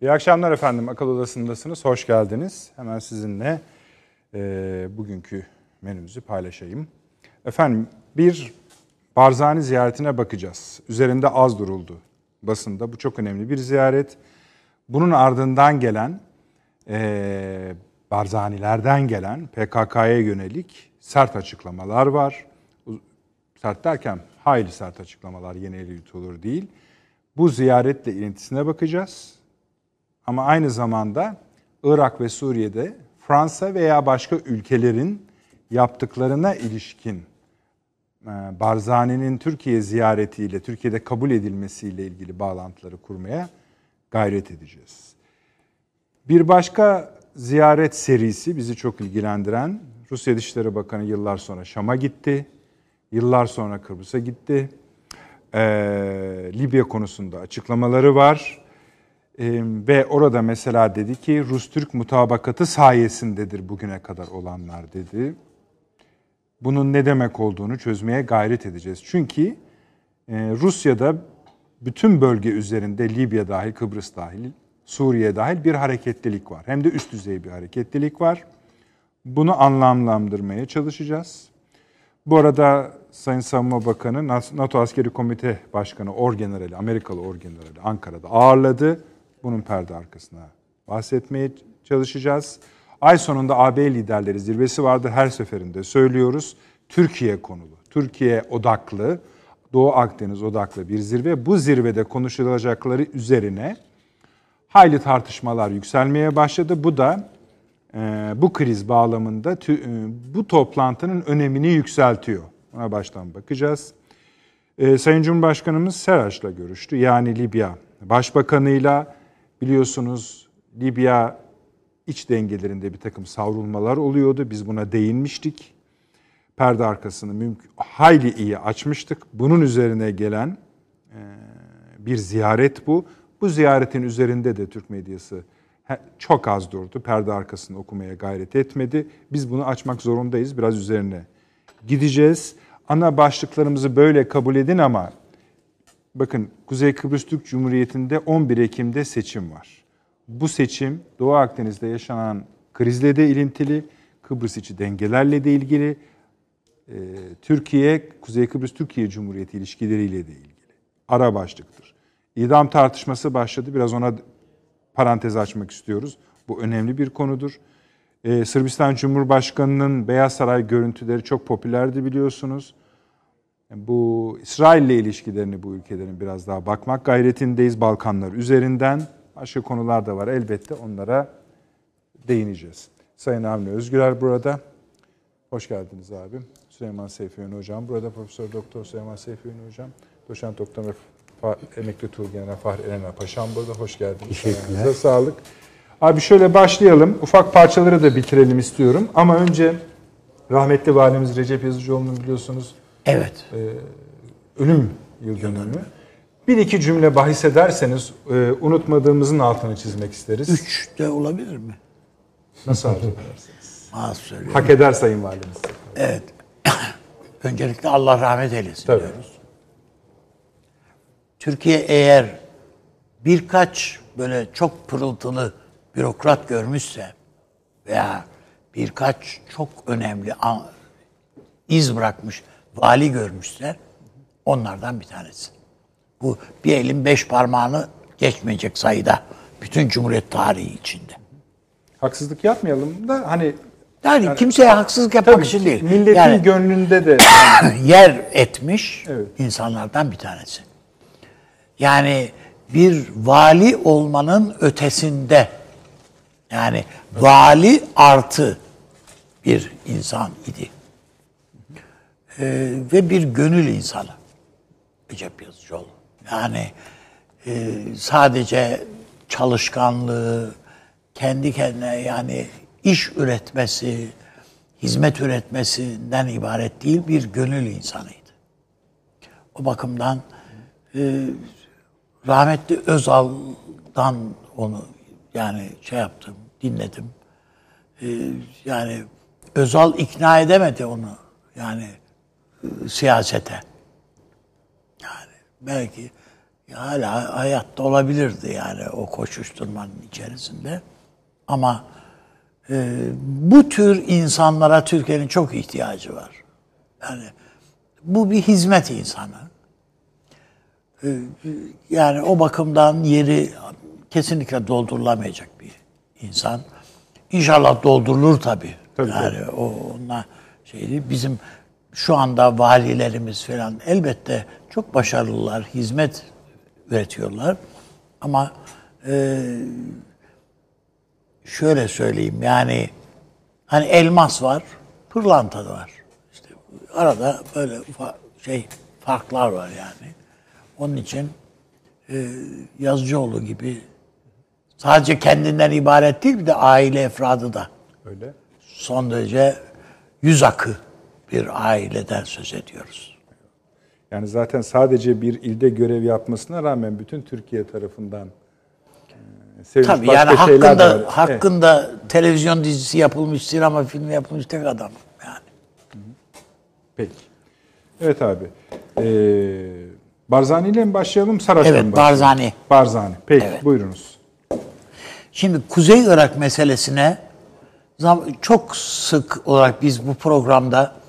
İyi akşamlar efendim. Akıl Odası'ndasınız. Hoş geldiniz. Hemen sizinle e, bugünkü menümüzü paylaşayım. Efendim bir Barzani ziyaretine bakacağız. Üzerinde az duruldu basında. Bu çok önemli bir ziyaret. Bunun ardından gelen e, Barzanilerden gelen PKK'ya yönelik sert açıklamalar var. Sert derken hayli sert açıklamalar yeni eli yutulur değil. Bu ziyaretle ilintisine bakacağız. Ama aynı zamanda Irak ve Suriye'de Fransa veya başka ülkelerin yaptıklarına ilişkin e, Barzani'nin Türkiye ziyaretiyle, Türkiye'de kabul edilmesiyle ilgili bağlantıları kurmaya gayret edeceğiz. Bir başka ziyaret serisi bizi çok ilgilendiren Rusya Dışişleri Bakanı yıllar sonra Şam'a gitti. Yıllar sonra Kıbrıs'a gitti. Ee, Libya konusunda açıklamaları var. Ve orada mesela dedi ki Rus-Türk mutabakatı sayesindedir bugüne kadar olanlar dedi. Bunun ne demek olduğunu çözmeye gayret edeceğiz. Çünkü e, Rusya'da bütün bölge üzerinde Libya dahil, Kıbrıs dahil, Suriye dahil bir hareketlilik var. Hem de üst düzey bir hareketlilik var. Bunu anlamlandırmaya çalışacağız. Bu arada Sayın Savunma Bakanı NATO Askeri Komite Başkanı Orgenerali, Amerikalı Orgenerali Ankara'da ağırladı. Bunun perde arkasına bahsetmeye çalışacağız. Ay sonunda AB liderleri zirvesi vardı. Her seferinde söylüyoruz. Türkiye konulu, Türkiye odaklı, Doğu Akdeniz odaklı bir zirve. Bu zirvede konuşulacakları üzerine hayli tartışmalar yükselmeye başladı. Bu da e, bu kriz bağlamında tü, e, bu toplantının önemini yükseltiyor. Ona baştan bakacağız. E, Sayın Cumhurbaşkanımız Seraç'la görüştü. Yani Libya Başbakanıyla biliyorsunuz Libya iç dengelerinde bir takım savrulmalar oluyordu. Biz buna değinmiştik. Perde arkasını mümkün, hayli iyi açmıştık. Bunun üzerine gelen e, bir ziyaret bu. Bu ziyaretin üzerinde de Türk medyası çok az durdu. Perde arkasını okumaya gayret etmedi. Biz bunu açmak zorundayız. Biraz üzerine gideceğiz. Ana başlıklarımızı böyle kabul edin ama bakın Kuzey Kıbrıs Türk Cumhuriyeti'nde 11 Ekim'de seçim var. Bu seçim Doğu Akdeniz'de yaşanan krizle de ilintili, Kıbrıs içi dengelerle de ilgili, e, Türkiye, Kuzey Kıbrıs Türkiye Cumhuriyeti ilişkileriyle de ilgili. Ara başlıktır. İdam tartışması başladı. Biraz ona parantez açmak istiyoruz. Bu önemli bir konudur. Ee, Sırbistan Cumhurbaşkanı'nın Beyaz Saray görüntüleri çok popülerdi biliyorsunuz. Bu İsrail ile ilişkilerini bu ülkelerin biraz daha bakmak gayretindeyiz Balkanlar üzerinden. Başka konular da var elbette onlara değineceğiz. Sayın Avni Özgürer burada. Hoş geldiniz abi. Süleyman Seyfi Hocam burada. Profesör Doktor Süleyman Seyfi Hocam. Doçent Doktor Emekli Tuğgeneral Fahri Elena Paşam burada. Hoş geldiniz. Teşekkürler. sağlık. Abi şöyle başlayalım. Ufak parçaları da bitirelim istiyorum. Ama önce rahmetli valimiz Recep Yazıcıoğlu'nun biliyorsunuz evet. E, ölüm yıl dönümü. Bir iki cümle bahis ederseniz e, unutmadığımızın altını çizmek isteriz. Üç de olabilir mi? Nasıl arzu edersiniz? Hak eder Sayın Valimiz. Evet. Öncelikle Allah rahmet eylesin Tabii. diyoruz. Türkiye eğer birkaç böyle çok pırıltılı bürokrat görmüşse veya birkaç çok önemli iz bırakmış vali görmüşse onlardan bir tanesi. Bu bir elin beş parmağını geçmeyecek sayıda bütün Cumhuriyet tarihi içinde. Haksızlık yapmayalım da hani yani, yani kimseye haksızlık yapmak tabii, için değil. Milletin yani, gönlünde de yer etmiş evet. insanlardan bir tanesi. Yani bir vali olmanın ötesinde yani vali artı bir insan idi. Ee, ve bir gönül insanı. Recep Yazıcıoğlu. Yani e, sadece çalışkanlığı, kendi kendine yani iş üretmesi, hizmet üretmesinden ibaret değil bir gönül insanıydı. O bakımdan e, rahmetli Özal'dan onu yani şey yaptım, dinledim. Ee, yani Özal ikna edemedi onu yani e, siyasete. Yani belki hala hayatta olabilirdi yani o koşuşturmanın içerisinde. Ama e, bu tür insanlara Türkiye'nin çok ihtiyacı var. Yani bu bir hizmet insanı. E, yani o bakımdan yeri kesinlikle doldurulamayacak bir insan. İnşallah doldurulur tabii. Tabii, yani tabii. o onunla şeydi bizim şu anda valilerimiz falan elbette çok başarılılar, hizmet üretiyorlar. Ama e, şöyle söyleyeyim yani hani elmas var, pırlanta da var. İşte arada böyle ufak şey farklar var yani. Onun için e, Yazıcıoğlu gibi sadece kendinden ibaret değil bir de aile efradı da. Öyle. Son derece yüz akı bir aileden söz ediyoruz. Yani zaten sadece bir ilde görev yapmasına rağmen bütün Türkiye tarafından e, sevilmiş Tabii yani hakkında hakkında evet. televizyon dizisi yapılmış, sinema filmi yapılmış tek adam yani. Peki. Evet abi. Ee, Barzani ile mi başlayalım, Saraç'la evet, mı başlayalım? Barzani. Barzani. Peki, evet. buyurunuz. Şimdi Kuzey Irak meselesine çok sık olarak biz bu programda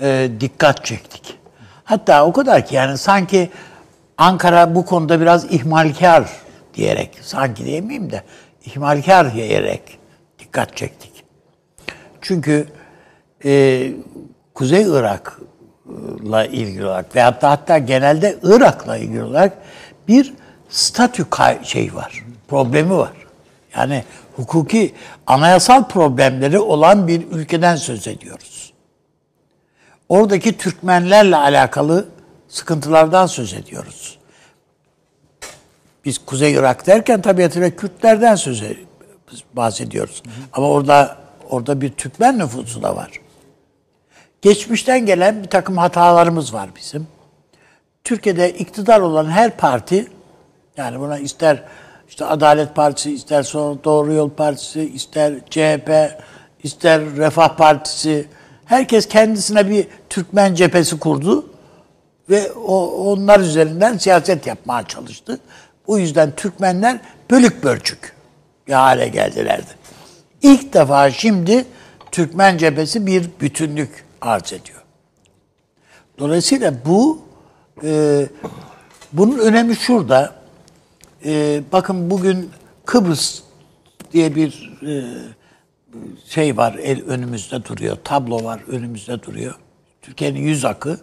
e, dikkat çektik. Hatta o kadar ki yani sanki Ankara bu konuda biraz ihmalkar diyerek, sanki diyemeyeyim de ihmalkar diyerek dikkat çektik. Çünkü e, Kuzey Irak'la ilgili olarak ve hatta hatta genelde Irak'la ilgili olarak bir statü şey var, problemi var. Yani hukuki, anayasal problemleri olan bir ülkeden söz ediyoruz. Oradaki Türkmenlerle alakalı sıkıntılardan söz ediyoruz. Biz Kuzey Irak derken tabiatıyla Kürtlerden söz e- bahsediyoruz. Hı hı. Ama orada orada bir Türkmen nüfusu da var. Geçmişten gelen bir takım hatalarımız var bizim. Türkiye'de iktidar olan her parti yani buna ister işte Adalet Partisi, ister sonra Doğru Yol Partisi, ister CHP, ister Refah Partisi. Herkes kendisine bir Türkmen cephesi kurdu ve o, onlar üzerinden siyaset yapmaya çalıştı. Bu yüzden Türkmenler bölük bölçük bir hale geldilerdi. İlk defa şimdi Türkmen cephesi bir bütünlük arz ediyor. Dolayısıyla bu e, bunun önemi şurada. E, bakın bugün Kıbrıs diye bir e, şey var el önümüzde duruyor. Tablo var önümüzde duruyor. Türkiye'nin yüz akı.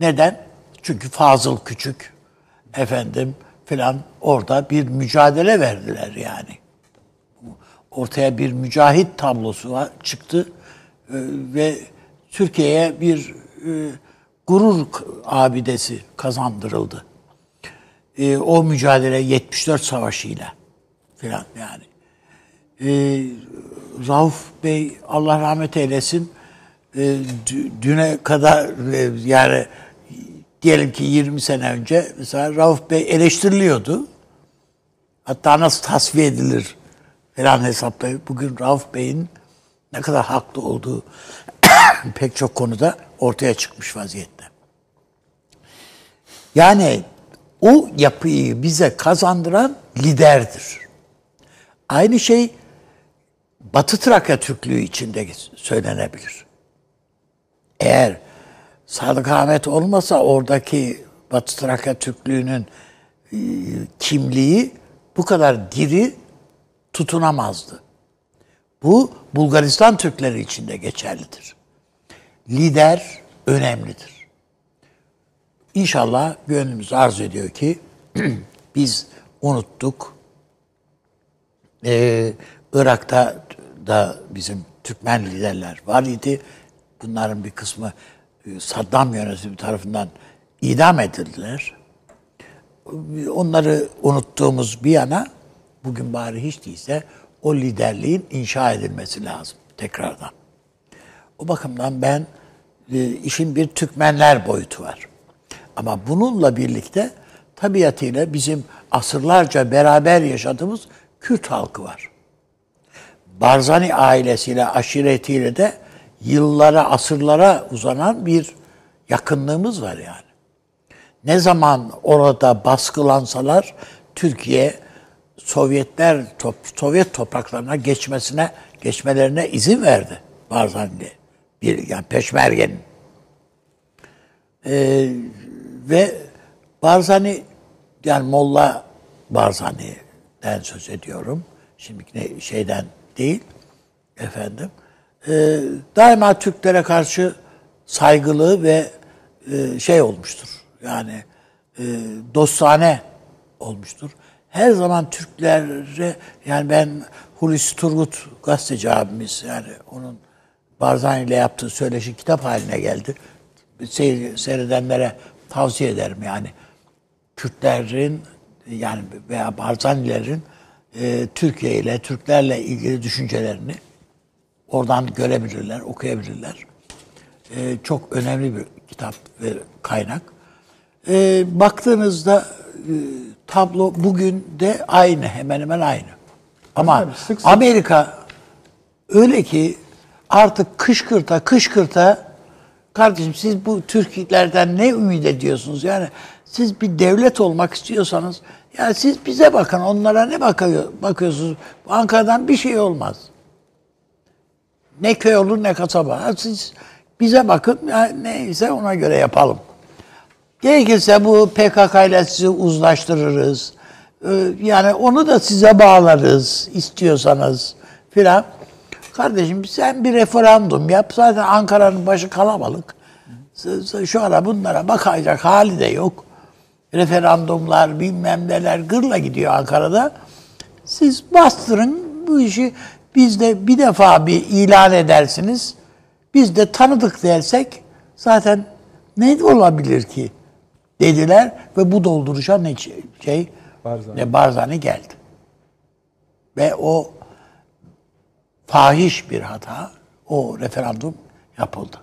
Neden? Çünkü Fazıl Küçük efendim filan orada bir mücadele verdiler yani. Ortaya bir mücahit tablosu var, çıktı e, ve Türkiye'ye bir e, gurur abidesi kazandırıldı e, o mücadele 74 savaşıyla filan yani. E, Rauf Bey Allah rahmet eylesin e, düne kadar e, yani diyelim ki 20 sene önce mesela Rauf Bey eleştiriliyordu. Hatta nasıl tasfiye edilir falan hesaplayıp bugün Rauf Bey'in ne kadar haklı olduğu pek çok konuda ortaya çıkmış vaziyette. Yani o yapıyı bize kazandıran liderdir. Aynı şey Batı Trakya Türklüğü içinde söylenebilir. Eğer Sadık Ahmet olmasa oradaki Batı Trakya Türklüğü'nün e, kimliği bu kadar diri tutunamazdı. Bu Bulgaristan Türkleri için de geçerlidir. Lider önemlidir. İnşallah gönlümüz arzu ediyor ki biz unuttuk. Ee, Irak'ta da bizim Türkmen liderler var idi. Bunların bir kısmı e, Saddam yönetimi tarafından idam edildiler. Onları unuttuğumuz bir yana bugün bari hiç değilse o liderliğin inşa edilmesi lazım tekrardan. O bakımdan ben e, işin bir Türkmenler boyutu var. Ama bununla birlikte tabiatıyla bizim asırlarca beraber yaşadığımız Kürt halkı var. Barzani ailesiyle, aşiretiyle de yıllara, asırlara uzanan bir yakınlığımız var yani. ne zaman orada baskılansalar Türkiye Sovyetler Sovyet topraklarına geçmesine geçmelerine izin verdi Barzani bir yani Peşmerge'nin. Ee, ve Barzani yani Molla Barzani'den söz ediyorum. Şimdi ne şeyden değil efendim. Ee, daima Türklere karşı saygılı ve e, şey olmuştur. Yani e, dostane olmuştur. Her zaman Türklere yani ben Hulusi Turgut gazeteci abimiz yani onun Barzani ile yaptığı söyleşi kitap haline geldi. Seyir, seyredenlere tavsiye ederim yani. Kürtlerin yani veya Barzanilerin e, Türkiye ile, Türklerle ilgili düşüncelerini oradan görebilirler, okuyabilirler. E, çok önemli bir kitap ve kaynak. E, baktığınızda e, tablo bugün de aynı, hemen hemen aynı. Ama sık sık. Amerika öyle ki artık kışkırta kışkırta kardeşim siz bu Türklerden ne ümit ediyorsunuz? Yani siz bir devlet olmak istiyorsanız ya siz bize bakın onlara ne bakıyor, bakıyorsunuz? Ankara'dan bir şey olmaz. Ne köy olur ne kasaba. Siz bize bakın ya neyse ona göre yapalım. Gerekirse bu PKK ile sizi uzlaştırırız. Ee, yani onu da size bağlarız istiyorsanız filan. Kardeşim sen bir referandum yap. Zaten Ankara'nın başı kalabalık. Şu ara bunlara bakacak hali de yok. Referandumlar bilmem neler gırla gidiyor Ankara'da. Siz bastırın bu işi biz de bir defa bir ilan edersiniz. Biz de tanıdık dersek zaten ne olabilir ki dediler ve bu dolduruşa ne şey Barzani. ne Barzani geldi. Ve o fahiş bir hata o referandum yapıldı.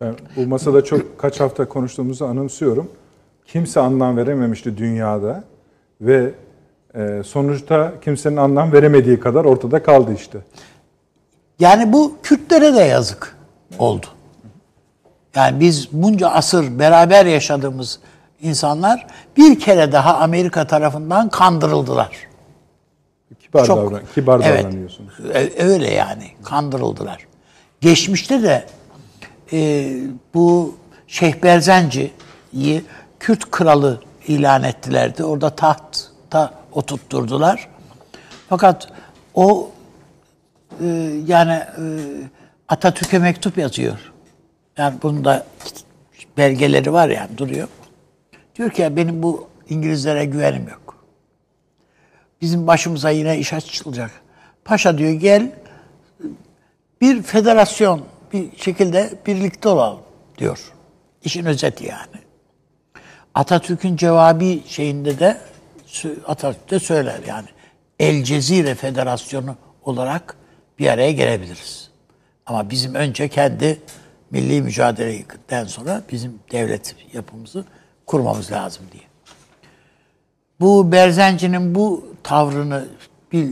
Ben bu masada çok kaç hafta konuştuğumuzu anımsıyorum. Kimse anlam verememişti dünyada ve e, sonuçta kimsenin anlam veremediği kadar ortada kaldı işte. Yani bu Kürtlere de yazık oldu. Yani biz bunca asır beraber yaşadığımız insanlar bir kere daha Amerika tarafından kandırıldılar. Kibar, Çok, davran kibar evet, davranıyorsunuz. E, öyle yani kandırıldılar. Geçmişte de e, bu Şeyh Berzenci'yi Kürt kralı ilan ettilerdi. Orada tahtta oturtturdular. Fakat o e, yani e, Atatürk'e mektup yazıyor. Yani bunun da belgeleri var yani duruyor. Diyor ki ya benim bu İngilizlere güvenim yok. Bizim başımıza yine iş açılacak. Paşa diyor gel bir federasyon bir şekilde birlikte olalım diyor. İşin özeti yani. Atatürk'ün cevabı şeyinde de Atatürk de söyler yani. El Cezire Federasyonu olarak bir araya gelebiliriz. Ama bizim önce kendi milli mücadeleden sonra bizim devlet yapımızı kurmamız lazım diye. Bu Berzenci'nin bu tavrını bir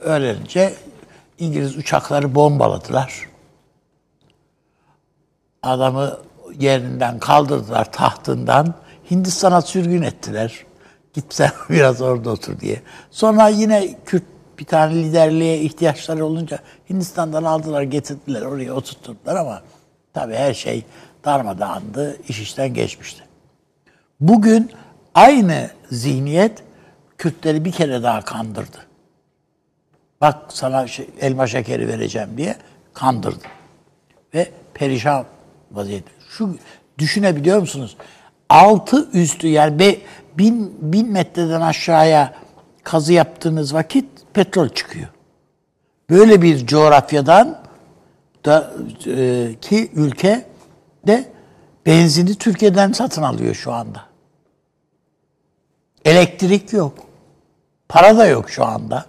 öğrenince İngiliz uçakları bombaladılar. Adamı yerinden kaldırdılar tahtından. Hindistan'a sürgün ettiler. Git sen biraz orada otur diye. Sonra yine Kürt bir tane liderliğe ihtiyaçları olunca Hindistan'dan aldılar getirdiler oraya oturtturdular ama tabii her şey darmadağındı, iş işten geçmişti. Bugün aynı zihniyet Kürtleri bir kere daha kandırdı. Bak sana şey, elma şekeri vereceğim diye kandırdı. Ve perişan vaziyette. Şu düşünebiliyor musunuz? Altı üstü yani be, bin, bin metreden aşağıya kazı yaptığınız vakit petrol çıkıyor. Böyle bir coğrafyadan da e, ki ülke de benzini Türkiye'den satın alıyor şu anda. Elektrik yok. Para da yok şu anda.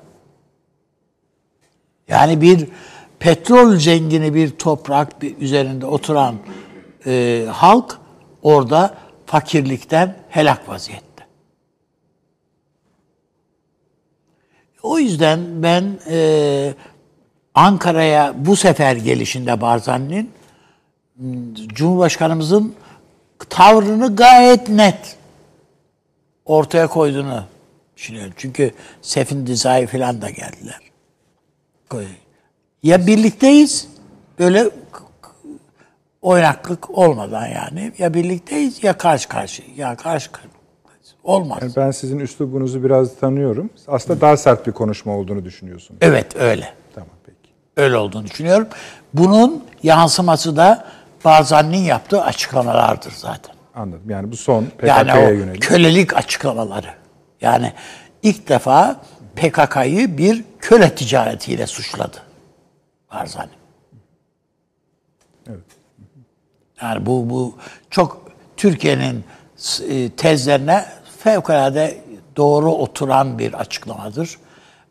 Yani bir petrol zengini bir toprak bir üzerinde oturan e, halk orada fakirlikten helak vaziyette. O yüzden ben e, Ankara'ya bu sefer gelişinde Barzani'nin Cumhurbaşkanımızın tavrını gayet net ortaya koyduğunu düşünüyorum. Çünkü Sefin Dizai falan da geldiler. Ya birlikteyiz böyle oynaklık olmadan yani ya birlikteyiz ya karşı karşı ya karşı karşı olmaz. Yani ben sizin üslubunuzu biraz tanıyorum. Aslında daha sert bir konuşma olduğunu düşünüyorsunuz. Evet öyle. Tamam peki. Öyle olduğunu düşünüyorum. Bunun yansıması da Barzani'nin yaptığı açıklamalardır zaten. Anladım. Yani bu son Yani PKK'ya o yönelik. kölelik açıklamaları. Yani ilk defa PKK'yı bir köle ticaretiyle suçladı Barzani. Evet. Yani bu bu çok Türkiye'nin e, tezlerine fevkalade doğru oturan bir açıklamadır.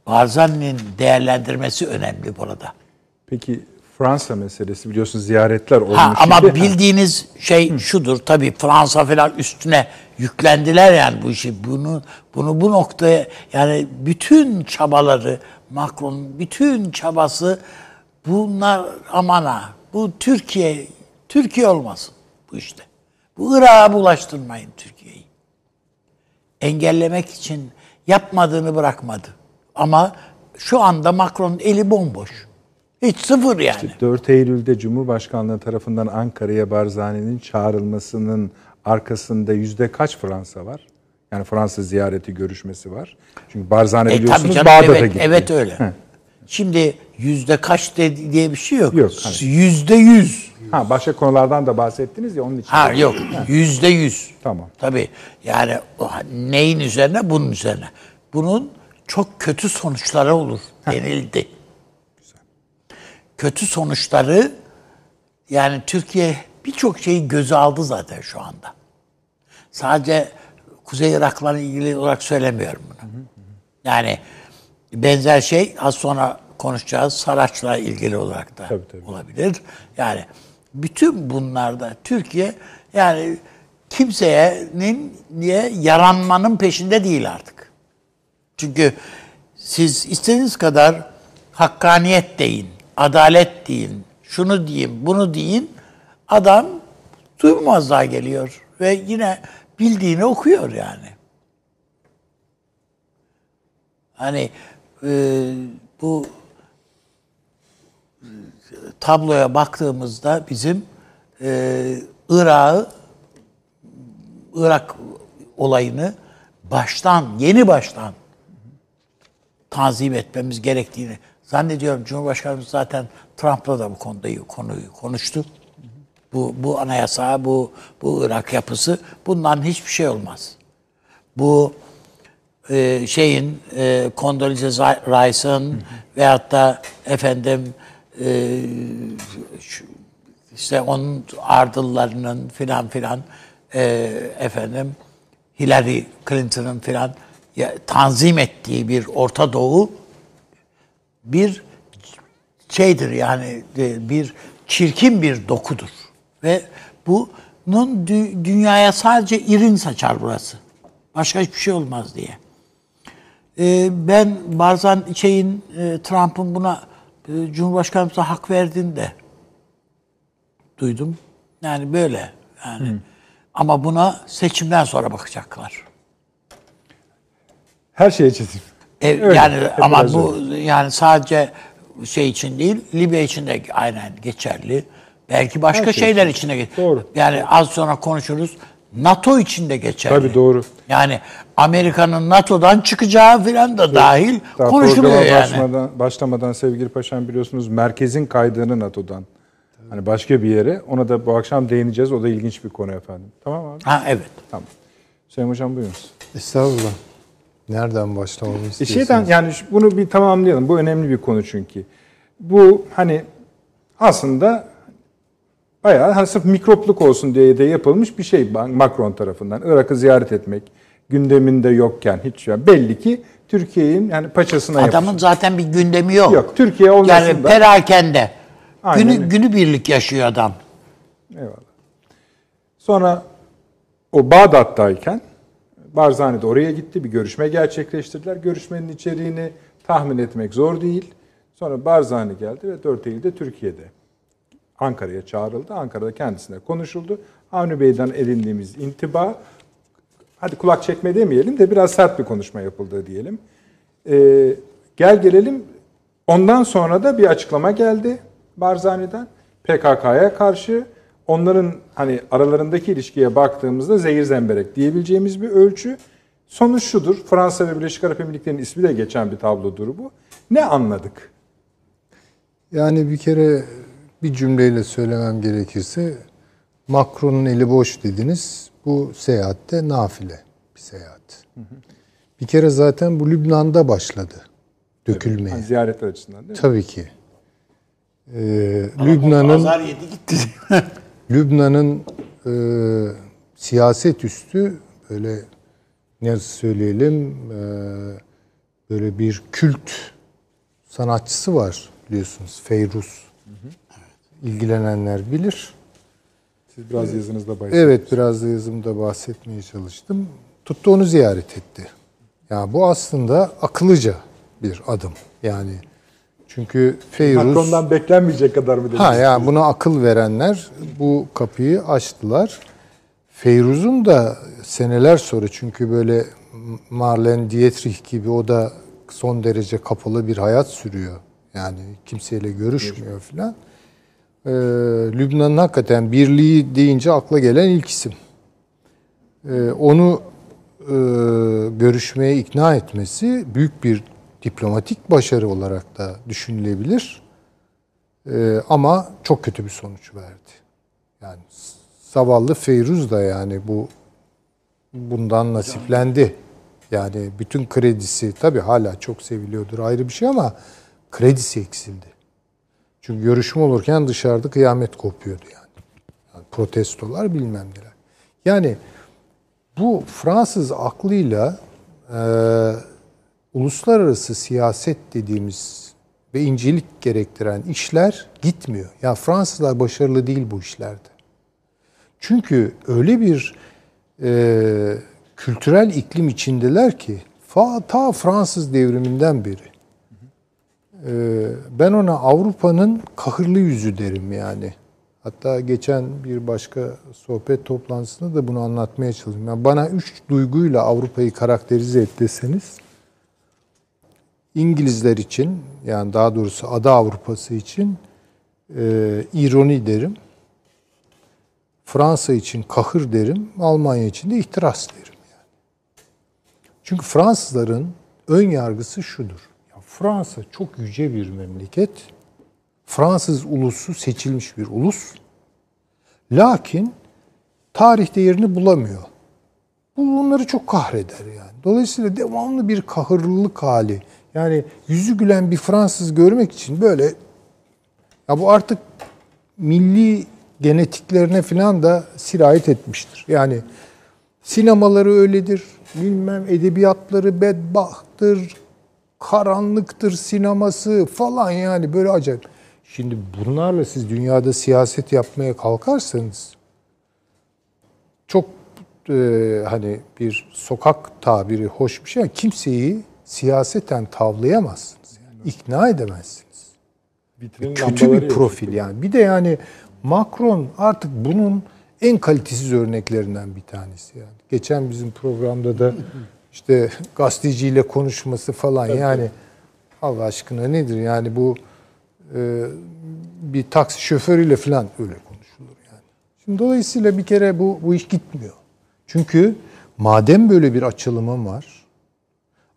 Barzani'nin değerlendirmesi önemli burada. Peki Fransa meselesi biliyorsunuz ziyaretler olmuş. Ha, ama şimdi. bildiğiniz şey şudur tabii Fransa falan üstüne yüklendiler yani bu işi. Bunu bunu bu noktaya yani bütün çabaları Macron bütün çabası bunlar amana bu Türkiye Türkiye olmasın bu işte. Bu Irak'a bulaştırmayın Türkiye'yi. Engellemek için yapmadığını bırakmadı. Ama şu anda Macron'un eli bomboş. Hiç sıfır yani. 4 Eylül'de Cumhurbaşkanlığı tarafından Ankara'ya Barzani'nin çağrılmasının arkasında yüzde kaç Fransa var? Yani Fransa ziyareti görüşmesi var. Çünkü Barzani E, biliyorsunuz canım, Bağdat'a evet, gitti. Evet öyle. Şimdi yüzde kaç de, diye bir şey yok. Yok. Yüzde yüz. Ha başka konulardan da bahsettiniz ya onun için. Ha yok. Yüzde yüz. Tamam. Tabii. Yani neyin üzerine? Bunun üzerine. Bunun çok kötü sonuçları olur denildi. Kötü sonuçları yani Türkiye birçok şeyi göze aldı zaten şu anda. Sadece Kuzey Irak'la ilgili olarak söylemiyorum bunu. Yani benzer şey az sonra konuşacağız Saraç'la ilgili olarak da Tabii, tabii. olabilir. Yani bütün bunlarda Türkiye yani kimsenin niye yaranmanın peşinde değil artık. Çünkü siz istediğiniz kadar hakkaniyet deyin, adalet deyin, şunu deyin, bunu deyin. Adam duymazlığa geliyor ve yine bildiğini okuyor yani. Hani e, bu tabloya baktığımızda bizim e, Irak'ı Irak olayını baştan, yeni baştan tanzim etmemiz gerektiğini zannediyorum. Cumhurbaşkanımız zaten Trump'la da bu konuda konuyu konuştu. Bu bu anayasa, bu bu Irak yapısı bundan hiçbir şey olmaz. Bu e, şeyin e, Condoleezza Rice'ın veyahut da efendim e, şu, işte onun ardıllarının filan filan e, efendim Hillary Clinton'ın filan tanzim ettiği bir Orta Doğu bir şeydir yani e, bir çirkin bir dokudur ve bunun dü- dünyaya sadece irin saçar burası. Başka hiçbir şey olmaz diye. Ee, ben bazen şeyin e, Trump'ın buna Cumhurbaşkanımıza hak verdiğini de duydum. Yani böyle yani. Ama buna seçimden sonra bakacaklar. Her şey için. E, Öyle, yani hep ama bu yani sadece şey için değil, Libya için de aynen geçerli. Belki başka Her şey şeyler için de geçerli. Doğru. Yani az sonra konuşuruz. NATO için de geçerli. Tabii doğru. Yani Amerika'nın NATO'dan çıkacağı filan da dahil Daha konuşuluyor yani. başlamadan, başlamadan sevgili paşam biliyorsunuz merkezin kaydığını NATO'dan. Hani başka bir yere. Ona da bu akşam değineceğiz. O da ilginç bir konu efendim. Tamam abi? Ha evet. Tamam. Hüseyin Hocam buyurunuz. Estağfurullah. Nereden başlamamı E istiyorsunuz? şeyden yani bunu bir tamamlayalım. Bu önemli bir konu çünkü. Bu hani aslında bayağı hani sırf mikropluk olsun diye de yapılmış bir şey Macron tarafından. Irak'ı ziyaret etmek gündeminde yokken hiç yani belli ki Türkiye'nin yani paçasına Adamın yapışmış. zaten bir gündemi yok. Yok Türkiye olmasın Yani da- perakende. Aynen Günü, günü birlik yaşıyor adam. Eyvallah. Sonra o Bağdat'tayken Barzani de oraya gitti. Bir görüşme gerçekleştirdiler. Görüşmenin içeriğini tahmin etmek zor değil. Sonra Barzani geldi ve 4 Eylül'de Türkiye'de Ankara'ya çağrıldı. Ankara'da kendisine konuşuldu. Avni Bey'den edindiğimiz intiba, hadi kulak çekme demeyelim de biraz sert bir konuşma yapıldı diyelim. Ee, gel gelelim ondan sonra da bir açıklama geldi Barzani'den. PKK'ya karşı onların hani aralarındaki ilişkiye baktığımızda zehir zemberek diyebileceğimiz bir ölçü. Sonuç şudur. Fransa ve Birleşik Arap Emirlikleri'nin ismi de geçen bir tablodur bu. Ne anladık? Yani bir kere bir cümleyle söylemem gerekirse Macron'un eli boş dediniz. Bu seyahatte nafile bir seyahat. Bir kere zaten bu Lübnan'da başladı dökülmeye. Hani ziyaretler açısından değil mi? Tabii ki. Ee, Lübnan'ın yedi gitti. Lübnan'ın e, siyaset üstü böyle ne söyleyelim e, böyle bir kült sanatçısı var biliyorsunuz Feyruz. İlgilenenler bilir. Siz biraz yazınızda bahsedin. Evet biraz da yazımda bahsetmeye çalıştım. Tuttu onu ziyaret etti. Yani bu aslında akıllıca bir adım. Yani çünkü Feyruz Macron'dan beklenmeyecek kadar mı dediniz? Ha yani buna akıl verenler bu kapıyı açtılar. Feyruz'un da seneler sonra çünkü böyle Marlene Dietrich gibi o da son derece kapalı bir hayat sürüyor. Yani kimseyle görüşmüyor filan. Ee, Lübnan'ın hakikaten birliği deyince akla gelen ilk isim. Ee, onu e, görüşmeye ikna etmesi büyük bir diplomatik başarı olarak da düşünülebilir. Ee, ama çok kötü bir sonuç verdi. Yani zavallı Feyruz da yani bu bundan nasiplendi. Yani bütün kredisi tabii hala çok seviliyordur ayrı bir şey ama kredisi eksildi. Çünkü görüşme olurken dışarıda kıyamet kopuyordu yani. yani protestolar bilmem neler. Yani bu Fransız aklıyla e, uluslararası siyaset dediğimiz ve incelik gerektiren işler gitmiyor. Ya Fransızlar başarılı değil bu işlerde. Çünkü öyle bir e, kültürel iklim içindeler ki ta Fransız devriminden beri. E, ben ona Avrupa'nın kahırlı yüzü derim yani. Hatta geçen bir başka sohbet toplantısında da bunu anlatmaya çalıştım. Yani bana üç duyguyla Avrupa'yı karakterize et deseniz, İngilizler için, yani daha doğrusu Ada Avrupası için e, ironi derim. Fransa için kahır derim, Almanya için de ihtiras derim. Yani. Çünkü Fransızların ön yargısı şudur. Fransa çok yüce bir memleket. Fransız ulusu seçilmiş bir ulus. Lakin tarihte yerini bulamıyor. Bu onları çok kahreder yani. Dolayısıyla devamlı bir kahırlılık hali. Yani yüzü gülen bir Fransız görmek için böyle ya bu artık milli genetiklerine falan da sirayet etmiştir. Yani sinemaları öyledir, bilmem edebiyatları bedbahtır, karanlıktır sineması falan yani böyle acayip. Şimdi bunlarla siz dünyada siyaset yapmaya kalkarsanız çok e, hani bir sokak tabiri hoş bir şey ama kimseyi siyaseten tavlayamazsınız. Yani. İkna edemezsiniz. Vitrinin Kötü bir yok. profil yani. Bir de yani Macron artık bunun en kalitesiz örneklerinden bir tanesi yani. Geçen bizim programda da işte gazeteciyle konuşması falan yani Allah aşkına nedir yani bu e, bir taksi şoförüyle falan öyle konuşulur yani. Şimdi dolayısıyla bir kere bu bu iş gitmiyor. Çünkü madem böyle bir açılımım var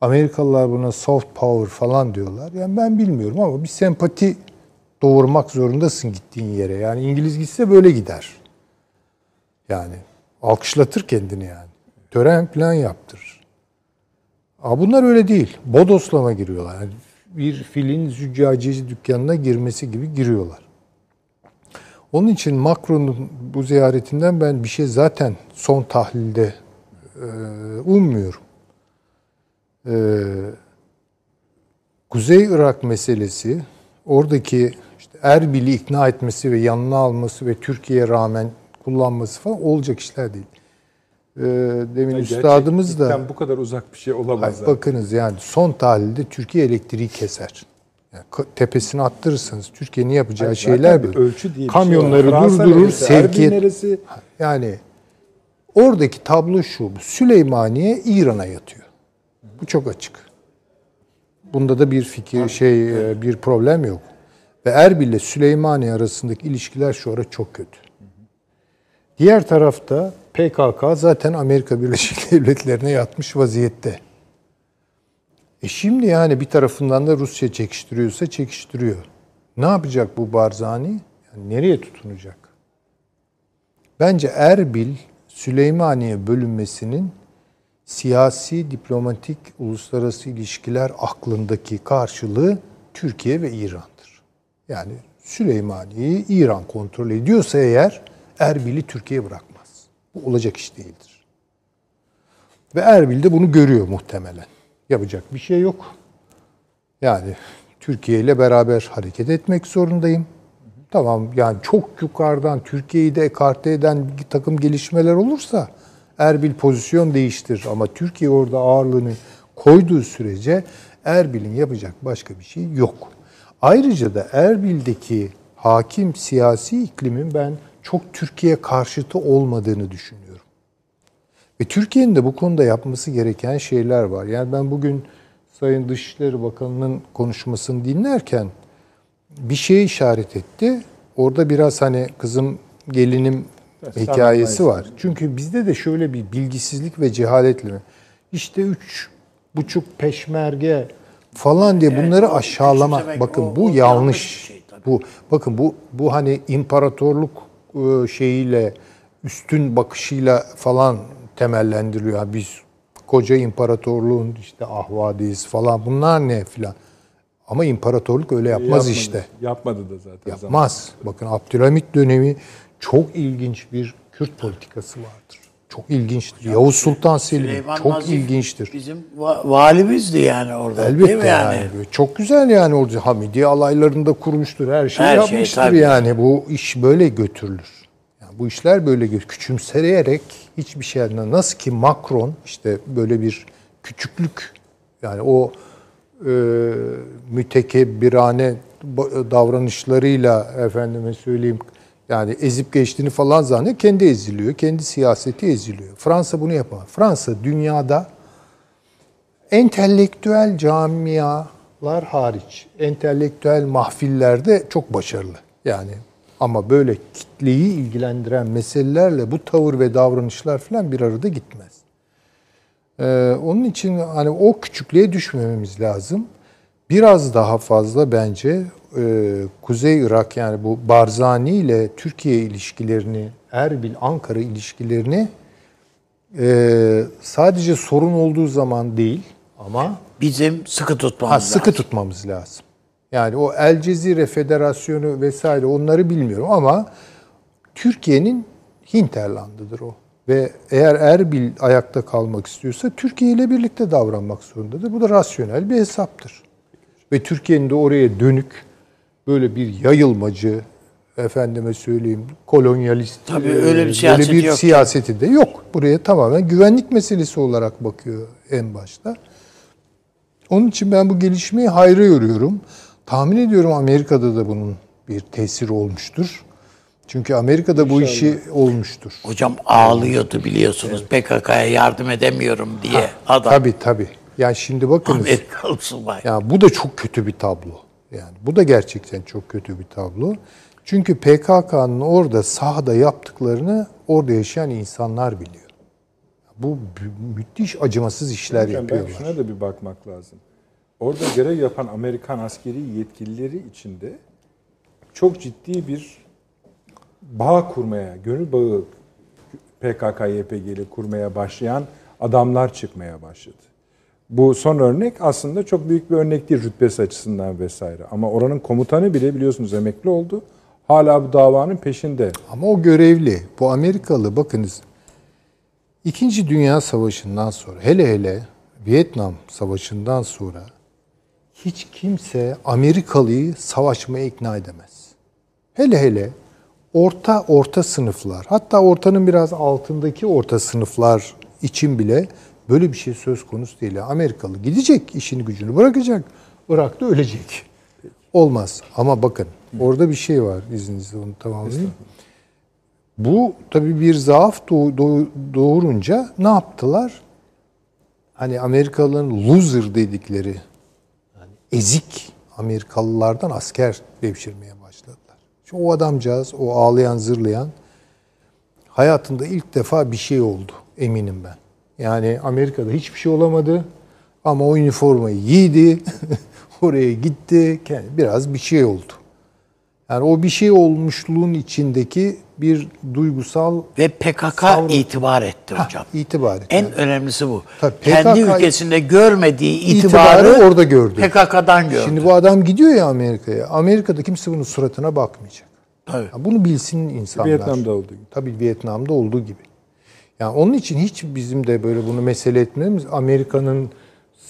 Amerikalılar buna soft power falan diyorlar. Yani ben bilmiyorum ama bir sempati doğurmak zorundasın gittiğin yere. Yani İngiliz gitse böyle gider. Yani alkışlatır kendini yani. Tören plan yaptırır. Ama bunlar öyle değil. Bodoslama giriyorlar. Yani bir filin züccaciyeci dükkanına girmesi gibi giriyorlar. Onun için Macron'un bu ziyaretinden ben bir şey zaten son tahlilde e, ummuyorum. Ee, Kuzey Irak meselesi, oradaki işte Erbil'i ikna etmesi ve yanına alması ve Türkiye'ye rağmen kullanması falan olacak işler değil. Ee, demin Yani üstadımız da bu kadar uzak bir şey olamaz. Hayır, zaten. bakınız yani son tahlilde Türkiye elektriği keser. Yani tepesine attırırsanız Türkiye'nin yapacağı Hayır, şeyler böyle. ölçü diye bir Kamyonları şey var. Durdurur, neresi, sevkiyet. neresi? Yani oradaki tablo şu. Süleymaniye İran'a yatıyor. Bu çok açık. Bunda da bir fikir şey e, bir problem yok. Ve Erbil ile Süleymaniye arasındaki ilişkiler şu ara çok kötü. Diğer tarafta PKK zaten Amerika Birleşik Devletleri'ne yatmış vaziyette. E şimdi yani bir tarafından da Rusya çekiştiriyorsa çekiştiriyor. Ne yapacak bu Barzani? Yani nereye tutunacak? Bence Erbil Süleymaniye bölünmesinin siyasi, diplomatik, uluslararası ilişkiler aklındaki karşılığı Türkiye ve İran'dır. Yani Süleymaniye'yi İran kontrol ediyorsa eğer Erbil'i Türkiye bırakmaz. Bu olacak iş değildir. Ve Erbil de bunu görüyor muhtemelen. Yapacak bir şey yok. Yani Türkiye ile beraber hareket etmek zorundayım. Tamam yani çok yukarıdan Türkiye'yi de ekarte eden bir takım gelişmeler olursa Erbil pozisyon değiştirir. Ama Türkiye orada ağırlığını koyduğu sürece Erbil'in yapacak başka bir şey yok. Ayrıca da Erbil'deki hakim siyasi iklimin ben çok Türkiye karşıtı olmadığını düşünüyorum. Ve Türkiye'nin de bu konuda yapması gereken şeyler var. Yani ben bugün Sayın Dışişleri Bakanı'nın konuşmasını dinlerken bir şeye işaret etti. Orada biraz hani kızım gelinim hikayesi var. Çünkü bizde de şöyle bir bilgisizlik ve cehaletle? İşte üç buçuk peşmerge falan diye bunları aşağılama. küçümsemek, Bakın o- bu o yanlış. şey tabii. Bu bakın bu bu hani imparatorluk şeyiyle üstün bakışıyla falan temellendiriliyor. Ha, Biz koca imparatorluğun işte ahvadiyiz falan bunlar ne filan. Ama imparatorluk öyle yapmaz Yapmadı. işte. Yapmadı da zaten. Yapmaz. Bakın Abdülhamit dönemi çok ilginç bir Kürt politikası vardır. Çok ilginçtir. Yavuz Sultan Selim Süleyman çok Nazif ilginçtir. Bizim va- valimizdi yani orada. değil Elbette mi yani. yani? Çok güzel yani orada Hamidiye alaylarında kurmuştur. Her şeyi Her şey, yapmıştır tabii. yani. Bu iş böyle götürülür. Yani bu işler böyle küçümseyerek hiçbir şeyden nasıl ki Macron işte böyle bir küçüklük yani o e, mütekebbirane davranışlarıyla efendime söyleyeyim yani ezip geçtiğini falan zannediyor. Kendi eziliyor. Kendi siyaseti eziliyor. Fransa bunu yapamaz. Fransa dünyada entelektüel camialar hariç, entelektüel mahfillerde çok başarılı. Yani ama böyle kitleyi ilgilendiren meselelerle bu tavır ve davranışlar falan bir arada gitmez. Ee, onun için hani o küçüklüğe düşmememiz lazım. Biraz daha fazla bence e, Kuzey Irak yani bu Barzani ile Türkiye ilişkilerini, Erbil-Ankara ilişkilerini e, sadece sorun olduğu zaman değil ama Bizim sıkı tutmamız ha, sıkı lazım. tutmamız lazım. Yani o El Cezire Federasyonu vesaire onları bilmiyorum ama Türkiye'nin hinterlandıdır o. Ve eğer Erbil ayakta kalmak istiyorsa Türkiye ile birlikte davranmak zorundadır. Bu da rasyonel bir hesaptır. Ve Türkiye'nin de oraya dönük böyle bir yayılmacı, efendime söyleyeyim kolonyalist Tabii e, öyle bir siyaseti bir yok. siyaseti de yok. Buraya tamamen güvenlik meselesi olarak bakıyor en başta. Onun için ben bu gelişmeyi hayra yoruyorum. Tahmin ediyorum Amerika'da da bunun bir tesiri olmuştur. Çünkü Amerika'da bu işi olmuştur. Hocam ağlıyordu biliyorsunuz PKK'ya yardım edemiyorum diye adam. Tabii tabii. Yani şimdi bakınız. Amerikalı subay. Ya bu da çok kötü bir tablo. Yani bu da gerçekten çok kötü bir tablo. Çünkü PKK'nın orada sahada yaptıklarını orada yaşayan insanlar biliyor. Bu mü- müthiş acımasız işler Hocam ben yapıyorlar. şuna da bir bakmak lazım. Orada görev yapan Amerikan askeri yetkilileri içinde çok ciddi bir bağ kurmaya, gönül bağı PKK-YPG ile kurmaya başlayan adamlar çıkmaya başladı. Bu son örnek aslında çok büyük bir örnek değil rütbesi açısından vesaire. Ama oranın komutanı bile biliyorsunuz emekli oldu. Hala bu davanın peşinde. Ama o görevli. Bu Amerikalı bakınız İkinci Dünya Savaşı'ndan sonra hele hele Vietnam Savaşı'ndan sonra hiç kimse Amerikalıyı savaşmaya ikna edemez. Hele hele orta orta sınıflar hatta ortanın biraz altındaki orta sınıflar için bile böyle bir şey söz konusu değil. Amerikalı gidecek işini gücünü bırakacak. Irak'ta ölecek. Olmaz. Ama bakın orada bir şey var izninizle onu tamamlayayım. Bu tabii bir zaaf doğ- doğ- doğurunca ne yaptılar? Hani Amerikalıların loser dedikleri yani ezik Amerikalılardan asker devşirmeye başladılar. Şu o adamcağız, o ağlayan, zırlayan hayatında ilk defa bir şey oldu eminim ben. Yani Amerika'da hiçbir şey olamadı ama o üniformayı giydi, oraya gitti, kendi- biraz bir şey oldu. Yani o bir şey olmuşluğun içindeki bir duygusal Ve PKK Savru- itibar etti hocam. itibar etti. En önemlisi bu. Tabii, Kendi PKK ülkesinde görmediği itibarı itibarı, orada gördü. PKK'dan gördü. Şimdi bu adam gidiyor ya Amerika'ya. Amerika'da kimse bunun suratına bakmayacak. Tabii. Ya bunu bilsin insanlar. Vietnam'da olduğu gibi. Tabii Vietnam'da olduğu gibi. Yani onun için hiç bizim de böyle bunu mesele etmemiz Amerika'nın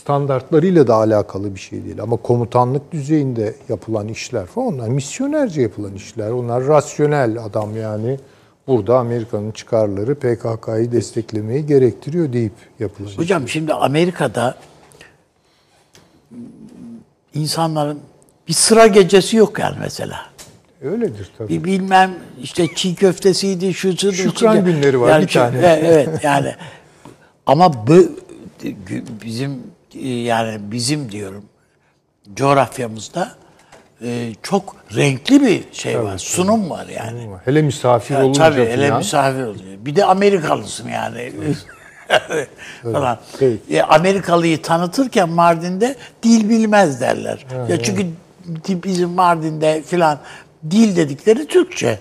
standartlarıyla da alakalı bir şey değil. Ama komutanlık düzeyinde yapılan işler falan onlar misyonerce yapılan işler. Onlar rasyonel adam yani. Burada Amerika'nın çıkarları PKK'yı desteklemeyi gerektiriyor deyip yapılan işler. Hocam şimdi Amerika'da insanların bir sıra gecesi yok yani mesela. Öyledir tabii. Bir bilmem işte çiğ köftesiydi, şusu Şükran günleri var, bir çi- tane. Evet yani ama bu bizim e, yani bizim diyorum coğrafyamızda e, çok renkli bir şey var. Sunum var yani. Hele misafir Ya, olunca tabii hele misafir oluyor. Bir de Amerikalısın yani. falan. Peki. E, Amerikalıyı tanıtırken Mardin'de dil bilmez derler. ya çünkü bizim Mardin'de filan dil dedikleri Türkçe.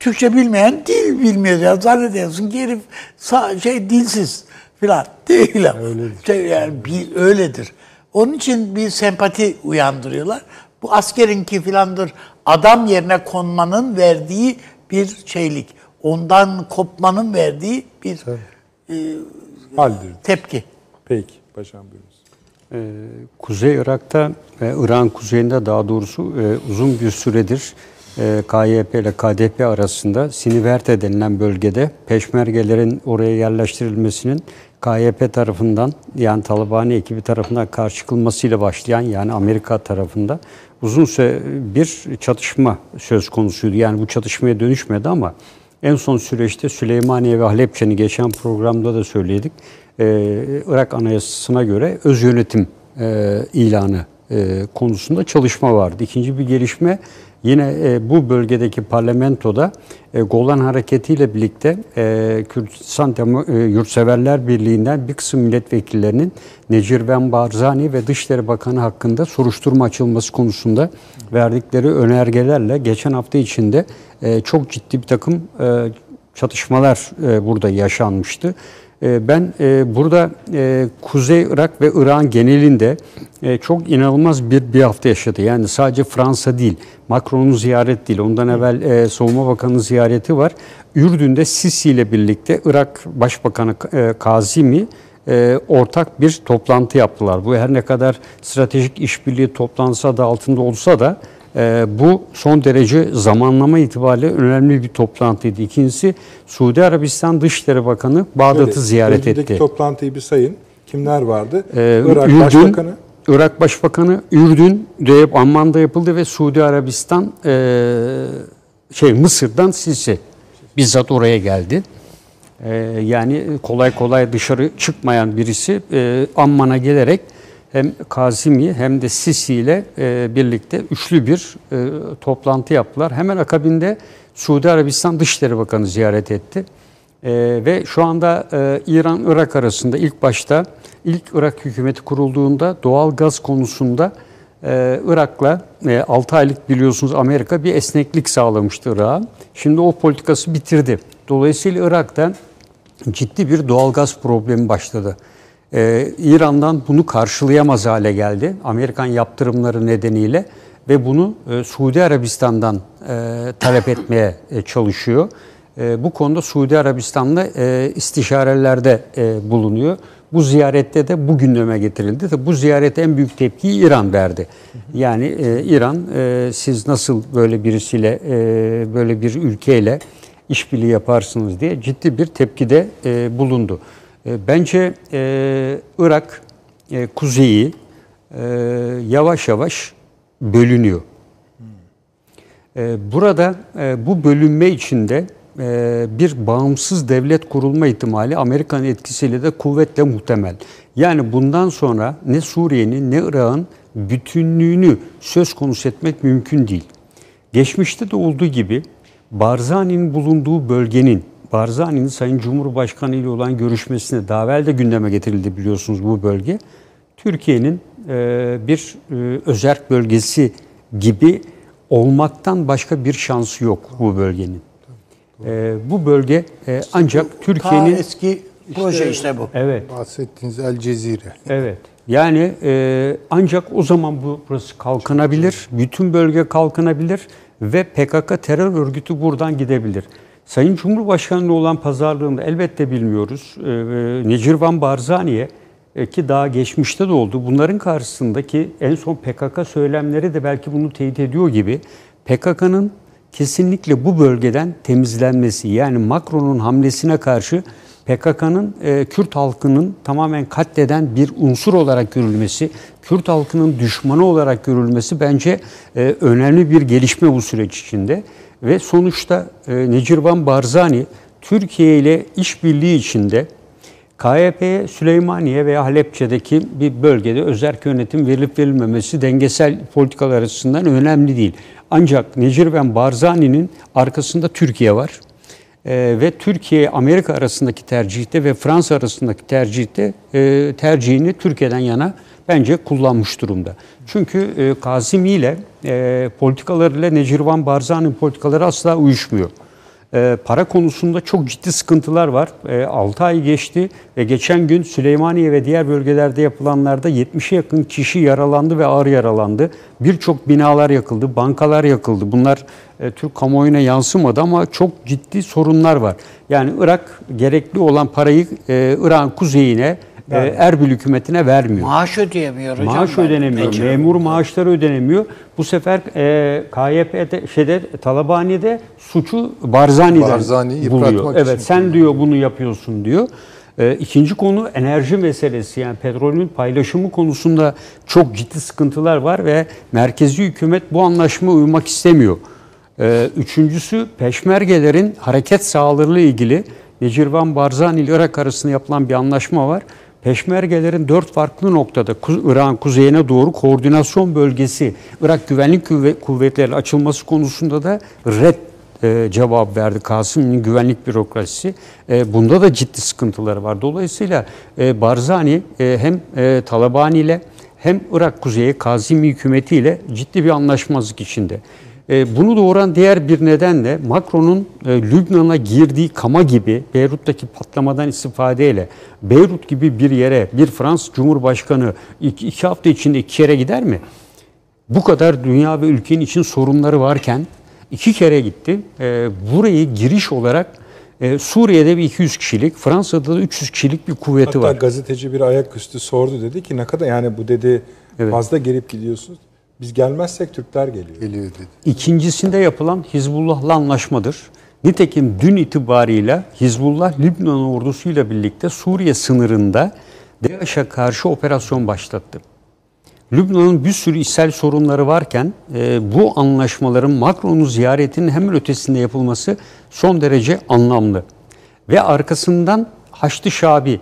Türkçe bilmeyen dil bilmiyor ya zannediyorsun ki herif sa- şey dilsiz filan değil. ama. Şey, yani bir, öyledir. Onun için bir sempati uyandırıyorlar. Bu askerinki filandır. Adam yerine konmanın verdiği bir şeylik. Ondan kopmanın verdiği bir e, Haldir. tepki. Peki. Paşam buyurunuz. Ee, Kuzey Irak'ta ve İran kuzeyinde daha doğrusu e, uzun bir süredir e, KYP ile KDP arasında Siniverte denilen bölgede peşmergelerin oraya yerleştirilmesinin KYP tarafından yani Talabani ekibi tarafından karşı çıkılmasıyla başlayan yani Amerika tarafında uzun süre bir çatışma söz konusuydu. Yani bu çatışmaya dönüşmedi ama en son süreçte Süleymaniye ve Halepçe'ni geçen programda da söyledik. Ee, Irak Anayasası'na göre öz yönetim e, ilanı e, konusunda çalışma vardı. İkinci bir gelişme yine e, bu bölgedeki parlamentoda e, Golan Hareketi ile birlikte e, e, Yurtseverler Birliği'nden bir kısım milletvekillerinin Necirven Barzani ve Dışişleri Bakanı hakkında soruşturma açılması konusunda verdikleri önergelerle geçen hafta içinde e, çok ciddi bir takım e, çatışmalar e, burada yaşanmıştı. E, ben e, burada e, Kuzey Irak ve İran genelinde e, çok inanılmaz bir bir hafta yaşadı. Yani sadece Fransa değil, Macron'un ziyaret değil. Ondan evvel Savunma Bakanı ziyareti var. Ürdün'de Sisi ile birlikte Irak Başbakanı Kazimi ortak bir toplantı yaptılar. Bu her ne kadar stratejik işbirliği toplantısı adı altında olsa da e, bu son derece zamanlama itibariyle önemli bir toplantıydı. İkincisi Suudi Arabistan Dışişleri Bakanı Bağdat'ı ziyaret etti. toplantıyı bir sayın. Kimler vardı? Ee, Irak Ürdün, Başbakanı. Irak Başbakanı Ürdün'de Amman'da yapıldı ve Suudi Arabistan e, şey Mısır'dan Sisi bizzat oraya geldi. E, yani kolay kolay dışarı çıkmayan birisi e, Amman'a gelerek hem Kazimi hem de Sisi ile e, birlikte üçlü bir e, toplantı yaptılar. Hemen akabinde Suudi Arabistan Dışişleri Bakanı ziyaret etti. Ee, ve şu anda e, İran-Irak arasında ilk başta ilk Irak hükümeti kurulduğunda doğal gaz konusunda e, Irak'la e, 6 aylık biliyorsunuz Amerika bir esneklik sağlamıştı Irak'a. Şimdi o politikası bitirdi. Dolayısıyla Irak'ta ciddi bir doğal gaz problemi başladı. Ee, İran'dan bunu karşılayamaz hale geldi. Amerikan yaptırımları nedeniyle ve bunu e, Suudi Arabistan'dan e, talep etmeye e, çalışıyor. E, bu konuda Suudi Arabistan'la e, istişarelerde e, bulunuyor. Bu ziyarette de bu gündeme getirildi. Bu ziyarete en büyük tepkiyi İran verdi. Yani e, İran e, siz nasıl böyle birisiyle, e, böyle bir ülkeyle işbirliği yaparsınız diye ciddi bir tepkide e, bulundu. E, bence e, Irak e, kuzeyi e, yavaş yavaş bölünüyor. Ee, Burada e, bu bölünme içinde e, bir bağımsız devlet kurulma ihtimali Amerikan etkisiyle de kuvvetle muhtemel. Yani bundan sonra ne Suriye'nin ne Irak'ın bütünlüğünü söz konusu etmek mümkün değil. Geçmişte de olduğu gibi Barzani'nin bulunduğu bölgenin Barzani'nin Sayın Cumhurbaşkanı ile olan görüşmesine daha evvel de gündeme getirildi biliyorsunuz bu bölge. Türkiye'nin e, bir e, özerk bölgesi gibi olmaktan başka bir şansı yok bu bölgenin. E, bu bölge e, ancak Türkiye'nin eski proje işte bu. evet Bahsettiğiniz El Cezire. Evet. Yani e, ancak o zaman bu burası kalkınabilir, bütün bölge kalkınabilir ve PKK terör örgütü buradan gidebilir. Sayın Cumhurbaşkanı'nın olan pazarlığında elbette bilmiyoruz. E, e, Necirvan Barzani'ye e, ki daha geçmişte de oldu. Bunların karşısındaki en son PKK söylemleri de belki bunu teyit ediyor gibi PKK'nın kesinlikle bu bölgeden temizlenmesi yani Macron'un hamlesine karşı PKK'nın e, Kürt halkının tamamen katleden bir unsur olarak görülmesi, Kürt halkının düşmanı olarak görülmesi bence e, önemli bir gelişme bu süreç içinde. Ve sonuçta e, Necirvan Barzani Türkiye ile işbirliği içinde KYP'ye Süleymaniye veya Halepçe'deki bir bölgede özerk yönetim verilip verilmemesi dengesel politikalar açısından önemli değil. Ancak Necirvan Barzani'nin arkasında Türkiye var. Ee, ve Türkiye Amerika arasındaki tercihte ve Fransa arasındaki tercihte e, tercihini Türkiye'den yana bence kullanmış durumda. Çünkü e, Kazimi ile e, politikalarıyla Necirvan Barzani'nin politikaları asla uyuşmuyor. E, para konusunda çok ciddi sıkıntılar var. E, 6 ay geçti ve geçen gün Süleymaniye ve diğer bölgelerde yapılanlarda 70'e yakın kişi yaralandı ve ağır yaralandı. Birçok binalar yakıldı, bankalar yakıldı. Bunlar e, Türk kamuoyuna yansımadı ama çok ciddi sorunlar var. Yani Irak gerekli olan parayı e, Irak'ın kuzeyine e, Erbil hükümetine vermiyor. Maaş ödeyemiyor hocam. Maaş ben. ödenemiyor. Necip. Memur maaşları ödenemiyor. Bu sefer e, KYP'de şeyde Talabani'de suçu Barzani'den Barzani'yi buluyor. Evet için sen diyor bunu yapıyorsun diyor. E, ikinci konu enerji meselesi yani petrolün paylaşımı konusunda çok ciddi sıkıntılar var ve merkezi hükümet bu anlaşmaya uymak istemiyor. E, üçüncüsü peşmergelerin hareket sağlığıyla ilgili Necirvan Barzani ile Irak arasında yapılan bir anlaşma var. Peşmergelerin dört farklı noktada Irak'ın kuzeyine doğru koordinasyon bölgesi, Irak Güvenlik Kuvve- Kuvvetleri açılması konusunda da red e, cevap verdi Kasım'ın güvenlik bürokrasisi. E, bunda da ciddi sıkıntıları var. Dolayısıyla e, Barzani e, hem e, Talabani ile hem Irak kuzeyi Kazimi hükümetiyle ciddi bir anlaşmazlık içinde. E, bunu doğuran diğer bir neden de Macron'un e, Lübnan'a girdiği kama gibi Beyrut'taki patlamadan istifadeyle Beyrut gibi bir yere bir Fransız Cumhurbaşkanı iki, iki hafta içinde iki kere gider mi? Bu kadar dünya ve ülkenin için sorunları varken iki kere gitti. E, burayı giriş olarak e, Suriye'de bir 200 kişilik, Fransa'da da 300 kişilik bir kuvveti Hatta var. gazeteci bir ayaküstü sordu dedi ki ne kadar yani bu dedi fazla gelip gidiyorsunuz. Biz gelmezsek Türkler geliyor. Geliyor dedi. İkincisinde yapılan Hizbullah'la anlaşmadır. Nitekim dün itibarıyla Hizbullah Lübnan ordusuyla birlikte Suriye sınırında DAEŞ'e karşı operasyon başlattı. Lübnan'ın bir sürü içsel sorunları varken e, bu anlaşmaların Macron'un ziyaretinin hemen ötesinde yapılması son derece anlamlı. Ve arkasından Haçlı Şabi,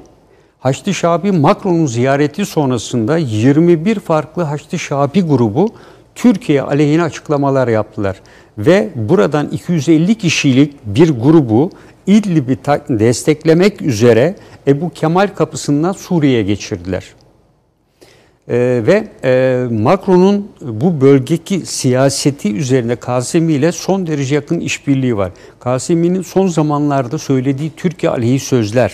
Haçlı Şabi Macron'un ziyareti sonrasında 21 farklı Haçlı Şabi grubu Türkiye aleyhine açıklamalar yaptılar. Ve buradan 250 kişilik bir grubu İdlib'i desteklemek üzere Ebu Kemal kapısından Suriye'ye geçirdiler. Ee, ve e, Macron'un bu bölgeki siyaseti üzerine Kasimi ile son derece yakın işbirliği var. Kasimi'nin son zamanlarda söylediği Türkiye aleyhi sözler.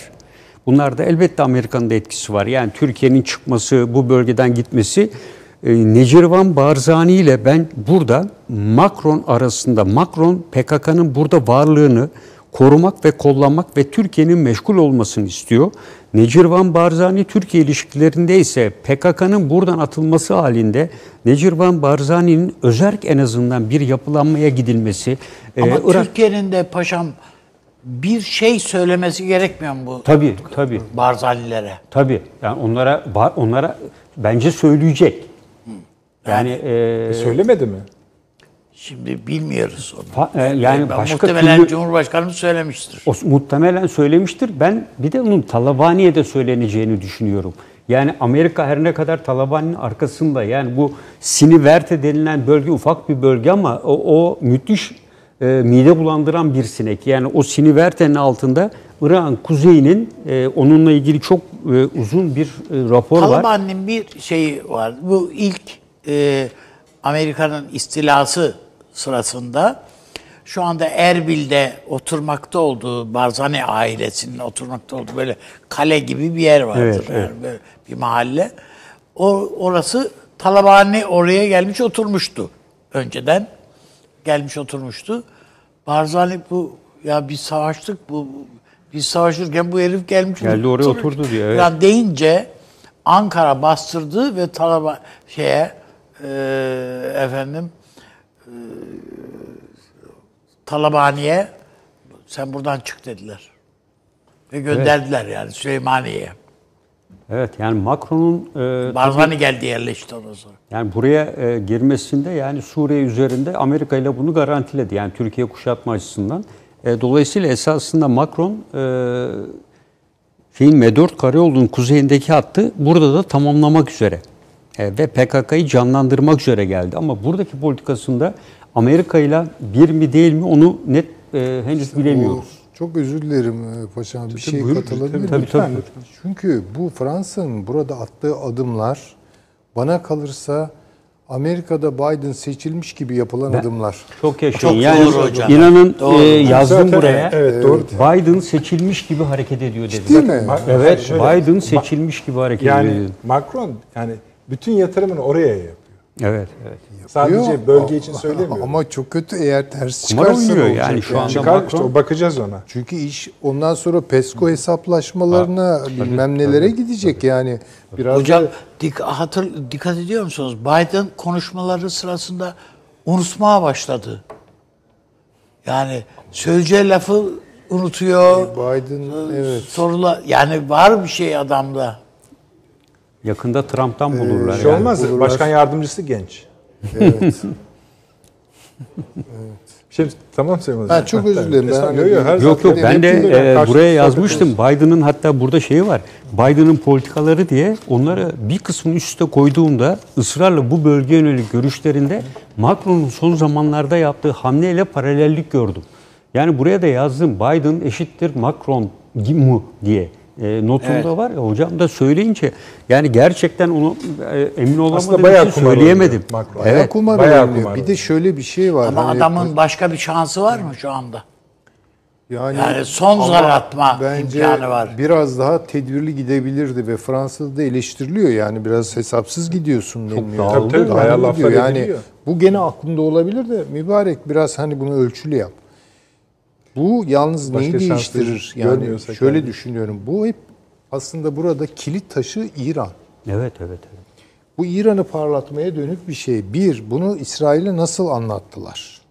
Bunlarda elbette Amerika'nın da etkisi var. Yani Türkiye'nin çıkması, bu bölgeden gitmesi. E, Necirvan Barzani ile ben burada Macron arasında, Macron PKK'nın burada varlığını korumak ve kollamak ve Türkiye'nin meşgul olmasını istiyor. Necirvan Barzani Türkiye ilişkilerinde ise PKK'nın buradan atılması halinde Necirvan Barzani'nin özerk en azından bir yapılanmaya gidilmesi. e, Ama Irak- Türkiye'nin de paşam bir şey söylemesi gerekmiyor mu bu Tabii tabii. Barzanilere? Tabii. Yani onlara onlara bence söyleyecek. Yani e, Söylemedi mi? Şimdi bilmiyoruz onu. fa- e, yani Ben başka muhtemelen türlü Cumhurbaşkanımız söylemiştir. o muhtemelen söylemiştir. Ben bir de onun Talabani'ye söyleneceğini düşünüyorum. Yani Amerika her ne kadar Taliban'ın arkasında yani bu Siniverte denilen bölge ufak bir bölge ama o, o müthiş e, mide bulandıran bir sinek. Yani o Siniverte'nin altında İran kuzeyinin e, onunla ilgili çok e, uzun bir e, rapor var. Taliban'ın bir şeyi var. Bu ilk e, Amerika'nın istilası sırasında şu anda Erbil'de oturmakta olduğu Barzani ailesinin oturmakta olduğu böyle kale gibi bir yer vardır. Evet, yani evet. böyle bir mahalle. O, orası Talabani oraya gelmiş oturmuştu önceden. Gelmiş oturmuştu. Barzani bu ya biz savaştık bu biz savaşırken bu herif gelmiş Geldi oraya oturmuş. oturdu diyor, evet. Yani deyince Ankara bastırdı ve Taliban şeye e, efendim e, Talabani'ye sen buradan çık dediler. Ve gönderdiler yani Süleymaniye'ye. Evet yani Macron'un e, Barzani geldi yerleşti ondan sonra. Yani buraya e, girmesinde yani Suriye üzerinde Amerika ile bunu garantiledi. Yani Türkiye kuşatma açısından. E, dolayısıyla esasında Macron e, şeyin M4 Karayolu'nun kuzeyindeki hattı burada da tamamlamak üzere. E, ve PKK'yı canlandırmak üzere geldi. Ama buradaki politikasında Amerika ile bir mi değil mi onu net e, henüz bilemiyoruz. Çok özür dilerim e, paşam bir şey buyurun, katılabilir miyim? tabii, tabii. Çünkü bu Fransa'nın burada attığı adımlar bana kalırsa Amerika'da Biden seçilmiş gibi yapılan adımlar. Çok yaşayın. Çok yani doğru hocam. inanın Doğru. e, yazdım Zaten buraya. evet, doğru. Biden seçilmiş gibi hareket ediyor dedi. Değil mi? Evet, Şöyle, Biden seçilmiş gibi hareket Yani ediyor. Macron yani bütün yatırımını oraya yapıyor. Evet, evet. Sadece Yok, bölge için söylemiyorum. Ama çok kötü eğer ters Kumar çıkarsa ne olacak yani şu anda Çıkar Macron- bakacağız ona. Çünkü iş ondan sonra PESCO hesaplaşmalarına bilmem nelere gidecek yani. Biraz Hocam da dik, hatır, dikkat ediyor musunuz? Biden konuşmaları sırasında unutmaya başladı. Yani söyleyeceği lafı unutuyor. Biden evet. Sorular yani var bir şey adamda. Yakında Trump'tan bulurlar. Bir şey yani. olmaz. bulurlar. Başkan yardımcısı genç. evet. Bir şey tamam Süleyman Ben çok özür dilerim. Ben- Estağfurullah. Yok, yok, her Yok yok ben de e, buraya yazmıştım. Biden'ın hatta burada şeyi var. Biden'ın politikaları diye onları bir kısmını üste koyduğumda ısrarla bu bölge yönelik görüşlerinde Macron'un son zamanlarda yaptığı hamleyle paralellik gördüm. Yani buraya da yazdım. Biden eşittir Macron mu diye. E, notumda Evet. var ya hocam da söyleyince yani gerçekten onu e, emin Aslında bayağı için kumar söyleyemedim. Macron. Bayağı Evet. kumar bayağı oynuyor. kumar Bir de şöyle bir şey var. Ama hani- adamın başka bir şansı var mı şu anda? yani, Yani son zar atma bence imkanı var. Biraz daha tedbirli gidebilirdi ve Fransa'da da eleştiriliyor yani biraz hesapsız gidiyorsun deniliyor. dağıldı. Tabii, tabii, bayağı Dağıldı diyor. yani ediliyor. bu gene aklında olabilir de mübarek biraz hani bunu ölçülü yap. Bu yalnız Başka neyi değiştirir? Yani şöyle yani. düşünüyorum. Bu hep aslında burada kilit taşı İran. Evet evet evet. Bu İran'ı parlatmaya dönük bir şey. Bir, bunu İsrail'e nasıl anlattılar?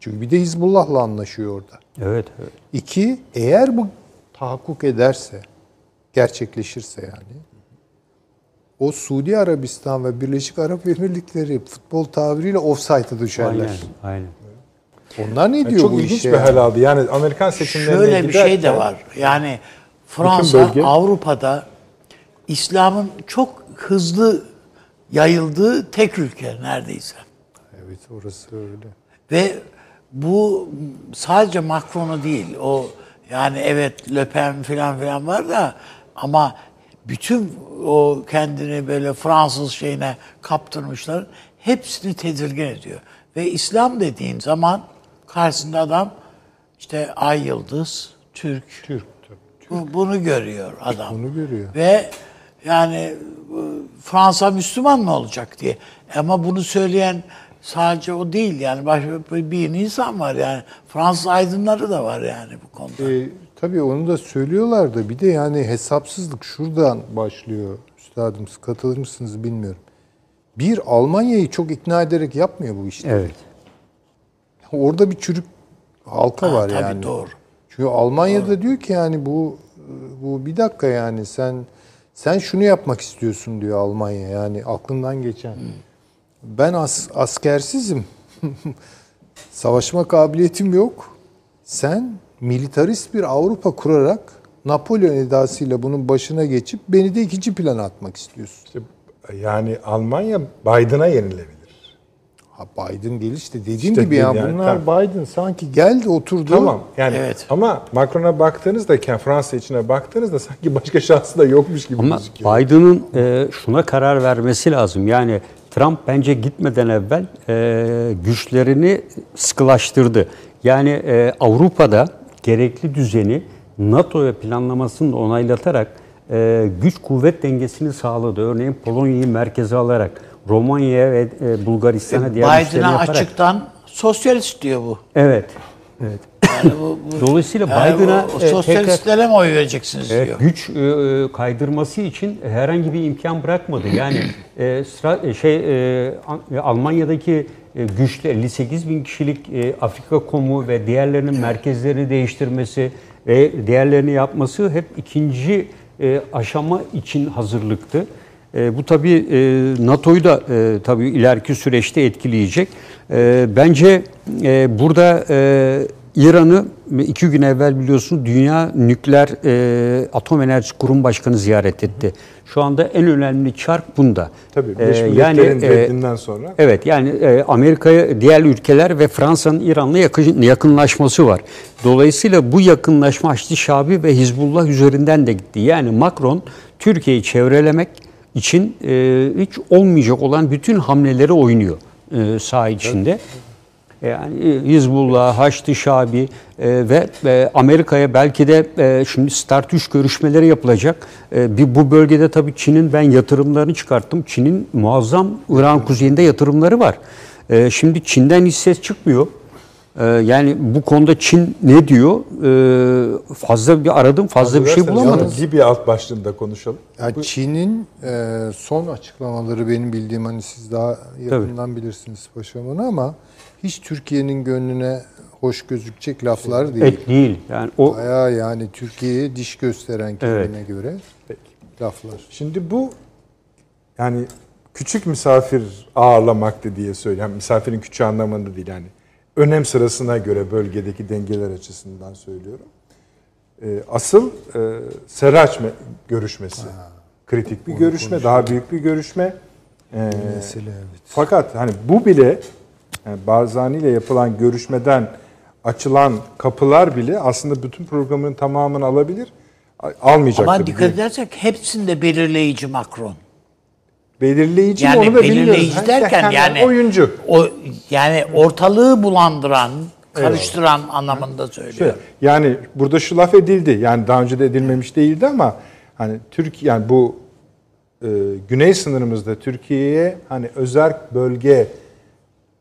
Çünkü bir de Hizbullah'la anlaşıyor orada. Evet evet. İki, eğer bu tahakkuk ederse, gerçekleşirse yani, o Suudi Arabistan ve Birleşik Arap Emirlikleri futbol tabiriyle offside'a düşerler. Aynen. Aynen. Onlar ne Yani diyor çok bu ilginç işe? bir hal aldı. Yani Amerikan seçimlerine Şöyle bir şey de var. Yani Fransa bölge- Avrupa'da İslam'ın çok hızlı yayıldığı tek ülke neredeyse. Evet orası öyle. Ve bu sadece Macron'u değil. O yani evet Le Pen falan filan var da ama bütün o kendini böyle Fransız şeyine kaptırmışlar. Hepsini tedirgin ediyor. Ve İslam dediğin zaman karşısında adam işte ay yıldız, Türk. Türk bunu görüyor adam. Bunu görüyor. Ve yani Fransa Müslüman mı olacak diye. Ama bunu söyleyen sadece o değil yani başka bir insan var yani. Fransız aydınları da var yani bu konuda. E, tabii onu da söylüyorlar da bir de yani hesapsızlık şuradan başlıyor. Üstadım siz katılır mısınız bilmiyorum. Bir Almanya'yı çok ikna ederek yapmıyor bu işleri. Evet. Orada bir çürük halka Ha, var tabii yani. doğru. Çünkü Almanya'da diyor ki yani bu bu bir dakika yani sen Sen şunu yapmak istiyorsun diyor Almanya. Yani aklından geçen. Ben as, askersizim. Savaşma kabiliyetim yok. Sen militarist bir Avrupa kurarak Napolyon edasıyla bunun başına geçip beni de ikinci plana atmak istiyorsun. İşte yani Almanya Biden'a yenilebilir. Ha Biden değil işte dediğim İşte gibi ya yani, bunlar Biden sanki geldi oturdu. Tamam yani Evet. ama Macron'a baktığınızda Fransa içine baktığınızda sanki başka şansı da yokmuş gibi Ama gözüküyor. Biden'ın e, şuna karar vermesi lazım. Yani Trump bence gitmeden evvel e, güçlerini sıkılaştırdı. Yani e, Avrupa'da gerekli düzeni NATO'ya planlamasını da onaylatarak e, güç kuvvet dengesini sağladı. Örneğin Polonya'yı merkeze alarak Romanya'ya ve e, Bulgaristan'a diğer Biden'a yaparak. açıktan sosyalist diyor bu. Evet. Evet. Yani bu, bu Dolayısıyla yani Biden'a e, tekrar sosyalistlere mi oy vereceksiniz diyor. güç e, kaydırması için herhangi bir imkan bırakmadı. Yani e, sıra, e, şey e, Almanya'daki e, güçlü 58 bin kişilik e, Afrika Komu ve diğerlerinin merkezlerini değiştirmesi ve diğerlerini yapması hep ikinci e, aşama için hazırlıktı. E, bu tabii e, NATO'yu da e, tabii ileriki süreçte etkileyecek. E, bence e, burada e, İran'ı iki gün evvel biliyorsunuz Dünya Nükleer e, Atom Enerjisi Kurum Başkanı ziyaret etti. Şu anda en önemli çark bunda. Tabii E, Birleşmiş Milletler'in reddinden sonra. Evet yani e, Amerika'ya, diğer ülkeler ve Fransa'nın İran'la yakın, yakınlaşması var. Dolayısıyla bu yakınlaşma Haçlı Şabi ve Hizbullah üzerinden de gitti. Yani Macron Türkiye'yi çevrelemek için e, hiç olmayacak olan bütün hamleleri oynuyor e, saha içinde. Yani e, Hizbullah, Haçlı Şabi e, ve e, Amerika'ya belki de e, şimdi Start 3 görüşmeleri yapılacak. E, bir bu bölgede tabii Çin'in ben yatırımlarını çıkarttım. Çin'in muazzam İran kuzeyinde yatırımları var. E, şimdi Çin'den hiç ses çıkmıyor. E, yani bu konuda Çin ne diyor? E, fazla bir aradım, fazla bir şey bulamadım. Libya alt başlığında konuşalım. Ya Çin'in e, son açıklamaları benim bildiğim hani siz daha yakından bilirsiniz paşam onu ama hiç Türkiye'nin gönlüne hoş gözükecek laflar değil. Et değil. Yani o Bayağı yani Türkiye'ye diş gösteren kendine göre laflar. Şimdi bu yani küçük misafir ağırlamaktı diye söylüyorum. Misafirin küçüğü anlamında değil yani. Önem sırasına göre bölgedeki dengeler açısından söylüyorum. Ee, asıl e, Seraç me- görüşmesi. Kritik bir görüşme, daha büyük bir görüşme. Ee, Mesele evet. fakat hani bu bile yani Barzani ile yapılan görüşmeden açılan kapılar bile aslında bütün programın tamamını alabilir. Almayacak Ama dikkat edersek hepsinde belirleyici Macron. Belirleyici Yani onu da belirleyici Ha, derken yani oyuncu. O yani ortalığı bulandıran, karıştıran anlamında söylüyor. Şöyle, yani burada şu laf edildi. Yani daha önce de edilmemiş değildi ama hani Türkiye yani bu e, güney sınırımızda Türkiye'ye hani özerk bölge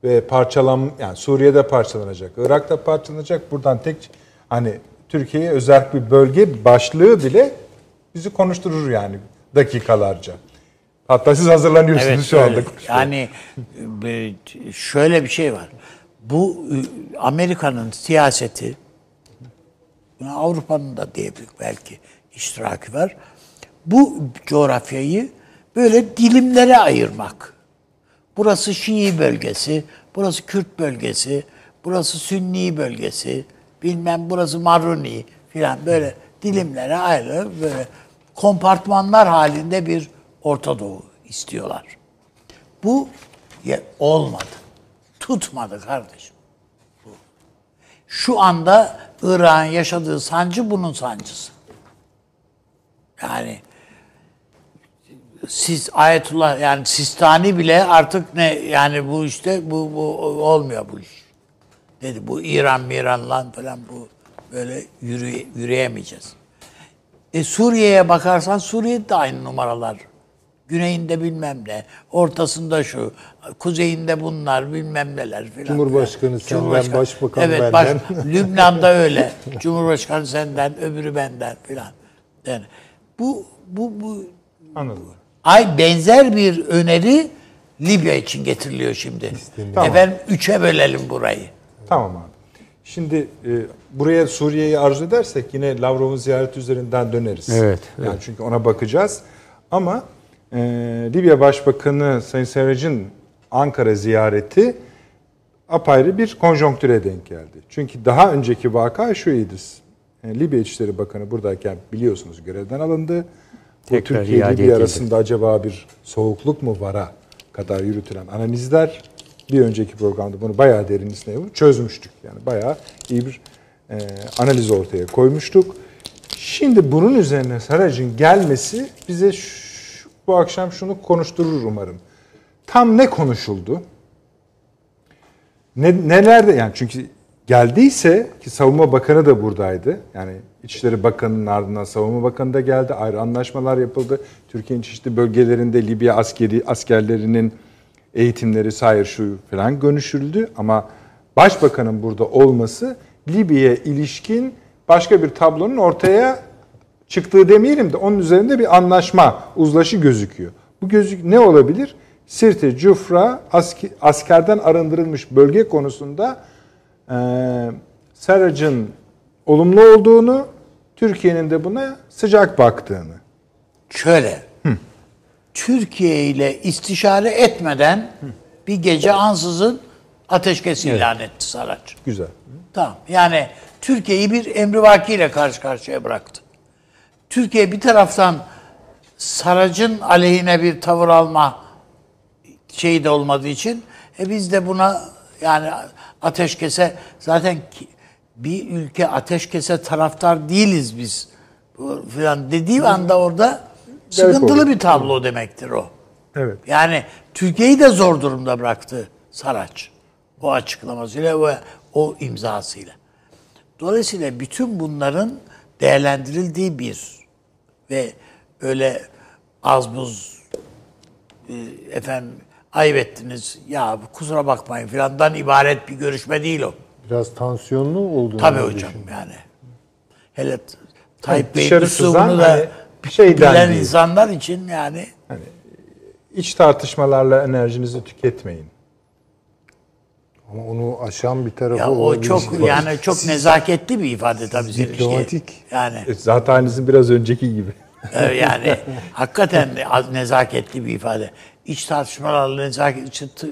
ve parçalan yani Suriye'de parçalanacak, Irak'ta parçalanacak. Buradan tek hani Türkiye'ye özerk bir bölge başlığı bile bizi konuşturur yani dakikalarca. Hatta siz hazırlanıyorsunuz şu anda. öyle. Yani e, şöyle bir şey var. Bu e, Amerika'nın siyaseti Avrupa'nın da diyebilir belki iştiraki var. Bu coğrafyayı böyle dilimlere ayırmak. Burası Şii bölgesi, burası Kürt bölgesi, burası Sünni bölgesi, bilmem burası Maruni filan böyle dilimlere ayrılıp böyle kompartmanlar halinde bir Orta Doğu istiyorlar. Bu ya- olmadı. Tutmadı kardeşim. Bu. Şu anda Irak'ın yaşadığı sancı bunun sancısı. Yani siz Ayetullah yani Sistani bile artık ne yani bu işte bu, bu olmuyor bu iş. Dedi bu İran miran lan falan bu böyle yürü, yürüyemeyeceğiz. E Suriye'ye bakarsan Suriye'de de aynı numaralar. Güneyinde bilmem ne, ortasında şu, kuzeyinde bunlar bilmem neler filan. Cumhurbaşkanı senden, başbakan evet, benden. Lübnan'da öyle. Cumhurbaşkanı senden, öbürü benden filan. Yani bu bu bu Anladım. ay benzer bir öneri Libya için getiriliyor şimdi. Tamam. Efendim üçe bölelim burayı. Tamam abi. Şimdi e, buraya Suriye'yi arzu edersek yine Lavrov'un ziyareti üzerinden döneriz. Evet, Yani çünkü ona bakacağız. Ama e, Libya Başbakanı Sayın Serrac'ın Ankara ziyareti apayrı bir konjonktüre denk geldi. Çünkü daha önceki vaka şuydu. E, Libya İçişleri Bakanı buradayken biliyorsunuz görevden alındı. Bu Tekrar Türkiye iade Libya edildi. arasında acaba bir soğukluk mu vara kadar yürütülen analizler bir önceki programda bunu bayağı derinlisine yapıp çözmüştük. Yani bayağı iyi bir e, analiz ortaya koymuştuk. Şimdi bunun üzerine Sarac'ın gelmesi bize şu- bu akşam şunu konuşturur umarım. Tam ne konuşuldu? Ne, nelerde yani çünkü geldiyse ki Savunma Bakanı da buradaydı. Yani İçişleri Bakanı'nın ardından Savunma Bakanı da geldi. Ayrı anlaşmalar yapıldı. Türkiye'nin çeşitli bölgelerinde Libya askeri askerlerinin eğitimleri sayır şu falan görüşüldü ama Başbakanın burada olması Libya'ya ilişkin başka bir tablonun ortaya çıktığı demeyelim de onun üzerinde bir anlaşma, uzlaşı gözüküyor. Bu gözük ne olabilir? Sirte, Cufra, askerden arındırılmış bölge konusunda e, Sarac'ın olumlu olduğunu, Türkiye'nin de buna sıcak baktığını. Şöyle. Türkiye ile istişare etmeden bir gece ansızın ateşkes ilan etti Saraç. Güzel. Tamam. Yani Türkiye'yi bir emrivaki ile karşı karşıya bıraktı. Türkiye bir taraftan Sarac'ın aleyhine bir tavır alma şeyi de olmadığı için e biz de buna yani ateşkese zaten bir ülke ateşkese taraftar değiliz biz falan dediği anda orada sıkıntılı bir tablo demektir o. Evet. Yani Türkiye'yi de zor durumda bıraktı Saraç. O açıklamasıyla ve o imzasıyla. Dolayısıyla bütün bunların değerlendirildiği bir ve öyle az buz e, efendim ayıp ettiniz ya kusura bakmayın filandan ibaret bir görüşme değil o. Biraz tansiyonlu olduğunu Tabii hocam düşünüyorum. yani. Hele Tayyip Bey'in üslubunu da hani şeyden bilen değil. insanlar için yani İç tartışmalarla enerjinizi tüketmeyin. Ama onu aşan bir tarafı ya o çok yani çok nezaketli bir ifade tabii şey. diplomatik. Yani E, Zaten halinizin biraz önceki gibi. yani hakikaten az- nezaketli bir ifade. İç tartışmalarla nezaket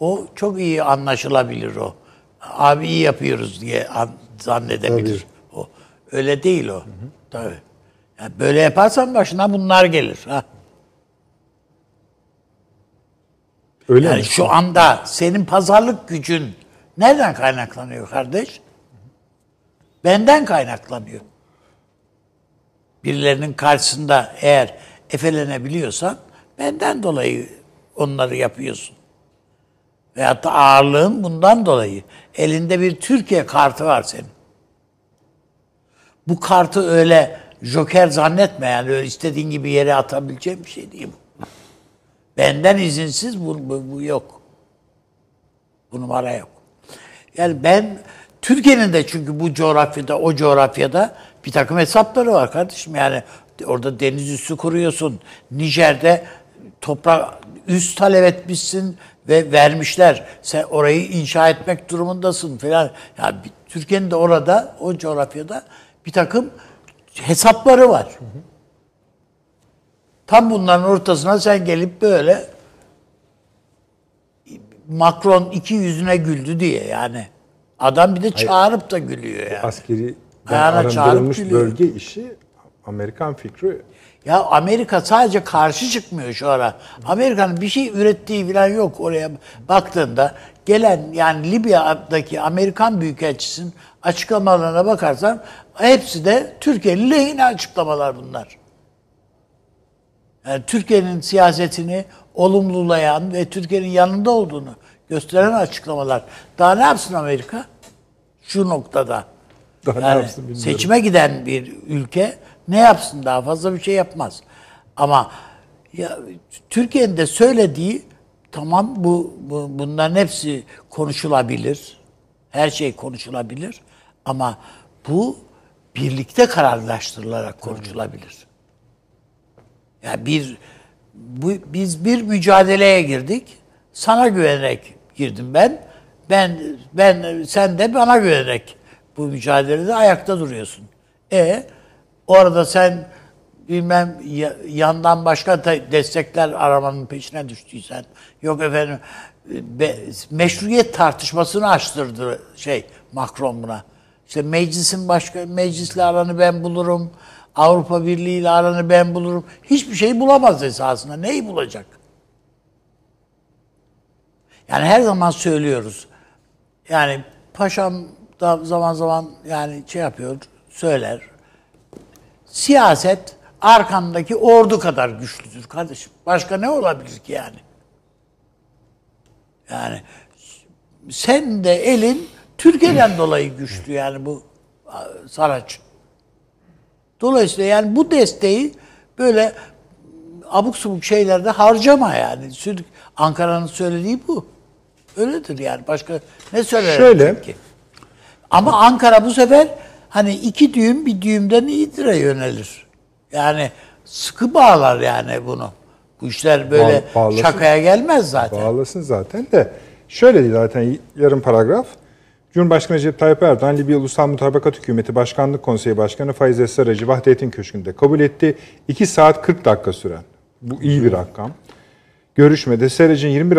o çok iyi anlaşılabilir o. Abi iyi yapıyoruz diye an- zannedebilir. O öyle değil o. Tabii. Yani böyle yaparsan başına bunlar gelir. Ha. Öyle Yani mi? şu anda senin pazarlık gücün nereden kaynaklanıyor kardeş? Benden kaynaklanıyor. Birilerinin karşısında eğer efelenebiliyorsan benden dolayı onları yapıyorsun. Veyahut da ağırlığın bundan dolayı. Elinde bir Türkiye kartı var senin. Bu kartı öyle joker zannetme yani öyle istediğin gibi yere atabileceğim bir şey değil bu. Benden izinsiz bu, bu, bu yok. Bu numara yok. Yani ben Türkiye'nin de çünkü bu coğrafyada, o coğrafyada bir takım hesapları var kardeşim. Yani orada deniz üssü kuruyorsun. Nijer'de toprak üst talep etmişsin ve vermişler. Sen orayı inşa etmek durumundasın falan. Yani Türkiye'nin de orada, o coğrafyada bir takım hesapları var. Tam bunların ortasına sen gelip böyle Macron iki yüzüne güldü diye yani. Adam bir de çağırıp da gülüyor yani. Askeri arındırılmış bölge işi Amerikan fikri Ya Amerika sadece karşı çıkmıyor şu ara. Amerika'nın bir şey ürettiği falan yok oraya baktığında. Gelen yani Libya'daki Amerikan Büyükelçisi'nin açıklamalarına bakarsan hepsi de Türkiye'nin lehine açıklamalar bunlar. Yani Türkiye'nin siyasetini olumlulayan ve Türkiye'nin yanında olduğunu gösteren açıklamalar. Daha ne yapsın Amerika? Şu noktada. Daha ne Yani yapsın bilmiyorum. Seçime giden bir ülke ne yapsın daha fazla bir şey yapmaz. Ama ya Türkiye'nin de söylediği tamam bu, bu bunların hepsi konuşulabilir. Her şey konuşulabilir ama bu birlikte kararlaştırılarak konuşulabilir. Ya bir bu, biz bir mücadeleye girdik. Sana güvenerek girdim ben. Ben ben sen de bana güvenerek bu mücadelede ayakta duruyorsun. E o arada sen bilmem ya- yandan başka destekler aramanın peşine düştüysen yok efendim be- meşruiyet tartışmasını açtırdı şey Macron buna. İşte meclisin başka meclisle aranı ben bulurum. Avrupa Birliği ile aranı ben bulurum. Hiçbir şey bulamaz esasında. Neyi bulacak? Yani her zaman söylüyoruz. Yani paşam da zaman zaman yani şey yapıyor, söyler. Siyaset arkandaki ordu kadar güçlüdür kardeşim. Başka ne olabilir ki yani? Yani sen de elin Türkiye'den dolayı güçlü yani bu Saraç. Dolayısıyla yani bu desteği böyle abuk subuk şeylerde harcama yani. Ankara'nın söylediği bu. Öyledir yani. Başka ne söyler Şöyle. ki? Ama Ankara bu sefer hani iki düğüm bir düğümden iyidir'e yönelir. Yani sıkı bağlar yani bunu. Bu işler böyle Bağ- bağlasın. şakaya gelmez zaten. Bağlasın zaten de. Şöyle zaten yarım paragraf. Cumhurbaşkanı Recep Tayyip Erdoğan, Libya Ulusal Mutabakat Hükümeti Başkanlık Konseyi Başkanı Faiz Esraracı Vahdettin Köşkü'nde kabul etti. 2 saat 40 dakika süren. Bu iyi bir rakam. Görüşmede Serac'ın 21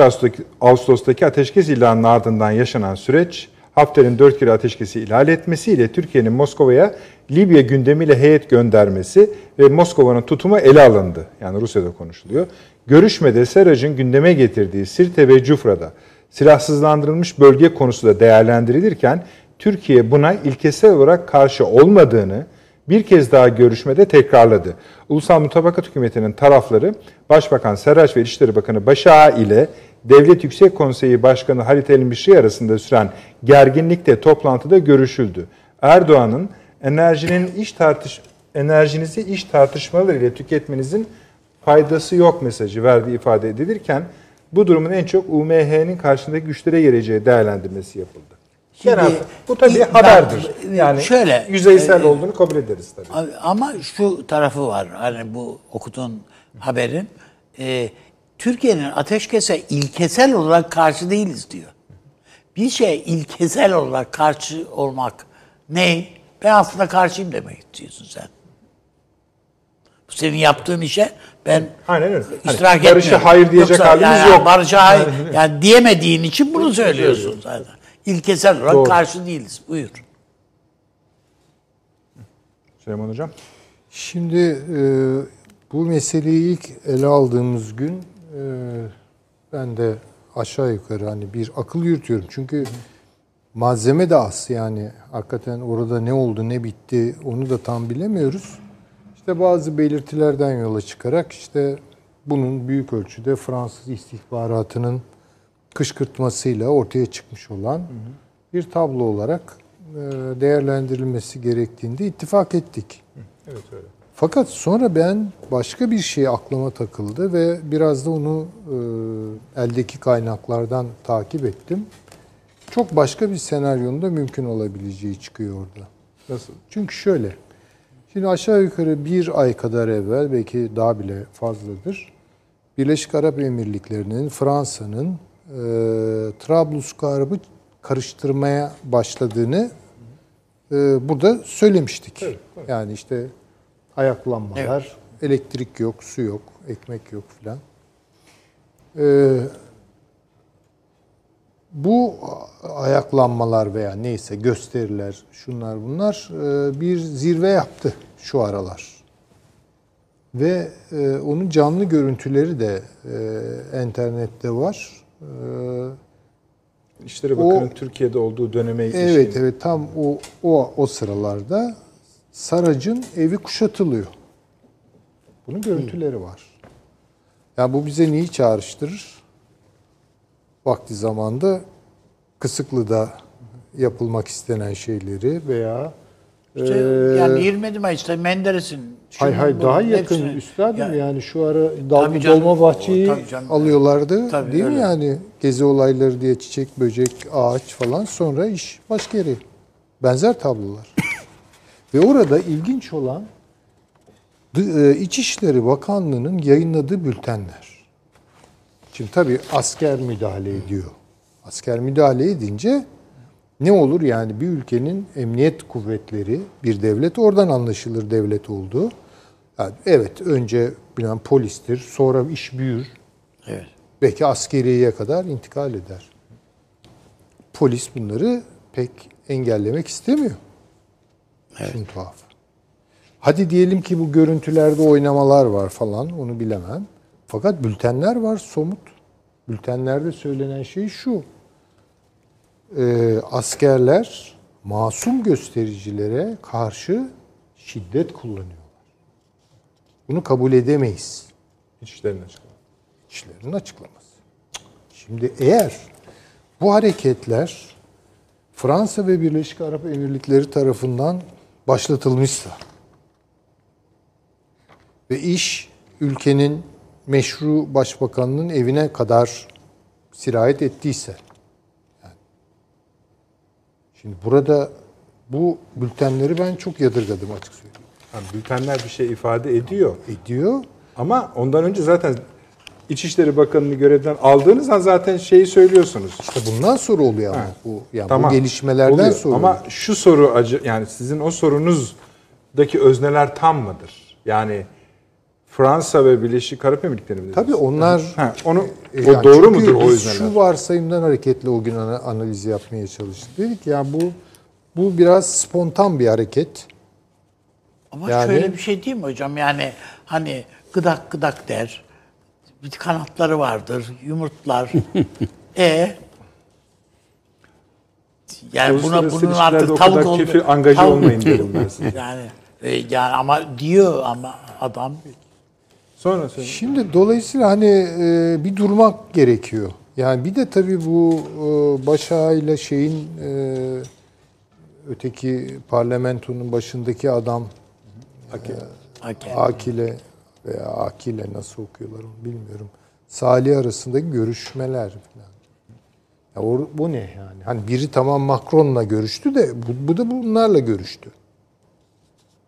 Ağustos'taki, ateşkes ilanının ardından yaşanan süreç, Hafter'in 4 kere ateşkesi ihlal etmesiyle Türkiye'nin Moskova'ya Libya gündemiyle heyet göndermesi ve Moskova'nın tutumu ele alındı. Yani Rusya'da konuşuluyor. Görüşmede Serac'ın gündeme getirdiği Sirte ve Cufra'da silahsızlandırılmış bölge konusu da değerlendirilirken Türkiye buna ilkesel olarak karşı olmadığını bir kez daha görüşmede tekrarladı. Ulusal Mutabakat Hükümeti'nin tarafları Başbakan Serraç ve İçişleri Bakanı Başağa ile Devlet Yüksek Konseyi Başkanı Halit Elmişri arasında süren gerginlikte toplantıda görüşüldü. Erdoğan'ın enerjinin iş tartış enerjinizi iş tartışmaları ile tüketmenizin faydası yok mesajı verdiği ifade edilirken bu durumun en çok UMH'nin karşındaki güçlere geleceği değerlendirmesi yapıldı. Şimdi, Genel, bu tabii ben- haberdir. Yani şöyle, yüzeysel e, olduğunu kabul ederiz tabii. Ama şu tarafı var. Hani bu okutun haberin. e, Türkiye'nin ateşkese ilkesel olarak karşı değiliz diyor. Bir şey ilkesel olarak karşı olmak ne? Ben aslında karşıyım demek istiyorsun sen. Bu senin yaptığın işe ben Aynen öyle. Hani iştirak barışa etmiyorum. hayır diyecek halimiz yani, yok. Barışa hayır yani diyemediğin için bunu söylüyorsun zaten. İlkesel olarak Doğru. karşı değiliz. Buyur. Süleyman Hocam. Şimdi e, bu meseleyi ilk ele aldığımız gün e, ben de aşağı yukarı hani bir akıl yürütüyorum. Çünkü malzeme de az yani hakikaten orada ne oldu ne bitti onu da tam bilemiyoruz. İşte bazı belirtilerden yola çıkarak işte bunun büyük ölçüde Fransız istihbaratının kışkırtmasıyla ortaya çıkmış olan bir tablo olarak e, değerlendirilmesi gerektiğinde ittifak ettik. Evet öyle. Fakat sonra ben başka bir şey aklıma takıldı ve biraz da onu e, eldeki kaynaklardan takip ettim. Çok başka bir senaryonun da mümkün olabileceği çıkıyor orada. Nasıl? Çünkü şöyle, şimdi aşağı yukarı bir ay kadar evvel, belki daha bile fazladır, Birleşik Arap Emirlikleri'nin, Fransa'nın e, Trablusgarp'ı karıştırmaya başladığını e, burada söylemiştik. Yani işte ayaklanmalar, elektrik yok, su yok, ekmek yok filan. E, bu ayaklanmalar veya neyse gösteriler, şunlar bunlar e, bir zirve yaptı şu aralar. Ve e, onun canlı görüntüleri de e, internette var. İşleri Bakanı'nın O- Türkiye'de olduğu döneme ilişkin. Evet evet tam o o o sıralarda Sarac'ın evi kuşatılıyor. Bunun görüntüleri var. Yani bu bize neyi çağrıştırır? Vakti zamanda Kısıklı'da yapılmak istenen şeyleri veya İşte eee, yani 20 Mayıs'ta Menderes'in hay hay daha yakın hepsini- üstadım Ya- yani şu ara canım, Dolma Bahçe'yi alıyorlardı Tabii, değil mi öyle. yani gezi olayları diye çiçek, böcek, ağaç falan sonra iş başka yere. Benzer tablolar. Ve orada ilginç olan e, İçişleri Bakanlığı'nın yayınladığı bültenler. Şimdi tabii asker müdahale ediyor. Asker müdahale edince ne olur yani bir ülkenin emniyet kuvvetleri, bir devlet oradan anlaşılır devlet olduğu. Yani evet önce bilen polistir, sonra iş büyür. Evet. Belki askeriyeye kadar intikal eder. Polis bunları pek engellemek istemiyor. Şimdi tuhaf. Hadi diyelim ki bu görüntülerde oynamalar var falan onu bilemem. Fakat bültenler var somut. Bültenlerde söylenen şey şu. Ee, askerler masum göstericilere karşı şiddet kullanıyorlar. Bunu kabul edemeyiz. İçişlerin açıklaması. İşlerin açıklaması. Şimdi eğer bu hareketler Fransa ve Birleşik Arap Emirlikleri tarafından başlatılmışsa ve iş ülkenin meşru başbakanının evine kadar sirayet ettiyse yani şimdi burada bu bültenleri ben çok yadırgadım açık söyleyeyim. Yani bültenler bir şey ifade ediyor. Ediyor. Ama ondan önce zaten İçişleri Bakanı'nı görevden aldığınız an zaten şeyi söylüyorsunuz. İşte bundan sonra oluyor ama Ha, bu yani Tamam. bu gelişmelerden Oluyor. sonra. Ama şu soru acı yani sizin o sorunuzdaki özneler tam mıdır? Yani Fransa ve Birleşik Arap Emirlikleri mi? Tabii onlar Ha, onu E, o yani doğru çünkü mudur o özneler? Şu varsayımdan hareketle o gün ana- analiz yapmaya çalıştık. Dedik ya bu bu biraz spontan bir hareket. Ama Yani- şöyle bir şey değil mi hocam? Yani hani gıdak gıdak der. Bir kanatları vardır, yumurtlar. e yani buna bunun artık o tavuk kadar oldu. kefil angaje tavuk- olmayın derim ben size. Yani e, yani ama diyor ama adam Sonra söyle. Şimdi dolayısıyla hani e, bir durmak gerekiyor. Yani bir de tabii bu e, Başağa ile şeyin e, öteki parlamentonun başındaki adam hakem. Akile veya Akile nasıl okuyorlar onu bilmiyorum. Salih arasındaki görüşmeler falan. Ya o- bu ne yani? Hani biri tamam Macron'la görüştü de bu, bu da bunlarla görüştü.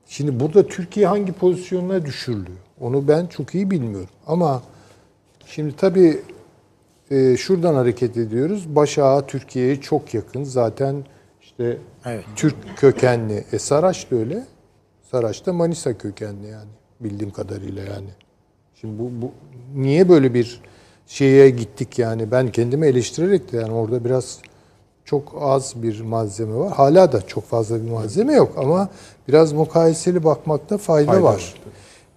Şimdi burada Türkiye hangi pozisyonuna düşürülüyor? Onu ben çok iyi bilmiyorum. Ama şimdi tabii e, şuradan hareket ediyoruz. Başağı Türkiye'ye çok yakın. Zaten işte Evet. Türk kökenli. E Saraç da öyle. Saraç da Manisa kökenli yani. Bildiğim kadarıyla yani. Şimdi bu, bu niye böyle bir şeye gittik yani? Ben kendimi eleştirerek de yani orada biraz çok az bir malzeme var. Hala da çok fazla bir malzeme yok ama biraz mukayeseli bakmakta fayda, Fayda var. var,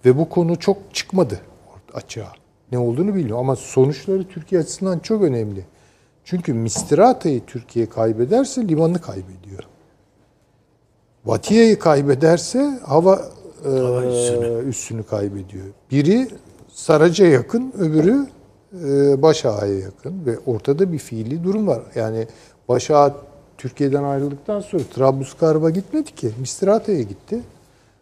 Ve bu konu çok çıkmadı açığa. Ne olduğunu bilmiyorum ama sonuçları Türkiye açısından çok önemli. Çünkü Mistirata'yı Türkiye kaybederse limanı kaybediyor. Vatiye'yi kaybederse hava, e, üssünü. kaybediyor. Biri Saraç'a yakın, öbürü e, Başak'a yakın ve ortada bir fiili durum var. Yani Başak Türkiye'den ayrıldıktan sonra Trablusgarp'a gitmedi ki, Mistirata'ya gitti.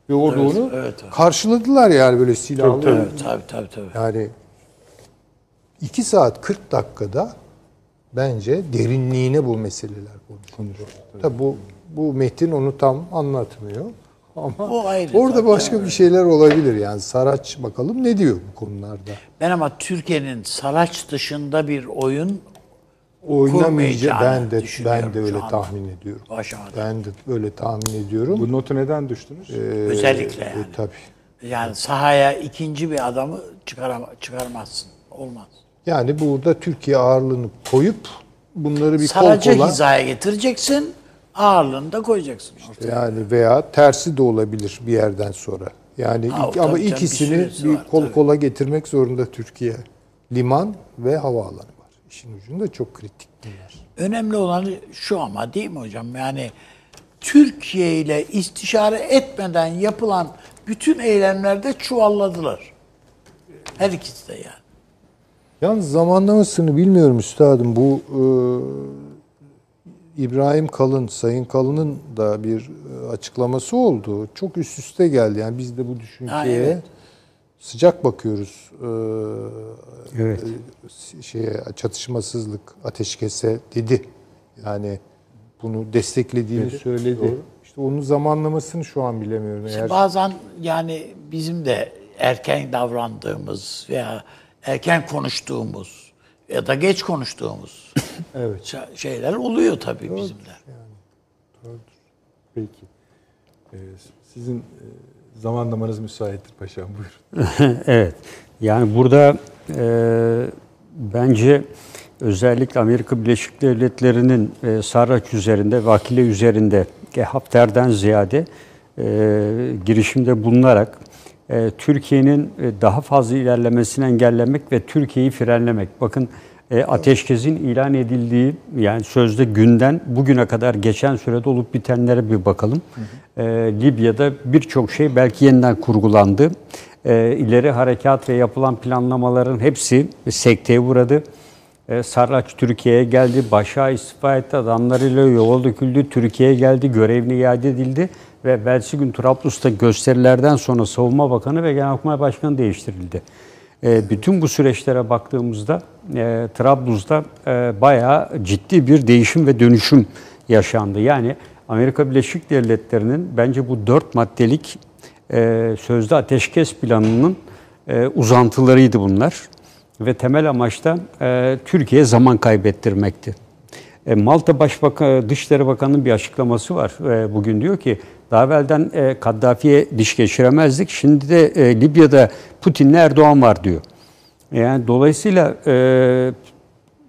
Ve orada Evet, onu evet, evet. karşıladılar yani böyle silahlı. Evet, tabii tabii tabii. Yani 2 saat 40 dakikada bence derinliğine bu meseleler konuşuluyor. Tabii bu bu metin onu tam anlatmıyor. Ama O ayrı orada tabii, başka bir şeyler olabilir yani. Saraç bakalım ne diyor bu konularda. Ben ama Türkiye'nin Saraç dışında bir oyun Oynamayacak ben de ben de öyle tahmin ediyorum. Başak'ta. Ben de öyle tahmin ediyorum. Bu notu neden düştünüz? özellikle yani. E, tabii. Yani sahaya ikinci bir adamı çıkarama, çıkarmazsın. Olmaz. Yani burada Türkiye ağırlığını koyup bunları bir kol Saracı kola hizaya getireceksin. Ağırlığını da koyacaksın işte. Yani veya tersi de olabilir bir yerden sonra. Yani Ha, ilk- ama bir ikisini süresi bir var, kol tabii. kola getirmek zorunda Türkiye. Liman ve havaalanı. İşin ucunda çok kritik bunlar. Önemli olan şu ama değil mi hocam? Yani Türkiye ile istişare etmeden yapılan bütün eylemlerde çuvalladılar. Her ikisi de yani. Yalnız zamanlamasını bilmiyorum üstadım. Bu e, İbrahim Kalın, Sayın Kalın'ın da bir e, açıklaması oldu. Çok üst üste geldi. Yani biz de bu düşünceye Ha, evet. Sıcak bakıyoruz. E, Evet. şeye çatışmasızlık, ateşkese dedi. Yani bunu desteklediğini söyledi. İşte onun zamanlamasını şu an bilemiyorum. Eğer Bazen yani bizim de erken davrandığımız veya erken konuştuğumuz ya da geç konuştuğumuz evet. şeyler oluyor tabii bizim de. Peki. Ee, sizin e, Zamanlamanız müsaittir paşam buyurun. evet. Yani burada e, bence özellikle Amerika Birleşik Devletleri'nin e, Sarraç üzerinde, Vakile üzerinde e, Hafter'den ziyade e, girişimde bulunarak e, Türkiye'nin e, daha fazla ilerlemesini engellemek ve Türkiye'yi frenlemek. Bakın e, ateşkesin ilan edildiği yani sözde günden bugüne kadar geçen sürede olup bitenlere bir bakalım. E, Libya'da birçok şey belki yeniden kurgulandı. E, ileri harekat ve yapılan planlamaların hepsi sekteye uğradı. E, Sarraç Türkiye'ye geldi, başa istifa etti, adamlarıyla yola döküldü, Türkiye'ye geldi, görevini iade edildi ve evvelsi gün Trablus'ta gösterilerden sonra Savunma Bakanı ve Genelkurmay Başkanı değiştirildi. E, bütün bu süreçlere baktığımızda e, Trablus'ta e, bayağı ciddi bir değişim ve dönüşüm yaşandı. Yani Amerika Birleşik Devletleri'nin bence bu dört maddelik e, sözde ateşkes planının e, uzantılarıydı bunlar. Ve temel amaç da e, Türkiye'ye zaman kaybettirmekti. Malta Başbakanı, Dışişleri Bakanı'nın bir açıklaması var. Bugün diyor ki daha evvelden e, Kaddafi'ye diş geçiremezdik. Şimdi de e, Libya'da Putin'le Erdoğan var diyor. Yani dolayısıyla e,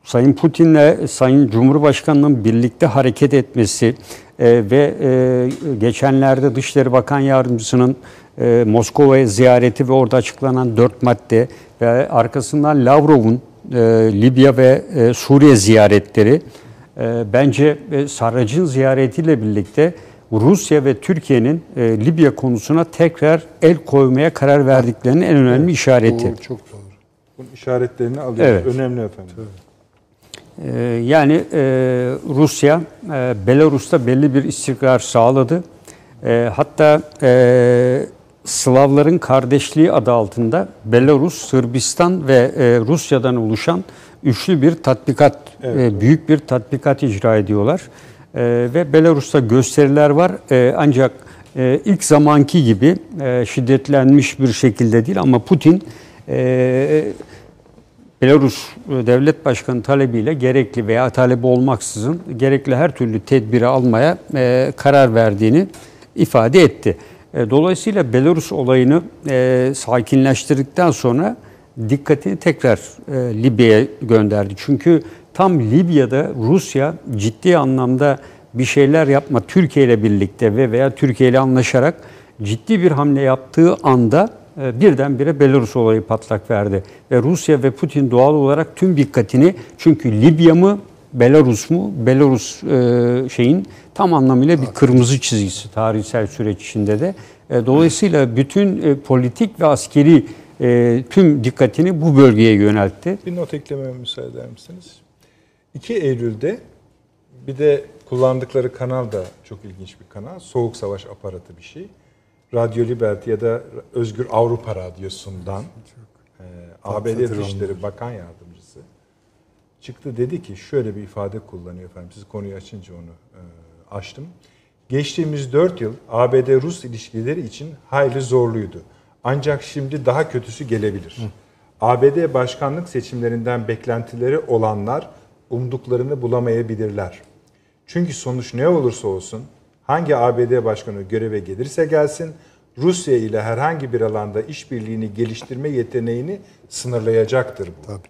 Sayın Putin'le Sayın Cumhurbaşkanı'nın birlikte hareket etmesi e, ve e, geçenlerde Dışişleri Bakan Yardımcısının e, Moskova'ya ziyareti ve orada açıklanan dört madde ve arkasından Lavrov'un e, Libya ve e, Suriye ziyaretleri e, bence e, Sarrac'ın ziyaretiyle birlikte Rusya ve Türkiye'nin e, Libya konusuna tekrar el koymaya karar verdiklerinin en önemli işareti. Doğru, çok doğru. Bunun işaretlerini alıyoruz. Evet. Önemli efendim. Ee, Yani e, Rusya, e, Belarus'ta belli bir istikrar sağladı. E, Hatta e, Slavların kardeşliği adı altında Belarus, Sırbistan ve e, Rusya'dan oluşan üçlü bir tatbikat, e, büyük bir tatbikat icra ediyorlar. E, Ve Belarus'ta gösteriler var. E, Ancak e, ilk zamanki gibi e, şiddetlenmiş bir şekilde değil ama Putin e, Belarus Devlet Başkanı talebiyle gerekli veya talebi olmaksızın gerekli her türlü tedbiri almaya e, karar verdiğini ifade etti. E, dolayısıyla Belarus olayını e, sakinleştirdikten sonra dikkatini tekrar e, Libya'ya gönderdi. Çünkü tam Libya'da Rusya ciddi anlamda bir şeyler yapma Türkiye ile birlikte ve veya Türkiye ile anlaşarak ciddi bir hamle yaptığı anda e, birdenbire Belarus olayı patlak verdi. Ve Rusya ve Putin doğal olarak tüm dikkatini çünkü Libya mı Belarus mu? Belarus e, şeyin tam anlamıyla bir kırmızı çizgisi tarihsel süreç içinde de. E, dolayısıyla bütün politik ve askeri tüm dikkatini bu bölgeye yöneltti. Bir not eklememe müsaade eder misiniz? 2 Eylül'de bir de kullandıkları kanal da çok ilginç bir kanal. Soğuk Savaş aparatı bir şey. Radyo Liberty ya da Özgür Avrupa Radyosu'ndan e, ABD Dışişleri Bakan Yardımcısı çıktı dedi ki şöyle bir ifade kullanıyor efendim. Siz konuyu açınca onu e, açtım. Geçtiğimiz 4 yıl ABD-Rus ilişkileri için hayli zorluydu. Ancak şimdi daha kötüsü gelebilir. ABD başkanlık seçimlerinden beklentileri olanlar umduklarını bulamayabilirler. Çünkü sonuç ne olursa olsun hangi ABD başkanı göreve gelirse gelsin Rusya ile herhangi bir alanda işbirliğini geliştirme yeteneğini sınırlayacaktır bu. Tabii.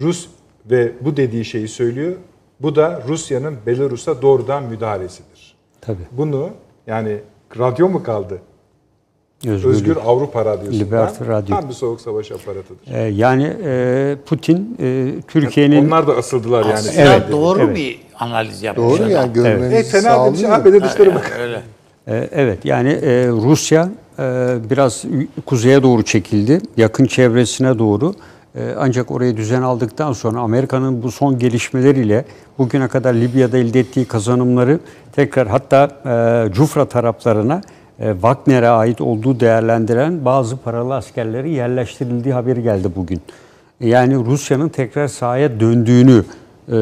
Rus ve bu dediği şeyi söylüyor. Bu da Rusya'nın Belarus'a doğrudan müdahalesidir. Tabii. Bunu yani radyo mu kaldı? Özgür, Özgür Avrupa Radyosu'ndan Liberty Radyo. tam bir soğuk savaş aparatıdır. E, yani e, Putin e, Türkiye'nin Onlar da asıldılar yani. Aslında Evet, doğru evet. bir analiz yapmış. Doğru yani görmenizi E, fena demiş sağlıyor. ABD Dışişleri Bakanı. Öyle. E, Evet yani e, Rusya e, biraz kuzeye doğru çekildi, yakın çevresine doğru. E, Ancak oraya düzen aldıktan sonra Amerika'nın bu son gelişmeleriyle bugüne kadar Libya'da elde ettiği kazanımları tekrar hatta e, Cufra taraflarına e, Wagner'e ait olduğu değerlendiren bazı paralı askerlerin yerleştirildiği haberi geldi bugün. Yani Rusya'nın tekrar sahaya döndüğünü e,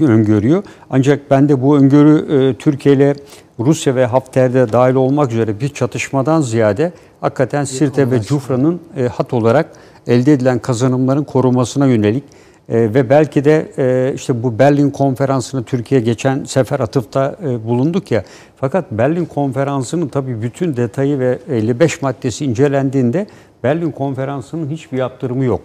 öngörüyor. Ancak ben de bu öngörü e, Türkiye ile Rusya ve Hafter'de dahil olmak üzere bir çatışmadan ziyade hakikaten Sirte ve Cufra'nın e, hat olarak elde edilen kazanımların korumasına yönelik E, ve belki de e, işte bu Berlin konferansını Türkiye geçen sefer atıfta e, bulunduk ya. Fakat Berlin konferansının tabii bütün detayı ve 55 maddesi incelendiğinde Berlin konferansının hiçbir yaptırımı yok.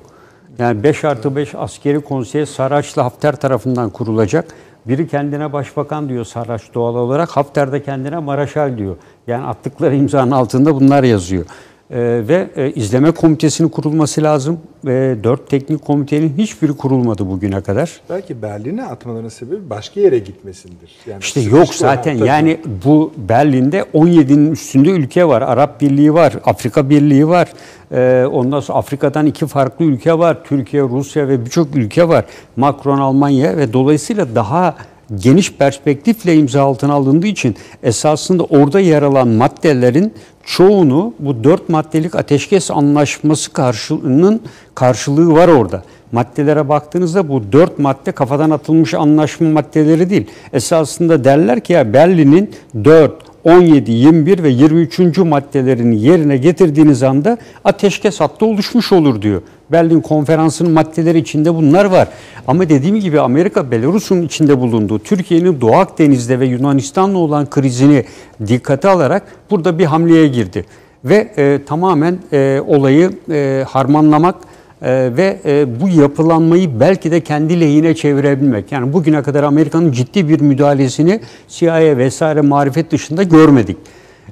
Yani 5 artı 5 askeri konsey Saraç'la Hafter tarafından kurulacak. Biri kendine başbakan diyor Saraç doğal olarak. Hafter de kendine Maraşal diyor. Yani attıkları imzanın altında bunlar yazıyor. Ee, ve e, izleme komitesinin kurulması lazım. Ve dört teknik komitenin hiçbiri kurulmadı bugüne kadar. Belki Berlin'e atmalarının sebebi başka yere gitmesindir. Yani işte yok zaten ha, yani bu Berlin'de 17'nin üstünde ülke var. Arap Birliği var, Afrika Birliği var. Ee, ondan sonra Afrika'dan iki farklı ülke var. Türkiye, Rusya ve birçok ülke var. Macron, Almanya ve dolayısıyla daha geniş perspektifle imza altına alındığı için esasında orada yer alan maddelerin çoğunu bu dört maddelik ateşkes anlaşması karşılığının karşılığı var orada. Maddelere baktığınızda bu dört madde kafadan atılmış anlaşma maddeleri değil. Esasında derler ki ya Berlin'in 4, 17, 21 ve 23. maddelerini yerine getirdiğiniz anda ateşkes hattı oluşmuş olur diyor. Berlin konferansının maddeleri içinde bunlar var. Ama dediğim gibi Amerika Belarus'un içinde bulunduğu Türkiye'nin Doğu Akdeniz'de ve Yunanistan'la olan krizini dikkate alarak burada bir hamleye girdi. Ve e, tamamen e, olayı e, harmanlamak e, ve e, bu yapılanmayı belki de kendi lehine çevirebilmek. Yani bugüne kadar Amerika'nın ciddi bir müdahalesini CIA vesaire marifet dışında görmedik.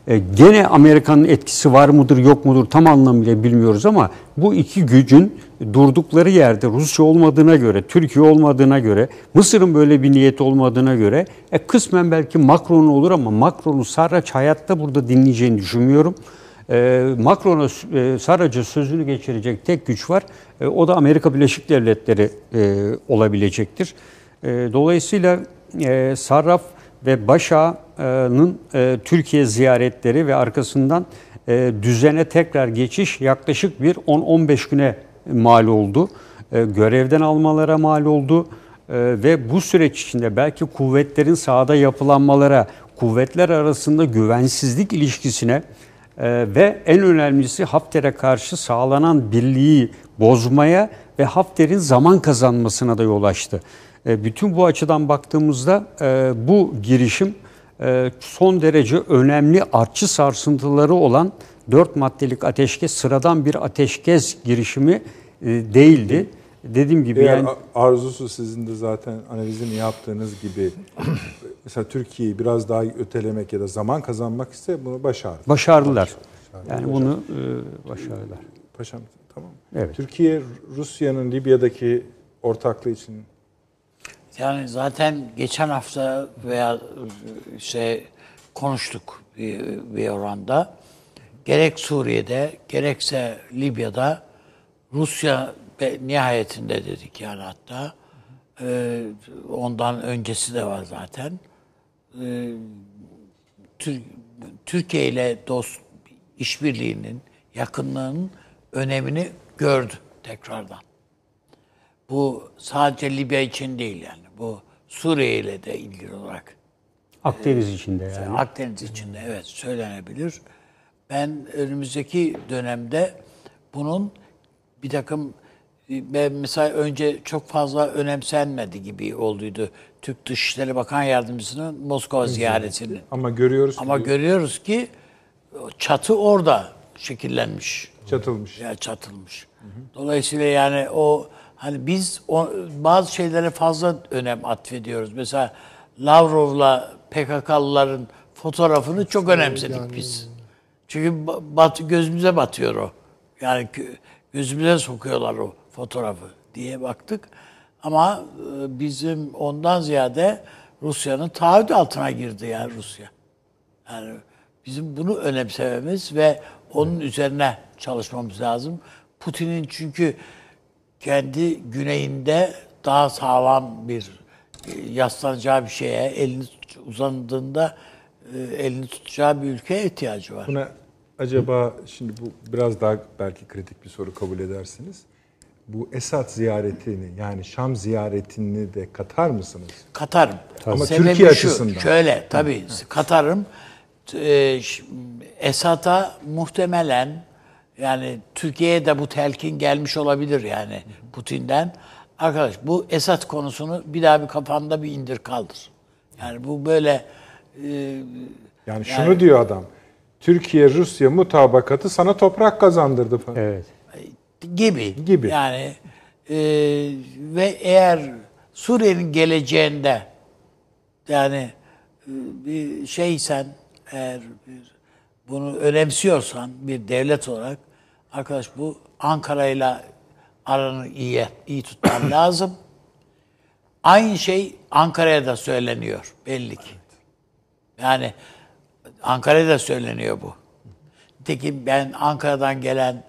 E, gene Amerika'nın etkisi var mıdır yok mudur tam anlamıyla bilmiyoruz ama bu iki gücün durdukları yerde Rusya olmadığına göre, Türkiye olmadığına göre, Mısır'ın böyle bir niyeti olmadığına göre e, kısmen belki Macron olur ama Macron'u Sarraç hayatta burada dinleyeceğini düşünmüyorum. E, Macron'a e, Sarrac'a sözünü geçirecek tek güç var. E, o da Amerika Birleşik Devletleri e, olabilecektir. E, dolayısıyla e, Sarraf ve Başa'nın e, Türkiye ziyaretleri ve arkasından e, düzene tekrar geçiş yaklaşık bir 10-15 güne mal oldu. E, görevden almalara mal oldu ve bu süreç içinde belki kuvvetlerin sahada yapılanmalara, kuvvetler arasında güvensizlik ilişkisine ve en önemlisi Hafter'e karşı sağlanan birliği bozmaya ve Hafter'in zaman kazanmasına da yol açtı. E, bütün bu açıdan baktığımızda e, bu girişim e, son derece önemli artçı sarsıntıları olan dört maddelik ateşkes sıradan bir ateşkes girişimi değildi. Dediğim gibi Eğer yani arzusu sizin de zaten analizini yaptığınız gibi mesela Türkiye'yi biraz daha ötelemek ya da zaman kazanmak ise bunu başardı. Başardılar. başardılar. Yani başardılar. bunu e, başardılar. Paşam tamam. Evet. Türkiye Rusya'nın Libya'daki ortaklığı için yani zaten geçen hafta veya işte konuştuk bir, bir oranda. Gerek Suriye'de gerekse Libya'da Rusya nihayetinde dedik yani hatta e, ondan öncesi de var zaten. E, Tür, Türkiye ile dost işbirliğinin, yakınlığının önemini gördü tekrardan. Bu sadece Libya için değil yani. Bu Suriye ile de ilgili olarak. Akdeniz içinde yani. Akdeniz içinde evet söylenebilir. Ben önümüzdeki dönemde bunun bir takım ben mesela önce çok fazla önemsenmedi gibi olduydu. Türk Dışişleri Bakan Yardımcısının Moskova ziyaretini. Ama görüyoruz Ama ki, görüyoruz ki çatı orada şekillenmiş. Çatılmış. Ya çatılmış. Hı hı. Dolayısıyla yani o Hani biz o, bazı şeylere fazla önem atfediyoruz. Mesela Lavrov'la PKK'lıların fotoğrafını çok önemsedik yani. biz. Çünkü bat, gözümüze batıyor o. Yani gözümüze sokuyorlar o fotoğrafı diye baktık. Ama e, bizim ondan ziyade Rusya'nın taahhüt altına girdi yani Rusya. Yani bizim bunu önemsememiz ve onun üzerine çalışmamız lazım. Putin'in çünkü kendi güneyinde daha sağlam bir e, yaslanacağı bir şeye elini uzandığında e, elini tutacağı bir ülkeye ihtiyacı var. Buna acaba şimdi bu biraz daha belki kritik bir soru kabul edersiniz. Bu Esad ziyaretini yani Şam ziyaretini de katar mısınız? Katarım. Ama Sebebi Türkiye şu, açısından. Şöyle tabii Hı. katarım. E, Esad'a muhtemelen yani Türkiye'ye de bu telkin gelmiş olabilir yani Putin'den. arkadaş bu Esad konusunu bir daha bir kafanda bir indir kaldır. Yani bu böyle e, Yani şunu diyor adam. Türkiye-Rusya mutabakatı sana toprak kazandırdı falan. Evet. gibi. Gibi. Yani e, ve eğer Suriye'nin geleceğinde yani e, bir şeysen eğer bir, bunu önemsiyorsan bir devlet olarak arkadaş bu Ankara'yla aranı iyi iyi tutman lazım. Aynı şey Ankara'ya da söyleniyor belli ki. Yani Ankara'ya da söyleniyor bu. Nitekim ben Ankara'dan gelen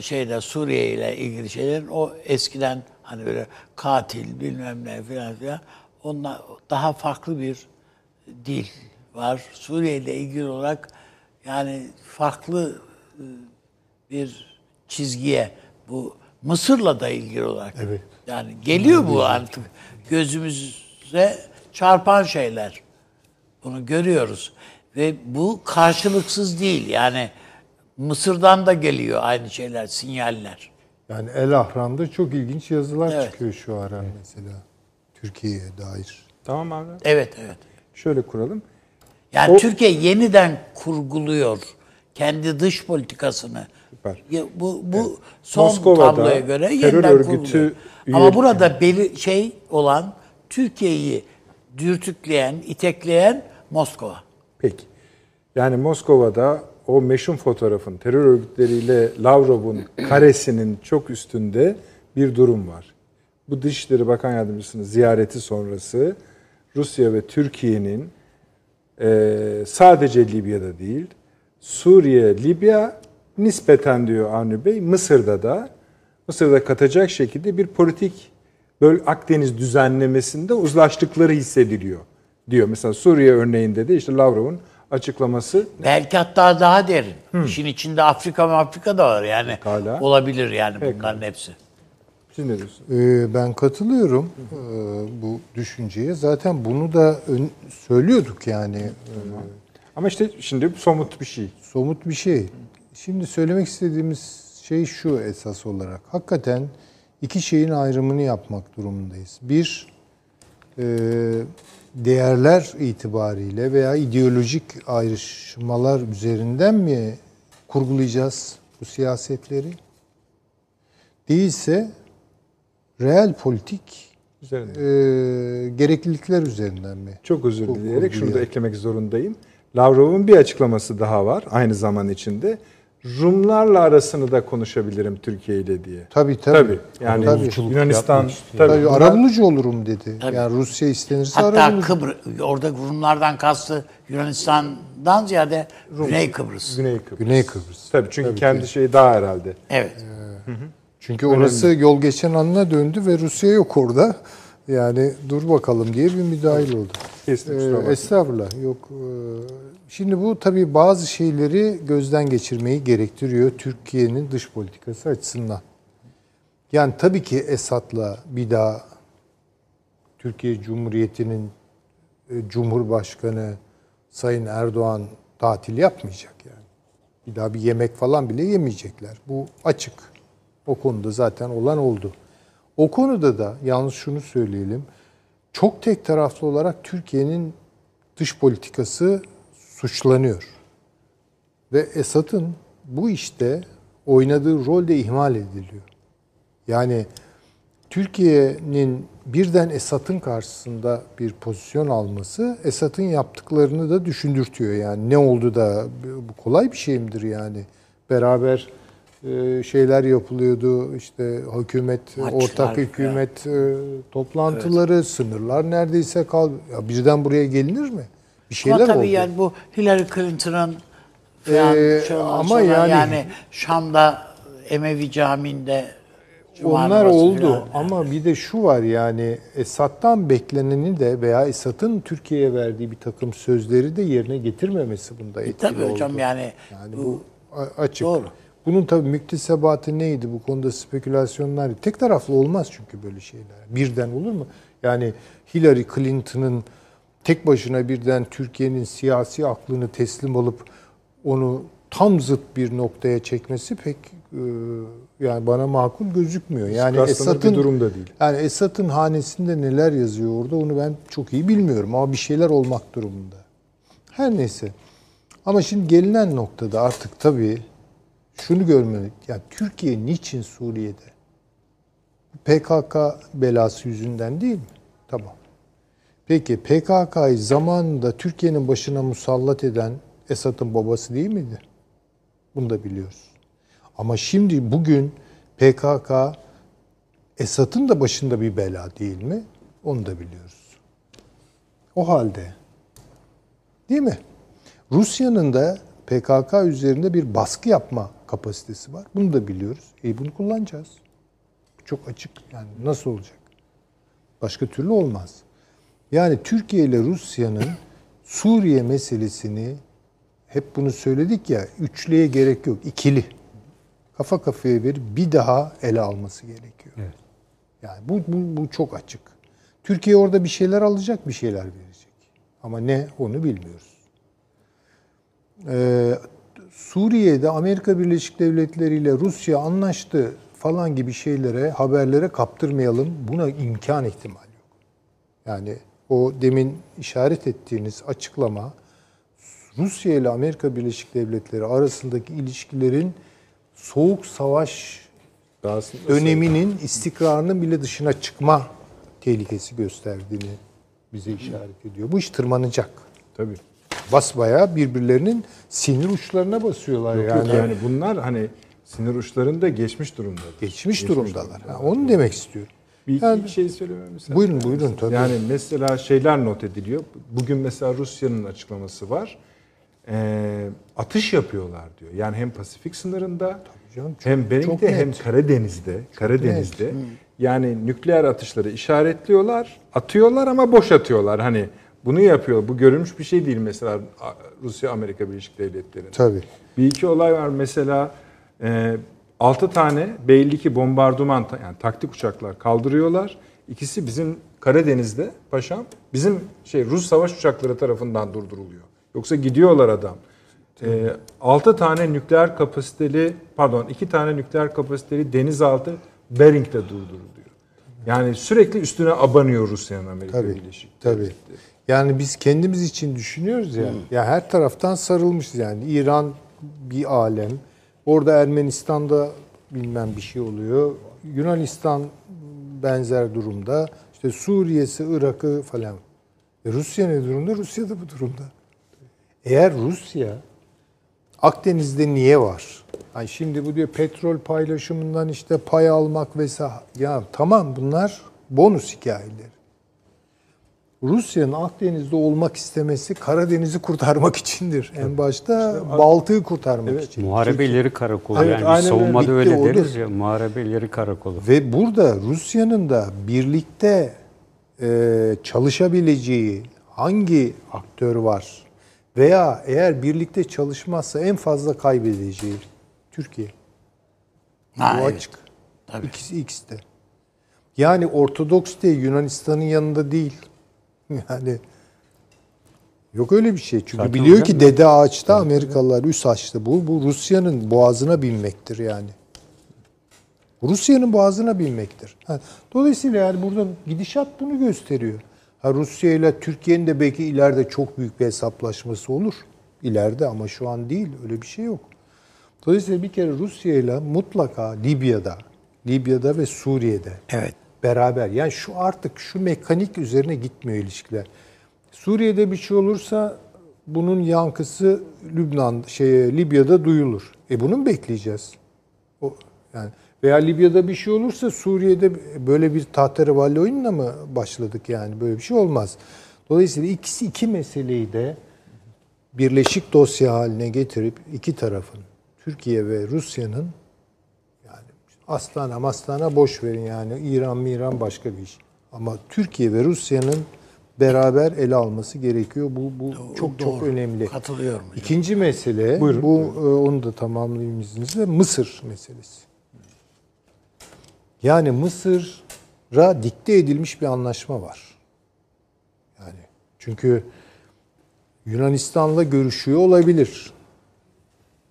şeyde Suriye ile ilgili şeylerin o eskiden hani böyle katil bilmem ne filan filan onlar daha farklı bir dil var. Suriye ile ilgili olarak yani farklı e, bir çizgiye bu Mısır'la da ilgili olarak. Evet. Yani geliyor bu artık gözümüze çarpan şeyler. Bunu görüyoruz. Ve bu karşılıksız değil. Yani Mısır'dan da geliyor aynı şeyler, sinyaller. Yani El Ahram'da çok ilginç yazılar Evet. çıkıyor şu ara mesela. Türkiye'ye dair. Tamam abi. Evet, evet. Şöyle kuralım. Yani O- Türkiye yeniden kurguluyor kendi dış politikasını. Süper. Ya Bu bu son Moskova'da tabloya göre terör örgütü kurguluyor. üye- Ama burada beli şey olan Türkiye'yi dürtükleyen, itekleyen Moskova. Peki. Yani Moskova'da o meşhur fotoğrafın terör örgütleriyle Lavrov'un karesinin çok üstünde bir durum var. Bu Dışişleri Bakan Yardımcısının ziyareti sonrası Rusya ve Türkiye'nin eee, sadece Libya'da değil, Suriye, Libya nispeten diyor Avni Bey, Mısır'da da Mısır'da katacak şekilde bir politik böyle Akdeniz düzenlemesinde uzlaştıkları hissediliyor diyor. Mesela Suriye örneğinde de işte Lavrov'un açıklaması Belki hatta daha derin. İşin içinde Afrika ve Afrika da var yani. Pekala. Olabilir yani bunların hepsi. siz ne diyorsunuz? Ee, ben katılıyorum ee, bu düşünceye. Zaten bunu da ön- söylüyorduk yani. Ee, Ama işte şimdi somut bir şey. somut bir şey. Şimdi söylemek istediğimiz şey şu esas olarak. Hakikaten iki şeyin ayrımını yapmak durumundayız. Bir, e, değerler itibariyle veya ideolojik ayrışmalar üzerinden mi kurgulayacağız bu siyasetleri? Değilse reel politik Üzerinde. e, gereklilikler üzerinden mi? Çok özür dileyerek şunu da eklemek zorundayım. Lavrov'un bir açıklaması daha var aynı zaman içinde. Rumlarla arasını da konuşabilirim Türkiye ile diye. Tabii tabii. Tabii. Yani Tabii. Yunanistan istiyor. tabii. Tabii bunlar- arabulucu olurum dedi. Tabii. Yani Rusya istenirse Hatta arabulucu. Kıbrıs, orada Rumlardan kastı Yunanistan'dan ziyade Güney Kıbrıs. Güney Kıbrıs. Güney Kıbrıs. Tabii çünkü Tabii kendi şeyi daha herhalde. Evet. Çünkü orası yol geçen anına döndü ve Rusya yok orada. Yani dur bakalım diye bir müdahil oldu. Kestim, Ee, estağfurullah. Yok. ee, Şimdi bu tabii bazı şeyleri gözden geçirmeyi gerektiriyor Türkiye'nin dış politikası açısından. Yani tabii ki Esad'la bir daha Türkiye Cumhuriyeti'nin e, Cumhurbaşkanı Sayın Erdoğan tatil yapmayacak yani. Bir daha bir yemek falan bile yemeyecekler. Bu açık. O konuda zaten olan oldu. O konuda da yalnız şunu söyleyelim. Çok tek taraflı olarak Türkiye'nin dış politikası suçlanıyor. Ve Esad'ın bu işte oynadığı rol de ihmal ediliyor. Yani Türkiye'nin birden Esad'ın karşısında bir pozisyon alması Esad'ın yaptıklarını da düşündürtüyor. Yani ne oldu da bu kolay bir şey midir yani? Beraber şeyler yapılıyordu işte hükümet Maçlar ortak hükümet e, toplantıları sınırlar neredeyse kal ya birden buraya gelinir mi? Bir şeyler ama tabii oldu. yani bu Hillary Clinton'ın falan Ee, şey ama yani- yani, Şam'da Emevi Camii'nde Cuma Onlar oldu falan. ama bir de şu var yani Esad'dan bekleneni de veya Esad'ın Türkiye'ye verdiği bir takım sözleri de yerine getirmemesi bunda etkili Tabii hocam oldu. yani, Yani bu, bu açık. Doğru. Bunun tabii müktesebatı neydi bu konuda spekülasyonlar. Tek taraflı olmaz çünkü böyle şeyler. Birden olur mu? Yani Hillary Clinton'ın tek başına birden Türkiye'nin siyasi aklını teslim alıp onu tam zıt bir noktaya çekmesi pek e, yani bana makul gözükmüyor. Yani Esad'ın durumda değil. Yani Esad'ın hanesinde neler yazıyor orada onu ben çok iyi bilmiyorum ama bir şeyler olmak durumunda. Her neyse. Ama şimdi gelinen noktada artık tabii şunu görmelik. Yani Türkiye niçin Suriye'de? PKK belası yüzünden değil mi? Tamam. Peki PKK'yı zamanında Türkiye'nin başına musallat eden Esad'ın babası değil miydi? Bunu da biliyoruz. Ama şimdi bugün PKK Esad'ın da başında bir bela değil mi? Onu da biliyoruz. O halde değil mi? Rusya'nın da PKK üzerinde bir baskı yapma kapasitesi var. Bunu da biliyoruz. E bunu kullanacağız. Çok açık. Yani nasıl olacak? Başka türlü olmaz. Yani Türkiye ile Rusya'nın Suriye meselesini hep bunu söyledik ya üçlüye gerek yok. ikili. Kafa kafaya verip bir daha ele alması gerekiyor. Evet. Yani bu, bu, bu çok açık. Türkiye orada bir şeyler alacak, bir şeyler verecek. Ama ne onu bilmiyoruz. Ee, Suriye'de Amerika Birleşik Devletleri ile Rusya anlaştı falan gibi şeylere, haberlere kaptırmayalım. Buna imkan ihtimal yok. Yani o demin işaret ettiğiniz açıklama Rusya ile Amerika Birleşik Devletleri arasındaki ilişkilerin soğuk savaş döneminin istikrarının bile dışına çıkma tehlikesi gösterdiğini bize işaret ediyor. Bu iş tırmanacak. Tabii. Basbaya birbirlerinin sinir uçlarına basıyorlar Yok, yani. yok, yani bunlar hani sinir uçlarında geçmiş durumda. Geçmiş, durumdalar. Ha, onu demek istiyorum. Bir iki Yani- şey söylememi Buyurun, misiniz? buyurun, tabii. Yani mesela şeyler not ediliyor. Bugün mesela Rusya'nın açıklaması var. Ee, atış yapıyorlar diyor. Yani hem Pasifik sınırında canım, çok- hem net. hem Karadeniz'de, Karadeniz'de yani nükleer atışları işaretliyorlar, atıyorlar ama boş atıyorlar. Hani bunu yapıyor. Bu görülmüş bir şey değil mesela Rusya Amerika Birleşik Devletleri'nin. Tabii. Bir iki olay var mesela e, 6 tane B-52 bombardıman ta- yani taktik uçaklar kaldırıyorlar. İkisi bizim Karadeniz'de paşam bizim şey Rus savaş uçakları tarafından durduruluyor. Yoksa gidiyorlar adam. E, 6 tane nükleer kapasiteli pardon 2 tane nükleer kapasiteli denizaltı Bering'de durduruluyor. Yani sürekli üstüne abanıyor Rusya'nın Amerika Tabii. Birleşik Tabii. Yani biz kendimiz için düşünüyoruz ya. Ya her taraftan sarılmışız yani. İran bir alem. Orada Ermenistan'da bilmem bir şey oluyor. Yunanistan benzer durumda. İşte Suriye'si, Irak'ı falan. E Rusya ne durumda? Rusya da bu durumda. Eğer Rusya Akdeniz'de niye var? Ay şimdi bu diyor petrol paylaşımından işte pay almak vesaire. Ya tamam bunlar bonus hikayeleri. Rusya'nın Akdeniz'de olmak istemesi Karadeniz'i kurtarmak içindir. En başta Baltık'ı kurtarmak için. Muharebeleri karakolu Evet, yani öyle. savunmada Bitti, öyle odur. deriz ya muharebeleri karakolu. Ve burada Rusya'nın da birlikte e, çalışabileceği hangi aktör var? Veya eğer birlikte çalışmazsa en fazla kaybedeceği Türkiye. Ha, Bu evet. açık. Tabii. İkisi ikisi de. Yani Ortodoks de Yunanistan'ın yanında değil. Yani yok öyle bir şey. Çünkü Zaten biliyor ki dede ağaçta Amerikalılar üst açtı. Bu bu Rusya'nın boğazına binmektir yani. Rusya'nın boğazına binmektir. Dolayısıyla yani burada gidişat bunu gösteriyor. Ha, Rusya ile Türkiye'nin de belki ileride çok büyük bir hesaplaşması olur. İleride ama şu an değil. Öyle bir şey yok. Dolayısıyla bir kere Rusya ile mutlaka Libya'da, Libya'da ve Suriye'de Evet. Beraber. Yani şu artık şu mekanik üzerine gitmiyor ilişkiler. Suriye'de bir şey olursa bunun yankısı Lübnan şey Libya'da duyulur. E bunu mu bekleyeceğiz? O yani veya Libya'da bir şey olursa Suriye'de böyle bir tahterevalli oyunla mı başladık yani böyle bir şey olmaz. Dolayısıyla ikisi iki meseleyi de birleşik dosya haline getirip iki tarafın Türkiye ve Rusya'nın yani Astana mastana boş verin yani İran mı İran başka bir iş. Ama Türkiye ve Rusya'nın beraber ele alması gerekiyor. Bu bu çok çok Doğru. önemli. Katılıyorum hocam. İkinci mesele Buyurun. bu e, onu da tamamlayayım izninizle Mısır meselesi. Yani Mısır'a dikte edilmiş bir anlaşma var. Yani çünkü Yunanistan'la görüşüyor olabilir.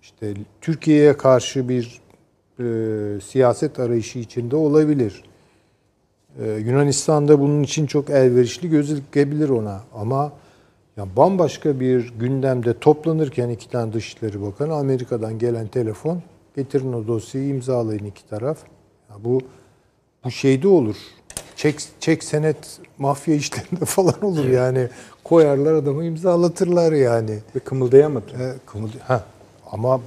İşte Türkiye'ye karşı bir e, siyaset arayışı içinde olabilir. E, Yunanistan da bunun için çok elverişli gözükebilir ona. Ama ya bambaşka bir gündemde toplanırken iki tane Dışişleri Bakanı Amerika'dan gelen telefon getirin o dosyayı imzalayın iki taraf. Ya bu bu şeyde olur. Çek, çek senet mafya işlerinde falan olur yani. Koyarlar adamı imzalatırlar yani. Ve kımıldayamadı. E, kımıldı- ha, ama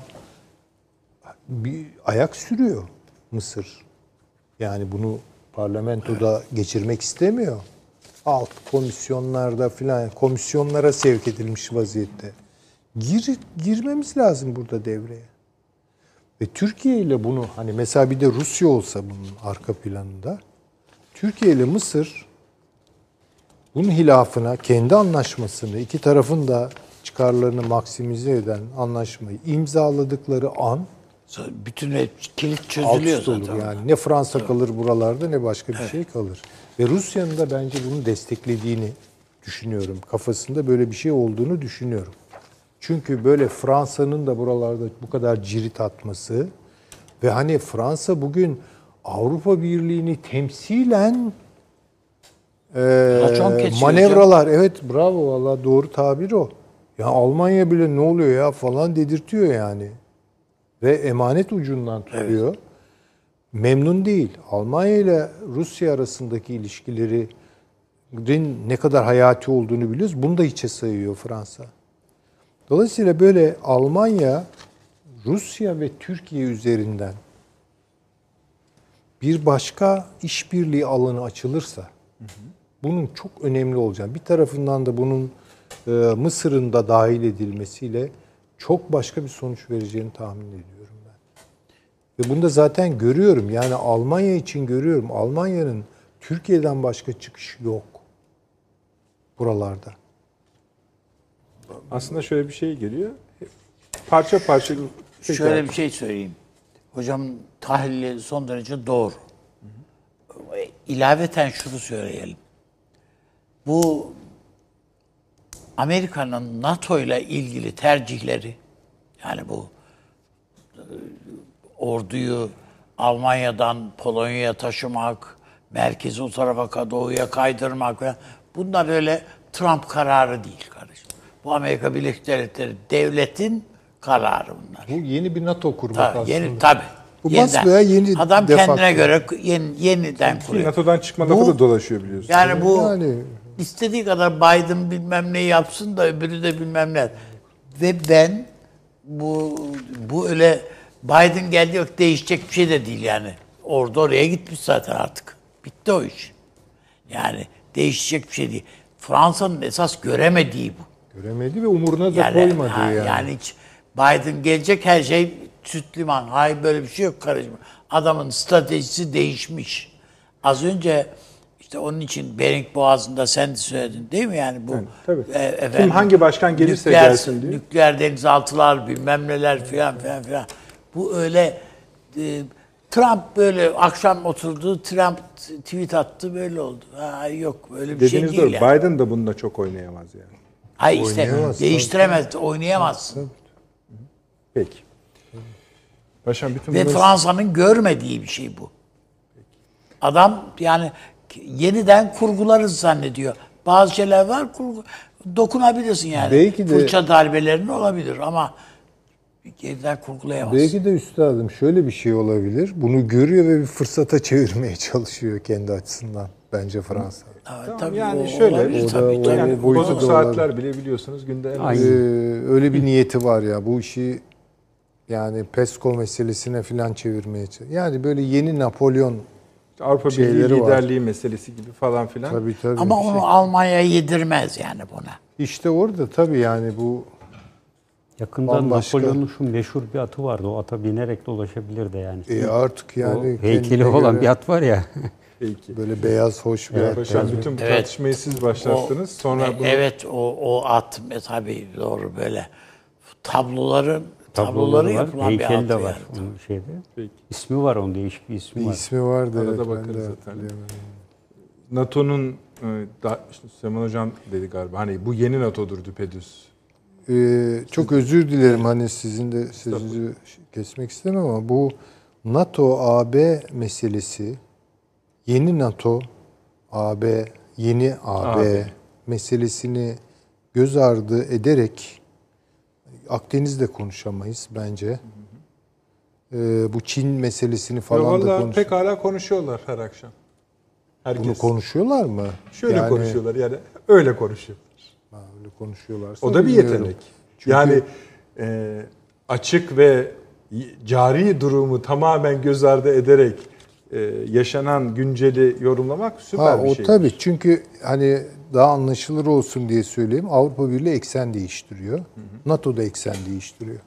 bir ayak sürüyor Mısır. Yani bunu parlamentoda geçirmek istemiyor. Alt komisyonlarda filan komisyonlara sevk edilmiş vaziyette. Gir, girmemiz lazım burada devreye. Ve Türkiye ile bunu hani mesela bir de Rusya olsa bunun arka planında Türkiye ile Mısır bunun hilafına kendi anlaşmasını iki tarafın da çıkarlarını maksimize eden anlaşmayı imzaladıkları an Bütün hep kilit alt çözülüyor olur zaten. yani. Ne Fransa kalır buralarda ne başka bir şey kalır. Ve Rusya'nın da bence bunu desteklediğini düşünüyorum. Kafasında böyle bir şey olduğunu düşünüyorum. Çünkü böyle Fransa'nın da buralarda bu kadar cirit atması ve hani Fransa bugün Avrupa Birliği'ni temsilen e, manevralar evet bravo valla doğru tabir o. Ya Almanya bile ne oluyor ya falan dedirtiyor yani. Ve emanet ucundan tutuyor. Memnun değil. Almanya ile Rusya arasındaki ilişkilerin ne kadar hayati olduğunu biliyoruz. Bunu da hiçe sayıyor Fransa. Dolayısıyla böyle Almanya, Rusya ve Türkiye üzerinden bir başka işbirliği alanı açılırsa bunun çok önemli olacağını, bir tarafından da bunun e, Mısır'ın da dahil edilmesiyle çok başka bir sonuç vereceğini tahmin ediyorum ben. Ve bunu da zaten görüyorum. Yani Almanya için görüyorum. Almanya'nın Türkiye'den başka çıkışı yok buralarda. Aslında şöyle bir şey geliyor. Parça parça Peki Şöyle abi. bir şey söyleyeyim. Hocamın tahlili son derece doğru. İlaveten şunu söyleyelim. Bu Amerika'nın NATO ile ilgili tercihleri yani bu e, orduyu Almanya'dan Polonya'ya taşımak, merkezi o tarafa doğuya kaydırmak falan bunlar öyle Trump kararı değil kardeşim. Bu Amerika Birleşik Devletleri devletin kararı bunlar. Bu yeni bir NATO kurmak Tabii, aslında. yeni tabii. Bu Yeniden. basbayağı yeni Adam kendine göre yeni, yeniden kuruyor. NATO'dan çıkma lafı da dolaşıyor biliyorsun. Yani bu Yani- istediği kadar Biden bilmem ne yapsın da öbürü de bilmem ne. Ve ben bu bu öyle Biden geldi yok değişecek bir şey de değil yani. Orada oraya gitmiş zaten artık. Bitti o iş. Yani değişecek bir şey değil. Fransa'nın esas göremediği bu. Göremedi ve umuruna da Yani, koymadı ha, yani. yani hiç Biden gelecek her şey süt liman. Hayır böyle bir şey yok kardeşim. Adamın stratejisi değişmiş. Az önce işte onun için Bering Boğazı'nda sen de söyledin değil mi yani bu Evet, tabii. e, efendim, Kim hangi başkan gelirse nükleer- gelsin diye. Nükleer denizaltılar bilmem neler filan filan filan. Bu öyle e, Trump böyle akşam oturdu Trump tweet attı böyle oldu. Ha, yok öyle bir Dediğiniz şey doğru. değil yani. Biden da bununla çok oynayamaz yani. Hayır işte Oynayamaz, değiştiremez, oynayamazsın. Peki. Paşam bütün Ve bunları- Fransa'nın görmediği bir şey bu. Adam yani yeniden kurgularız zannediyor. Bazı şeyler var kurgu, dokunabilirsin yani. Belki de- Fırça darbelerin olabilir ama yeniden kurgulayamazsın. Belki de üstadım şöyle bir şey olabilir. Bunu görüyor ve bir fırsata çevirmeye çalışıyor kendi açısından bence Fransa. Evet, Tamam, tabii yani o şöyle, olabilir o da- tabii, tabii. yani bozuk saatler bile biliyorsunuz günde en az- Aynen. Ee, öyle bir niyeti var ya bu işi yani PESCO meselesine falan çevirmeye çalışıyor. Yani böyle yeni Napolyon Avrupa Birliği şeyleri var. liderliği meselesi gibi falan filan. tabii tabii. Ama onu Almanya yedirmez yani buna. İşte orada tabii yani bu Yakında Bambaşka. Napolyon'un şu meşhur bir atı vardı. O ata binerek dolaşabilirdi yani. e, artık yani o heykeli olan göre bir at var ya. Peki. böyle beyaz hoş bir at. Paşam bütün bu Evet. tartışmayı siz başlattınız. Sonra E, bunu Evet o, o at e, tabii doğru böyle tabloları tabloları Tabloları var. yapılan bir Heykeli de yani. var onun şeyde. Peki. İsmi var onun değişik bir ismi Bir var. ismi vardı. Arada evet, bakarız zaten. NATO'nun e, da, işte Süleyman Hocam dedi galiba hani bu yeni NATO'dur düpedüz. Ee, çok özür dilerim hani sizin de sözünüzü kesmek istemem ama bu NATO-AB meselesi, yeni NATO, AB, yeni AB, AB. meselesini göz ardı ederek Akdeniz'de konuşamayız bence. Ee, bu Çin meselesini falan da Valla konuş. pek hala konuşuyorlar her akşam. Herkes. Bunu konuşuyorlar mı? Şöyle Yani- konuşuyorlar yani öyle konuşuyor. Ha, öyle konuşuyorlarsa O da bir bilmiyorum. yetenek. Çünkü- Yani e, açık ve cari durumu tamamen göz ardı ederek e, yaşanan günceli yorumlamak süper Ha, bir o şey. tabii çünkü hani daha anlaşılır olsun diye söyleyeyim. Avrupa Birliği eksen değiştiriyor. NATO da eksen değiştiriyor.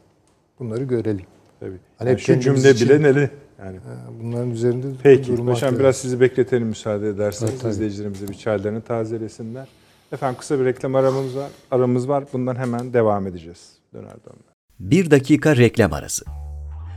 Bunları görelim. Tabii. Hani Yani şu cümle için- bile neli? Yani. Bunların üzerinde Peki. durmak Paşam biraz sizi bekletelim müsaade ederseniz. Evet, izleyicilerimize bir çaylarını tazelesinler. Efendim kısa bir reklam aramız var. Aramız var. Bundan hemen devam edeceğiz. Döner dönmez. Bir dakika reklam arası.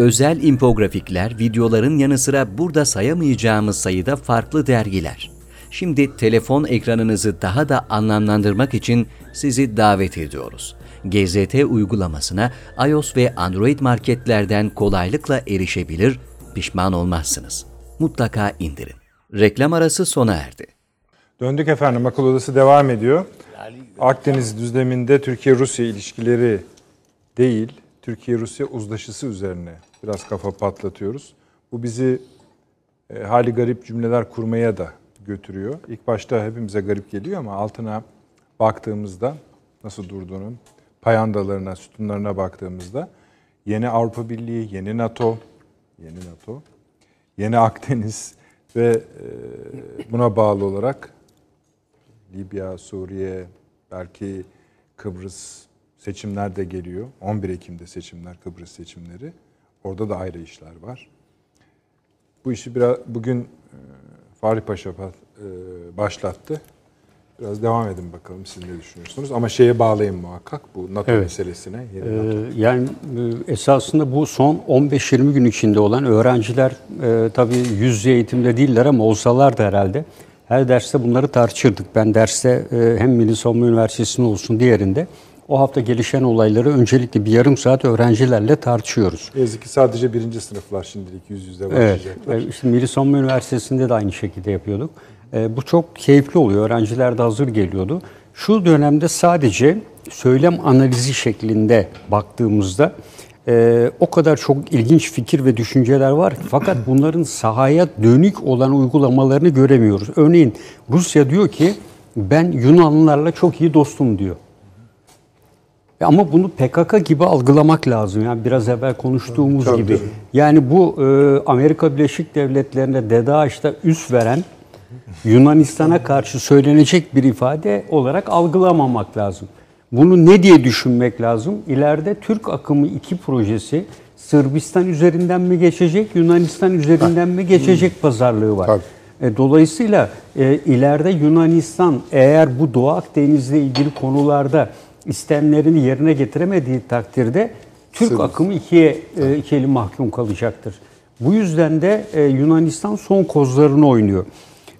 Özel infografikler, videoların yanı sıra burada sayamayacağımız sayıda farklı dergiler. Şimdi telefon ekranınızı daha da anlamlandırmak için sizi davet ediyoruz. GZT uygulamasına iOS ve Android marketlerden kolaylıkla erişebilir, pişman olmazsınız. Mutlaka indirin. Reklam arası sona erdi. Döndük efendim. Akıl Odası devam ediyor. Akdeniz düzleminde Türkiye-Rusya ilişkileri değil, Türkiye-Rusya uzlaşısı üzerine biraz kafa patlatıyoruz. Bu bizi e, hali garip cümleler kurmaya da götürüyor. İlk başta hepimize garip geliyor ama altına baktığımızda nasıl durduğunun payandalarına, sütunlarına baktığımızda yeni Avrupa Birliği, yeni NATO, yeni NATO, yeni Akdeniz ve e, buna bağlı olarak Libya, Suriye, belki Kıbrıs seçimler de geliyor. 11 Ekim'de seçimler, Kıbrıs seçimleri. Orada da ayrı işler var. Bu işi biraz bugün e, Fahri Paşa e, başlattı. Biraz devam edin bakalım siz ne düşünüyorsunuz. Ama şeye bağlayın muhakkak bu NATO Evet. meselesine. Ee, NATO. yani e, esasında bu son 15-20 gün içinde olan öğrenciler e, tabii yüz yüze eğitimde değiller ama olsalar da herhalde her derste bunları tartışırdık. Ben derste e, hem Milli Savunma Üniversitesi'nde olsun diğerinde o hafta gelişen olayları öncelikle bir yarım saat öğrencilerle tartışıyoruz. Yazık ki sadece birinci sınıflar şimdilik yüz yüze Evet, başlayacaklar. e, işte Milli Savunma Üniversitesi'nde de aynı şekilde yapıyorduk. E, Bu çok keyifli oluyor. Öğrenciler de hazır geliyordu. Şu dönemde sadece söylem analizi şeklinde baktığımızda e, o kadar çok ilginç fikir ve düşünceler var ki fakat bunların sahaya dönük olan uygulamalarını göremiyoruz. Örneğin Rusya diyor ki ben Yunanlılarla çok iyi dostum diyor. Ama bunu PKK gibi algılamak lazım. Yani biraz evvel konuştuğumuz Tabii, gibi. tabii. Yani bu e, Amerika Birleşik Devletleri'nde DEDAŞ'ta üs veren Yunanistan'a karşı söylenecek bir ifade olarak algılamamak lazım. Bunu ne diye düşünmek lazım? İleride Türk Akımı 2 projesi Sırbistan üzerinden mi geçecek, Yunanistan üzerinden mi geçecek pazarlığı var. Tabii. E, Dolayısıyla e, ileride Yunanistan eğer bu Doğu Akdeniz'le ilgili konularda istemlerini yerine getiremediği takdirde Türk akımı ikiye e, iki eli mahkum kalacaktır. Bu yüzden de e, Yunanistan son kozlarını oynuyor.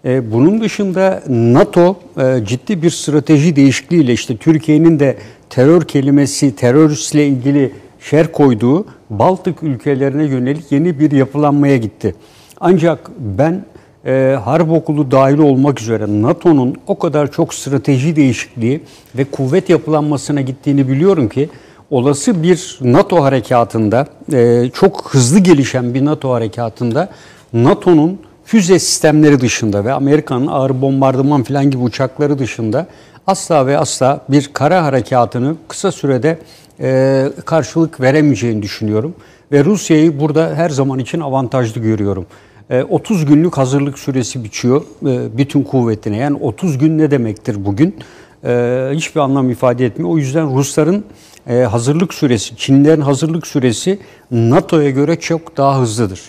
E, bunun dışında NATO e, ciddi bir strateji değişikliğiyle işte Türkiye'nin de terör kelimesi teröristle ilgili şer koyduğu Baltık ülkelerine yönelik yeni bir yapılanmaya gitti. Ancak ben e, harp okulu dahil olmak üzere NATO'nun o kadar çok strateji değişikliği ve kuvvet yapılanmasına gittiğini biliyorum ki olası bir NATO harekatında e, çok hızlı gelişen bir NATO harekatında NATO'nun füze sistemleri dışında ve Amerika'nın ağır bombardıman falan gibi uçakları dışında asla ve asla bir kara harekatını kısa sürede e, karşılık veremeyeceğini düşünüyorum. Ve Rusya'yı burada her zaman için avantajlı görüyorum. E, 30 günlük hazırlık süresi biçiyor e, bütün kuvvetine. Yani 30 gün ne demektir bugün? E, hiçbir anlam ifade etmiyor. O yüzden Rusların e, hazırlık süresi, Çinlerin hazırlık süresi NATO'ya göre çok daha hızlıdır.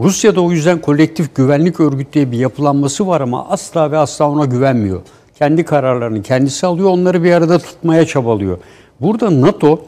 Rusya'da o yüzden kolektif güvenlik örgütü diye bir yapılanması var ama asla ve asla ona güvenmiyor. Kendi kararlarını kendisi alıyor, onları bir arada tutmaya çabalıyor. Burada NATO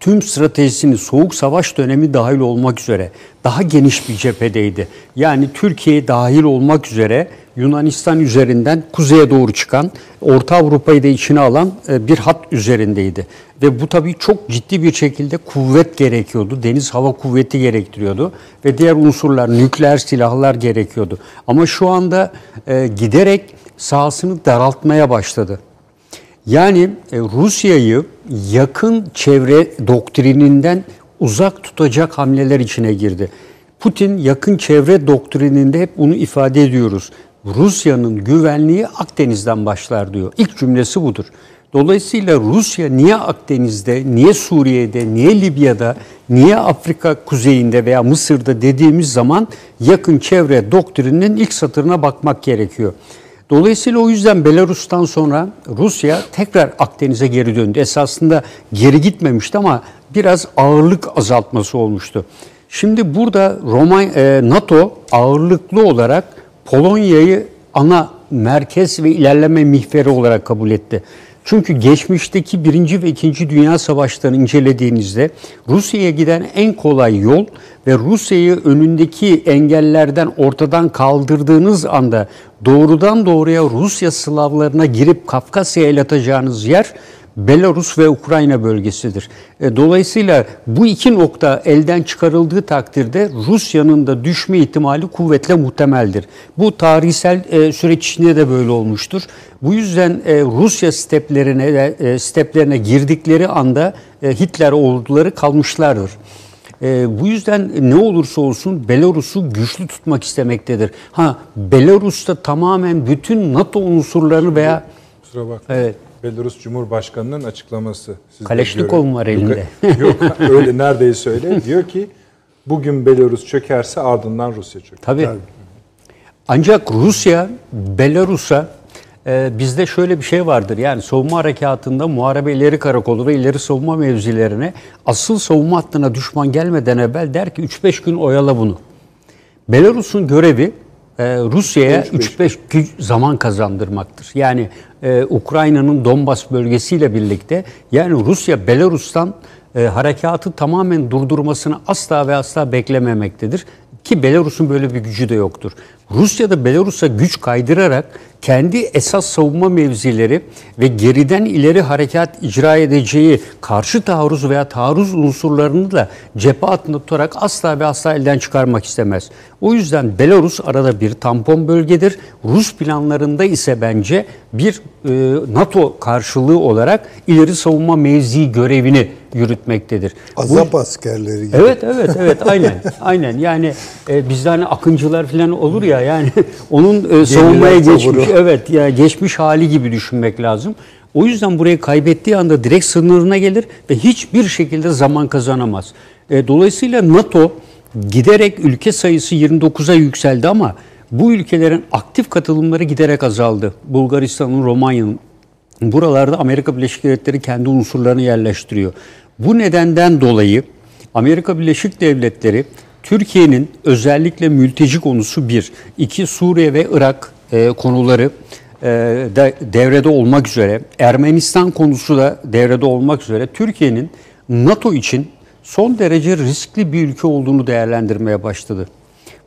tüm stratejisini soğuk savaş dönemi dahil olmak üzere daha geniş bir cephedeydi. Yani Türkiye dahil olmak üzere Yunanistan üzerinden kuzeye doğru çıkan, Orta Avrupa'yı da içine alan e, bir hat üzerindeydi. Ve bu tabii çok ciddi bir şekilde kuvvet gerekiyordu. Deniz hava kuvveti gerektiriyordu ve diğer unsurlar, nükleer silahlar gerekiyordu. Ama şu anda e, giderek sahasını daraltmaya başladı. Yani e, Rusya'yı yakın çevre doktrininden uzak tutacak hamleler içine girdi. Putin yakın çevre doktrininde hep bunu ifade ediyoruz. Rusya'nın güvenliği Akdeniz'den başlar diyor. İlk cümlesi budur. Dolayısıyla Rusya niye Akdeniz'de, niye Suriye'de, niye Libya'da, niye Afrika kuzeyinde veya Mısır'da dediğimiz zaman yakın çevre doktrininin ilk satırına bakmak gerekiyor. Dolayısıyla o yüzden Belarus'tan sonra Rusya tekrar Akdeniz'e geri döndü. Esasında geri gitmemişti ama biraz ağırlık azaltması olmuştu. Şimdi burada Roma, e, NATO ağırlıklı olarak Polonya'yı ana merkez ve ilerleme mihveri olarak kabul etti. Çünkü geçmişteki birinci ve ikinci Dünya Savaşlarını incelediğinizde Rusya'ya giden en kolay yol ve Rusya'yı önündeki engellerden ortadan kaldırdığınız anda doğrudan doğruya Rusya Slavlarına girip Kafkasya'ya el atacağınız yer Belarus ve Ukrayna bölgesidir. E, dolayısıyla bu iki nokta elden çıkarıldığı takdirde Rusya'nın da düşme ihtimali kuvvetle muhtemeldir. Bu tarihsel e, süreç içinde de böyle olmuştur. Bu yüzden e, Rusya steplerine steplerine girdikleri anda Hitler orduları kalmışlardır. E, bu yüzden ne olursa olsun Belarus'u güçlü tutmak istemektedir. Ha Belarus'ta tamamen bütün NATO unsurlarını veya Kusura bakmayın. Evet. Belarus Cumhurbaşkanı'nın açıklaması. Kaleşnikov mu var elinde? Yok, öyle neredeyse öyle. Diyor ki bugün Belarus çökerse ardından Rusya çöker. Tabii. Tabii. Ancak Rusya Belarus'a e, bizde şöyle bir şey vardır. Yani savunma harekatında muharebe ileri karakolu ve ileri savunma mevzilerine asıl savunma hattına düşman gelmeden evvel der ki 3-5 gün oyala bunu. Belarus'un görevi Rusya'ya 3-5 zaman kazandırmaktır. Yani e, Ukrayna'nın Donbas bölgesiyle birlikte yani Rusya Belarus'tan e, harekatı tamamen durdurmasını asla ve asla beklememektedir. Ki Belarus'un böyle bir gücü de yoktur. Rusya da Belarus'a güç kaydırarak kendi esas savunma mevzileri ve geriden ileri harekat icra edeceği karşı taarruz veya taarruz unsurlarını da cephe altında tutarak asla ve asla elden çıkarmak istemez. O yüzden Belarus arada bir tampon bölgedir. Rus planlarında ise bence bir e, NATO karşılığı olarak ileri savunma mevzi görevini yürütmektedir. Azap Bu, askerleri gibi. Evet evet evet aynen aynen yani e, bizde hani akıncılar falan olur ya yani onun e, savunmaya geçmiş evet ya geçmiş hali gibi düşünmek lazım. O yüzden burayı kaybettiği anda direkt sınırına gelir ve hiçbir şekilde zaman kazanamaz. E, dolayısıyla NATO giderek ülke sayısı 29'a yükseldi ama bu ülkelerin aktif katılımları giderek azaldı. Bulgaristan'ın, Romanya'nın buralarda Amerika Birleşik Devletleri kendi unsurlarını yerleştiriyor. Bu nedenden dolayı Amerika Birleşik Devletleri Türkiye'nin özellikle mülteci konusu bir, iki Suriye ve Irak e, konuları e, de, devrede olmak üzere, Ermenistan konusu da devrede olmak üzere Türkiye'nin NATO için son derece riskli bir ülke olduğunu değerlendirmeye başladı.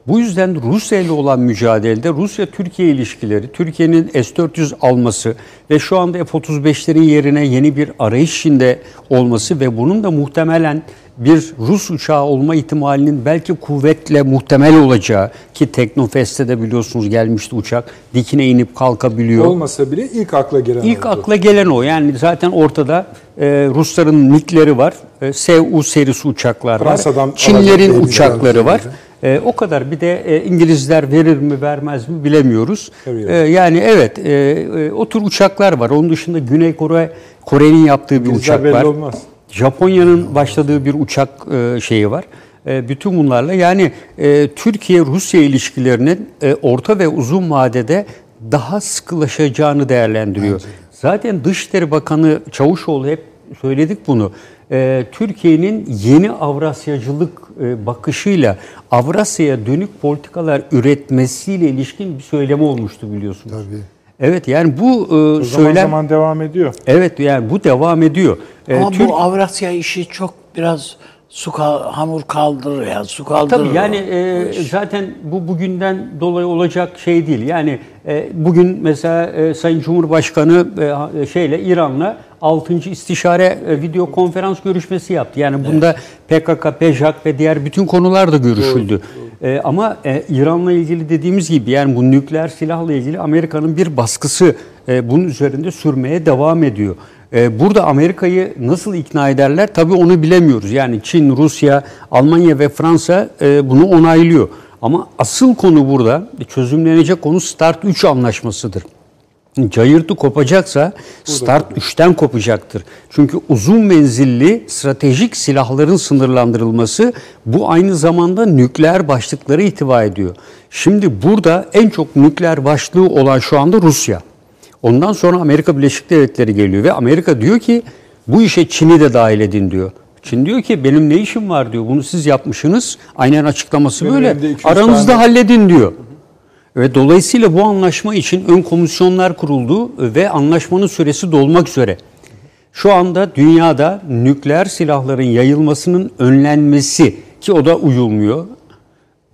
Bu yüzden Rusya ile olan mücadelede Rusya-Türkiye ilişkileri, Türkiye'nin S-400 alması ve şu anda F-35'lerin yerine yeni bir arayış içinde olması ve bunun da muhtemelen bir Rus uçağı olma ihtimalinin belki kuvvetle muhtemel olacağı ki Teknofest'te de biliyorsunuz gelmişti uçak dikine inip kalkabiliyor. Olmasa bile ilk akla gelen İlk oldu. akla gelen o. Yani zaten ortada e, Rusların MiG'leri var. E, Su serisi uçaklar var. Çinlerin uçakları var. E, o kadar. Bir de e, İngilizler verir mi vermez mi bilemiyoruz. E, yani evet e, e, o tür uçaklar var. Onun dışında Güney Kore Kore'nin yaptığı bir İngilizler uçak var. olmaz. Japonya'nın başladığı bir uçak e, şeyi var. E, bütün bunlarla yani e, Türkiye-Rusya ilişkilerinin e, orta ve uzun vadede daha sıkılaşacağını değerlendiriyor. Bence. Zaten Dışişleri Bakanı Çavuşoğlu hep söyledik bunu. Ee, Türkiye'nin yeni Avrasyacılık e, bakışıyla Avrasya'ya dönük politikalar üretmesiyle ilişkin bir söylemi olmuştu biliyorsunuz. Tabii. Evet yani bu e, O zaman söylem zaman devam ediyor. evet yani bu devam ediyor. Ee, Ama Türk- bu Avrasya işi çok biraz su kal- hamur kaldırır ya su kaldırır. Tabii yani e, zaten bu bugünden dolayı olacak şey değil. Yani e, bugün mesela e, Sayın Cumhurbaşkanı e, şeyle İran'la 6. istişare e, video konferans görüşmesi yaptı. Yani bunda PKK, PJAK ve diğer bütün konular da görüşüldü. E, ama e, İran'la ilgili dediğimiz gibi yani bu nükleer silahla ilgili Amerika'nın bir baskısı e, bunun üzerinde sürmeye devam ediyor. Ee, Burada Amerika'yı nasıl ikna ederler tabii onu bilemiyoruz. Yani Çin, Rusya, Almanya ve Fransa e, bunu onaylıyor. Ama asıl konu burada çözümlenecek konu START 3 anlaşmasıdır. Cayırtı kopacaksa Start 3'ten kopacaktır. Çünkü uzun menzilli stratejik silahların sınırlandırılması bu aynı zamanda nükleer başlıkları ihtiva ediyor. Şimdi burada en çok nükleer başlığı olan şu anda Rusya. Ondan sonra Amerika Birleşik Devletleri geliyor ve Amerika diyor ki bu işe Çin'i de dahil edin diyor. Çin diyor ki benim ne işim var diyor. Bunu siz yapmışsınız. Aynen açıklaması Benim böyle. elimde 200 Aranızda tane- halledin diyor. Ve dolayısıyla bu anlaşma için ön komisyonlar kuruldu ve anlaşmanın süresi dolmak üzere. Şu anda dünyada nükleer silahların yayılmasının önlenmesi ki o da uyulmuyor.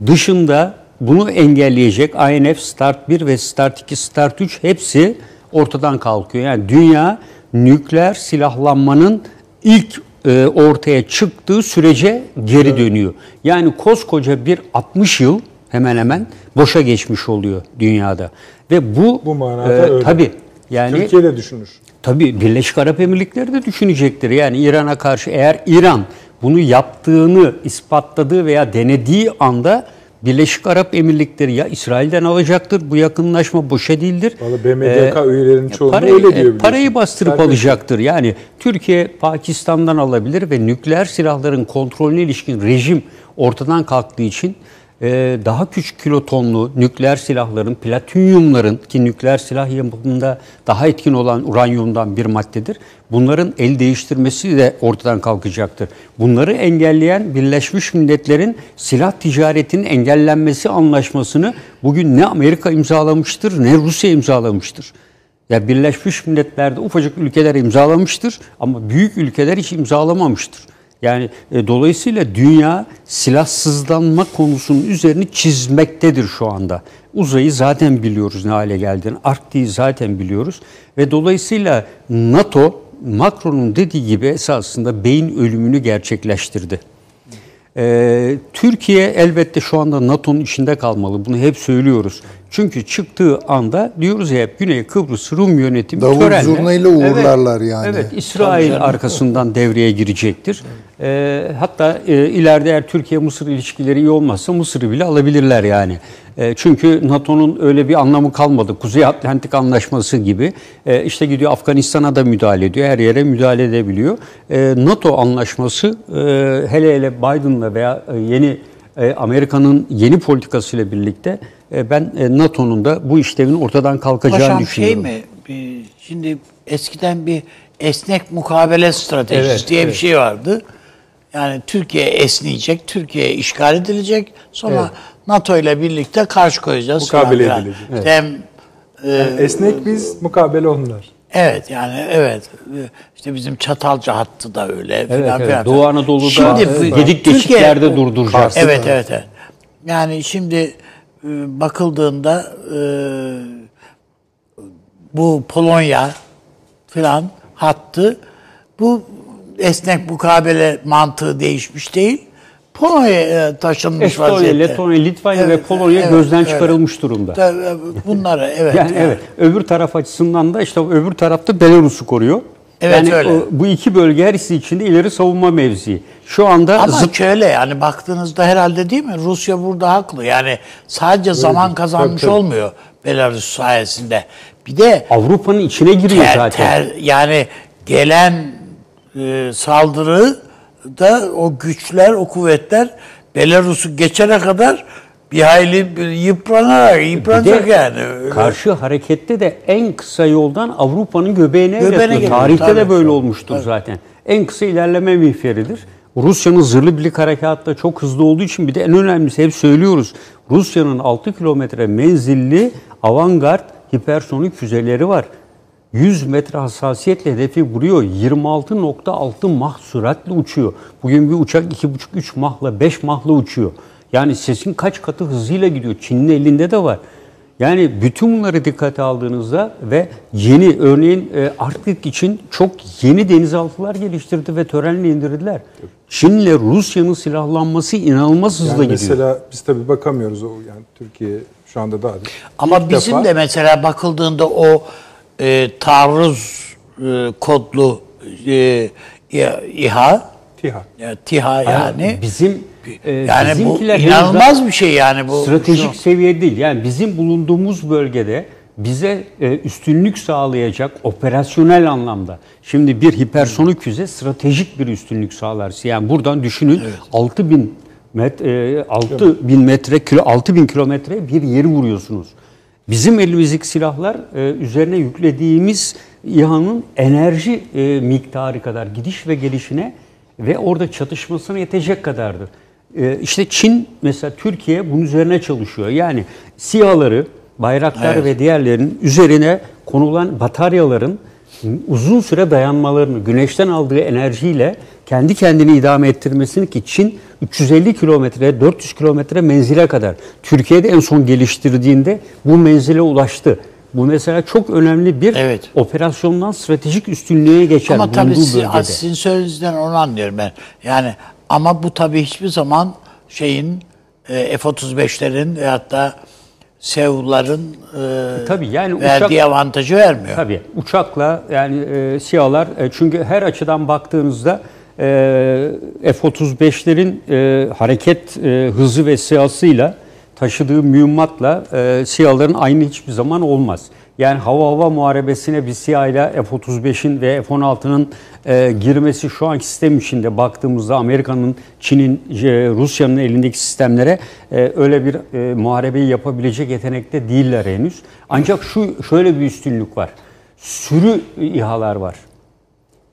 Dışında bunu engelleyecek INF Start 1 ve Start 2, Start 3 hepsi ortadan kalkıyor. Yani dünya nükleer silahlanmanın ilk e, ortaya çıktığı sürece geri dönüyor. Yani koskoca bir 60 yıl hemen hemen boşa geçmiş oluyor dünyada. Ve bu Bu manada öyle. tabii yani Türkiye de düşünür. Tabii Birleşik Arap Emirlikleri de düşünecektir. Yani İran'a karşı eğer İran bunu yaptığını ispatladığı veya denediği anda Birleşik Arap Emirlikleri ya İsrail'den alacaktır. Bu yakınlaşma boşa değildir. Vallahi BMDK üyelerinin çoğunluğu parayı, öyle diyor e, biliyorsun. Parayı bastırıp Serbest. alacaktır. Yani Türkiye Pakistan'dan alabilir ve nükleer silahların kontrolüne ilişkin rejim ortadan kalktığı için e, daha küçük kilotonlu nükleer silahların, platinyumların ki nükleer silah yapımında daha etkin olan uranyumdan bir maddedir. Bunların el değiştirmesi de ortadan kalkacaktır. Bunları engelleyen Birleşmiş Milletler'in silah ticaretinin engellenmesi anlaşmasını bugün ne Amerika imzalamıştır ne Rusya imzalamıştır. Ya Birleşmiş Milletler'de ufacık ülkeler imzalamıştır ama büyük ülkeler hiç imzalamamıştır. Yani e, dolayısıyla dünya silahsızlanma konusunun üzerini çizmektedir şu anda. Uzayı zaten biliyoruz ne hale geldiğini, Arktik'i zaten biliyoruz ve dolayısıyla NATO Macron'un dediği gibi esasında beyin ölümünü gerçekleştirdi. Ee, Türkiye elbette şu anda NATO'nun içinde kalmalı. Bunu hep söylüyoruz. Çünkü çıktığı anda diyoruz ya hep Güney Kıbrıs Rum yönetimi Davul törenle- zurnayla uğurlarlar yani. Evet, İsrail arkasından devreye girecektir. Ee, hatta e, ileride eğer Türkiye-Mısır ilişkileri iyi olmazsa Mısır'ı bile alabilirler yani. E, çünkü NATO'nun öyle bir anlamı kalmadı. Kuzey Atlantik Anlaşması gibi e, işte gidiyor Afganistan'a da müdahale ediyor. Her yere müdahale edebiliyor. E, NATO anlaşması hele hele Biden'la veya yeni Amerika'nın yeni politikasıyla birlikte ben NATO'nun da bu işlevin ortadan kalkacağını Paşam şey düşünüyorum. mi? Bir- şimdi eskiden bir esnek mukabele stratejisi Evet, diye evet. bir şey vardı. Yani Türkiye esneyecek, Türkiye işgal edilecek. Sonra NATO ile birlikte karşı koyacağız. Mukabele falan edilecek. Hem e, Esnek biz, mukabele onlar. Evet yani evet işte bizim Çatalca hattı da öyle Evet, filan evet. filan. Doğu Anadolu'da Şimdi e, bu- gedik Türkiye- geçiklerde durduracağız. Evet evet evet. Yani şimdi e, bakıldığında e, bu Polonya filan hattı bu esnek mukabele mantığı değişmiş değil. Polonya'ya taşınmış Estonya, vaziyette. Letonya, Litvanya ve Evet, Polonya evet, gözden evet. çıkarılmış durumda. Tabii, Bunları evet. Yani evet. Öbür taraf açısından da işte öbür tarafta Belarus'u koruyor. Evet, yani öyle. o- bu iki bölge her ikisi içinde ileri savunma mevzii. Şu anda Ama zıt şöyle yani baktığınızda herhalde değil mi? Rusya burada haklı. Yani sadece zaman kazanmış tabii. olmuyor Belarus sayesinde. Bir de Avrupa'nın içine giriyor ter, zaten. ter- yani gelen e, saldırı da o güçler, o kuvvetler Belarus'u geçene kadar bir hayli bir yıpranarak, yıpranacak Bir yani. Öyle. Karşı harekette de en kısa yoldan Avrupa'nın göbeğine, Göbeğine geliyor, Tarihte tabii. de böyle olmuştur zaten. En kısa ilerleme mihveridir. Rusya'nın zırhlı birlik harekatı da çok hızlı olduğu için bir de en önemlisi hep söylüyoruz. Rusya'nın 6 kilometre menzilli avantgard hipersonik füzeleri var. 100 metre hassasiyetle hedefi vuruyor. 26.6 mah süratle uçuyor. Bugün bir uçak 2,5-3 mahla 5 mahla uçuyor. Yani sesin kaç katı hızıyla gidiyor. Çin'in elinde de var. Yani bütün bunları dikkate aldığınızda ve yeni örneğin e, Arktik için çok yeni denizaltılar geliştirdi ve törenle indirdiler. Çin'le Rusya'nın silahlanması inanılmaz hızla Yani gidiyor. mesela biz tabii bakamıyoruz o yani Türkiye şu anda daha Ama bizim defa- de mesela bakıldığında o e, taarruz e, kodlu e, İHA, İHA TİHA. ya, TİHA yani bizim e, yani bu bizimkiler henüz inanılmaz bir şey yani bu. stratejik seviye değil. Yani bizim bulunduğumuz bölgede bize e, üstünlük sağlayacak operasyonel anlamda. Şimdi bir hipersonik füze stratejik bir üstünlük sağlar. Yani buradan düşünün 6000 met, e, 6000 metre kilo 6000 kilometre bir yeri vuruyorsunuz. Bizim elimizdeki silahlar e, üzerine yüklediğimiz İHA'nın enerji e, miktarı kadar gidiş ve gelişine ve orada çatışmasına yetecek kadardır. E, işte Çin mesela Türkiye bunun üzerine çalışıyor. Yani SİHA'ları, bayraklar Evet. ve diğerlerinin üzerine konulan bataryaların uzun süre dayanmalarını, güneşten aldığı enerjiyle kendi kendini idame ettirmesini ki Çin 350 kilometre, 400 kilometre menzile kadar Türkiye'de en son geliştirdiğinde bu menzile ulaştı. Bu mesela çok önemli bir Evet. operasyondan stratejik üstünlüğe geçer Ama tabii siz, sizin söylediğinizden onu anlıyorum ben. Yani ama bu tabii hiçbir zaman şeyin e, F-35'lerin veyahut da SEV'ların e, Tabii yani verdiği uçak- avantajı vermiyor. Tabii uçakla yani e, SİHA'lar e, çünkü her açıdan baktığınızda e, F-35'lerin e, hareket e, hızı ve siyasıyla taşıdığı mühimmatla e, SİHA'ların aynı hiçbir zaman olmaz. Yani hava hava muharebesine bir SİHA ile F-35'in ve F-16'nın e, girmesi şu anki sistem içinde baktığımızda Amerika'nın, Çin'in, e, Rusya'nın elindeki sistemlere e, öyle bir e, muharebeyi yapabilecek yetenekte değiller henüz. Ancak şu şöyle bir üstünlük var. Sürü İHA'lar var.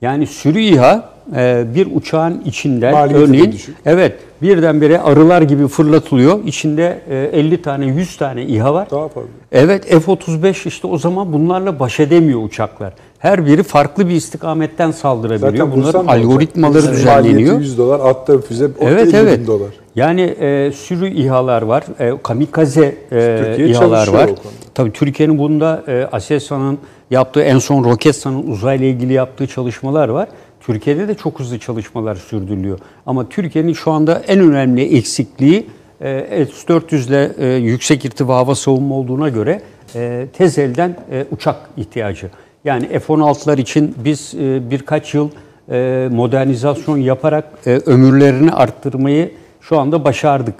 Yani sürü İHA e, bir uçağın içinden Maliyeti örneğin evet birdenbire arılar gibi fırlatılıyor. İçinde e, 50 tane 100 tane İHA var. Daha fazla. Evet F-35 işte o zaman bunlarla baş edemiyor uçaklar. Her biri farklı bir istikametten saldırabiliyor. Zaten Bunların ne olacak? algoritmaları Maliyeti düzenleniyor. 100 dolar, attığı füze Evet 50 evet. bin dolar. Yani e, sürü İHA'lar var, e, kamikaze e, Türkiye İHA'lar var. Tabii Türkiye'nin bunda e, Aselsan'ın yaptığı en son Roketsan'ın uzayla ilgili yaptığı çalışmalar var. Türkiye'de de çok hızlı çalışmalar sürdürülüyor. Ama Türkiye'nin şu anda en önemli eksikliği e, S-400 ile e, yüksek irtifa hava savunma olduğuna göre e, tez elden uçak ihtiyacı. Yani F-16'lar için biz birkaç yıl modernizasyon yaparak ömürlerini arttırmayı şu anda başardık.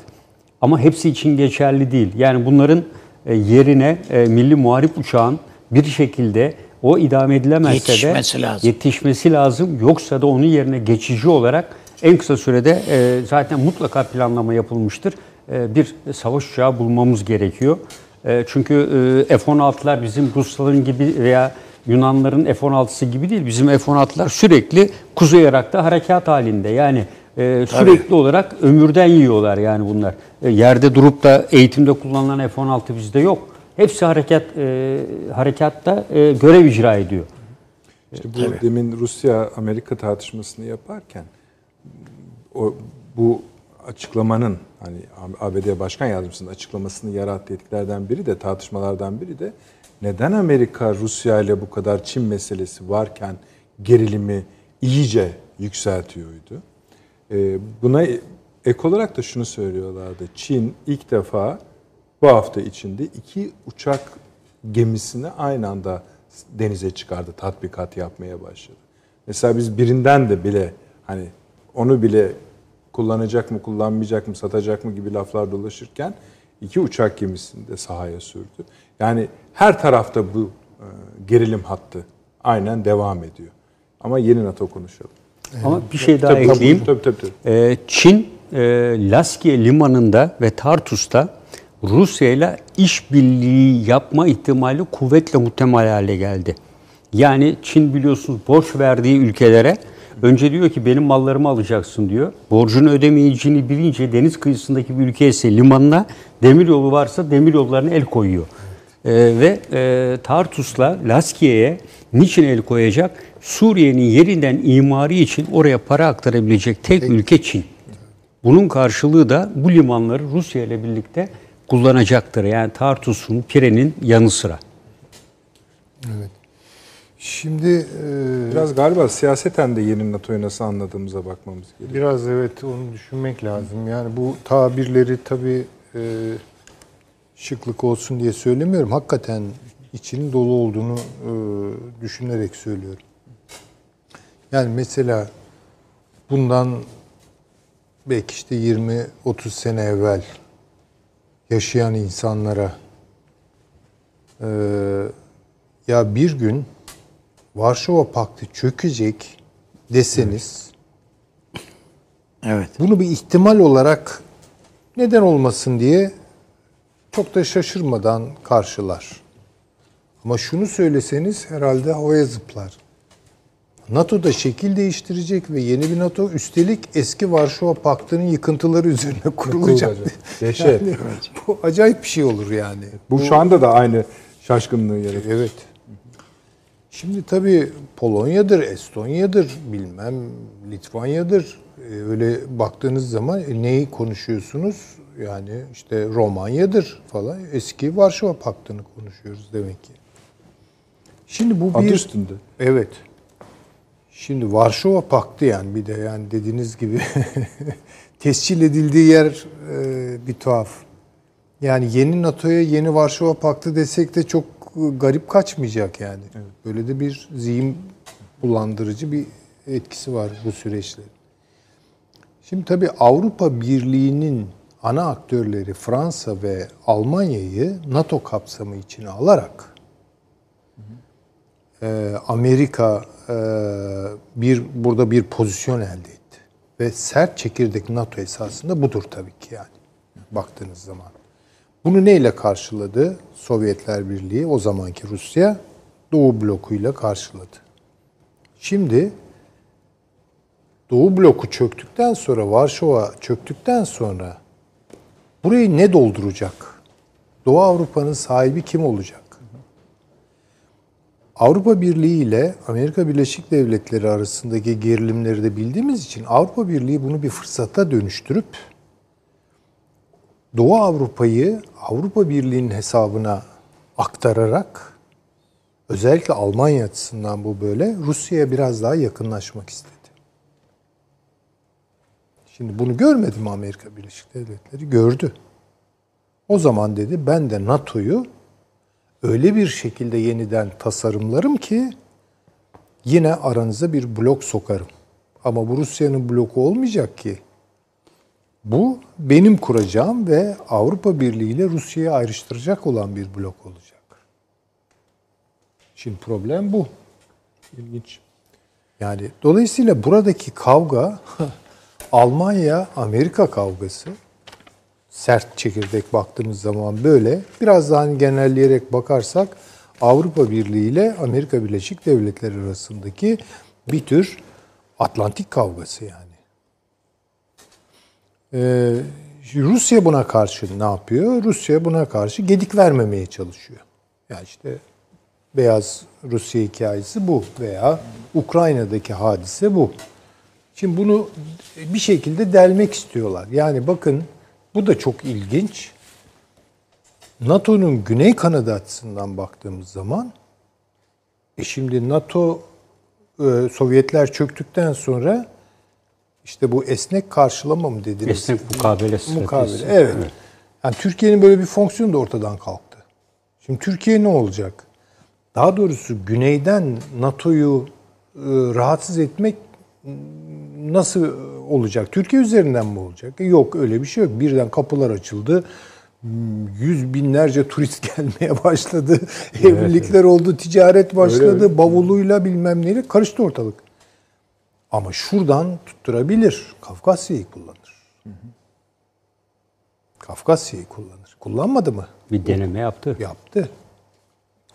Ama hepsi için geçerli değil. Yani bunların yerine milli muharip uçağın bir şekilde o idame edilemezse Yetişmesi de lazım. yetişmesi lazım. Yoksa da onun yerine geçici olarak en kısa sürede e, zaten mutlaka planlama yapılmıştır. E, bir savaş uçağı bulmamız gerekiyor. E, çünkü e, F-16'lar bizim Rusların gibi veya Yunanların F-16'sı gibi değil. Bizim F-16'lar sürekli Kuzey Irak'ta harekat halinde. Yani e, sürekli olarak ömürden yiyorlar yani bunlar. E, yerde durup da eğitimde kullanılan F-16 bizde yok. Hepsi harekat e, harekatta e, görev icra ediyor. İşte bu demin Rusya Amerika tartışmasını yaparken o bu açıklamanın hani ABD Başkan Yardımcısının açıklamasını yarattığı etkilerden biri de tartışmalardan biri de neden Amerika Rusya ile bu kadar Çin meselesi varken gerilimi iyice yükseltiyordu? Ee, buna ek olarak da şunu söylüyorlardı. Çin ilk defa bu hafta içinde iki uçak gemisini aynı anda denize çıkardı, tatbikat yapmaya başladı. Mesela biz birinden de bile hani onu bile kullanacak mı, kullanmayacak mı, satacak mı gibi laflar dolaşırken iki uçak gemisini de sahaya sürdü. Yani her tarafta bu e, gerilim hattı aynen devam ediyor. Ama yeni NATO konuşalım. Ama bir şey daha Tabii, ekleyeyim. tabii, tabii, tabii. Ee, Çin e, Laskiye limanında ve Tartus'ta Rusya ile işbirliği yapma ihtimali kuvvetle muhtemel hale geldi. Yani Çin biliyorsunuz borç verdiği ülkelere önce diyor ki benim mallarımı alacaksın diyor. Borcunu ödemeyeceğini bilince deniz kıyısındaki bir ülke ise limanına demir yolu varsa demir yollarına el koyuyor. Ee, ve e, Tartus'la Laskiye'ye niçin el koyacak? Suriye'nin yerinden imari için oraya para aktarabilecek tek ülke Çin. Bunun karşılığı da bu limanları Rusya ile birlikte kullanacaktır. Yani Tartus'un, Pire'nin yanı sıra. Şimdi e, Biraz galiba siyaseten de yeni NATO'yu nasıl anladığımıza bakmamız gerekiyor. biraz evet onu düşünmek lazım. Yani bu tabirleri tabii e, şıklık olsun diye söylemiyorum. Hakikaten içinin dolu olduğunu e, düşünerek söylüyorum. Yani mesela bundan belki işte 20-30 sene evvel yaşayan insanlara e, ya bir gün Varşova Paktı çökecek deseniz Evet. bunu bir ihtimal olarak neden olmasın diye çok da şaşırmadan karşılar. Ama şunu söyleseniz herhalde havaya zıplar. NATO da şekil değiştirecek ve yeni bir NATO üstelik eski Varşova Paktı'nın yıkıntıları üzerine kurulacak. Dehşet. Yani bu acayip bir şey olur yani. Bu şu anda da aynı şaşkınlığı yaratıyor. Evet. Şimdi tabii Polonya'dır, Estonya'dır, bilmem Litvanya'dır. Ee, öyle baktığınız zaman e, neyi konuşuyorsunuz? Yani işte Romanya'dır falan. Eski Varşova Paktı'nı konuşuyoruz demek ki. Şimdi bu Adı bir... üstünde. Evet. Şimdi Varşova Paktı yani bir de yani dediğiniz gibi tescil edildiği yer e, bir tuhaf. Yani yeni NATO'ya yeni Varşova Paktı desek de çok e, garip kaçmayacak yani. Böyle de bir zihin bulandırıcı bir etkisi var bu süreçlerin. Şimdi tabii Avrupa Birliği'nin ana aktörleri Fransa ve Almanya'yı NATO kapsamı içine alarak Amerika e, bir burada bir pozisyon elde etti. Ve sert çekirdek NATO esasında budur tabii ki yani baktığınız zaman. Bunu neyle karşıladı? Sovyetler Birliği, o zamanki Rusya, Doğu blokuyla karşıladı. Şimdi Doğu bloku çöktükten sonra, Varşova çöktükten sonra burayı ne dolduracak? Doğu Avrupa'nın sahibi kim olacak? Avrupa Birliği ile Amerika Birleşik Devletleri arasındaki gerilimleri de bildiğimiz için Avrupa Birliği bunu bir fırsata dönüştürüp Doğu Avrupa'yı Avrupa Birliği'nin hesabına aktararak özellikle Almanya açısından bu böyle Rusya'ya biraz daha yakınlaşmak istedi. Şimdi bunu görmedi mi Amerika Birleşik Devletleri? Gördü. O zaman dedi ben de NATO'yu öyle bir şekilde yeniden tasarımlarım ki yine aranıza bir blok sokarım. Ama bu Rusya'nın bloku olmayacak ki. Bu benim kuracağım ve Avrupa Birliği ile Rusya'yı ayrıştıracak olan bir blok olacak. Şimdi problem bu. İlginç. Yani dolayısıyla buradaki kavga Almanya-Amerika kavgası sert çekirdek baktığımız zaman böyle. Biraz daha hani genelleyerek bakarsak Avrupa Birliği ile Amerika Birleşik Devletleri arasındaki bir tür Atlantik kavgası yani. Ee, Rusya buna karşı ne yapıyor? Rusya buna karşı gedik vermemeye çalışıyor. Yani işte Beyaz Rusya hikayesi bu veya Ukrayna'daki hadise bu. Şimdi bunu bir şekilde delmek istiyorlar. Yani bakın bu da çok ilginç. NATO'nun Güney kanadı açısından baktığımız zaman e şimdi NATO e, Sovyetler çöktükten sonra işte bu esnek karşılama mı dediniz? Esnek mukabele stratejisi. Mukabele, evet. Yani Türkiye'nin böyle bir fonksiyonu da ortadan kalktı. Şimdi Türkiye ne olacak? Daha doğrusu güneyden NATO'yu e, rahatsız etmek nasıl olacak? Türkiye üzerinden mi olacak? E yok öyle bir şey yok. Birden kapılar açıldı. Yüz binlerce turist gelmeye başladı. Evlilikler oldu, ticaret başladı. Öyle. Bavuluyla bilmem neyle karıştı ortalık. Ama şuradan tutturabilir. Kafkasya'yı kullanır. Kafkasya'yı kullanır. Kullanmadı mı? Bir deneme yaptı. Yaptı.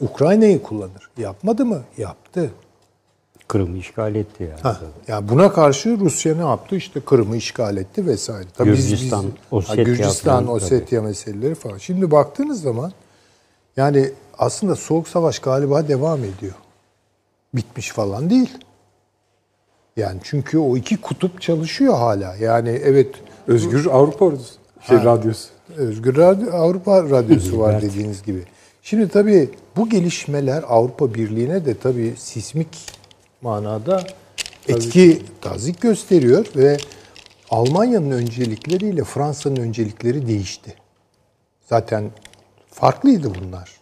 Ukrayna'yı kullanır. Yapmadı mı? Yaptı. Kırım'ı işgal etti yani. Ha, yani buna karşı Rusya ne yaptı? İşte Kırım'ı işgal etti vesaire. Tabii Gürcistan, Ossetya Ha, Gürcistan, falan, Ossetya meseleleri falan. Şimdi baktığınız zaman yani aslında Soğuk Savaş galiba devam ediyor. Bitmiş falan değil. Yani çünkü o iki kutup çalışıyor hala. Yani evet Özgür Avrupa Ordusu. Şey radyosu. Özgür Radyo, Avrupa Radyosu var dediğiniz gibi. Şimdi tabii bu gelişmeler Avrupa Birliği'ne de tabii sismik manada etki tazik gösteriyor ve Almanya'nın öncelikleriyle Fransa'nın öncelikleri değişti. Zaten farklıydı bunlar.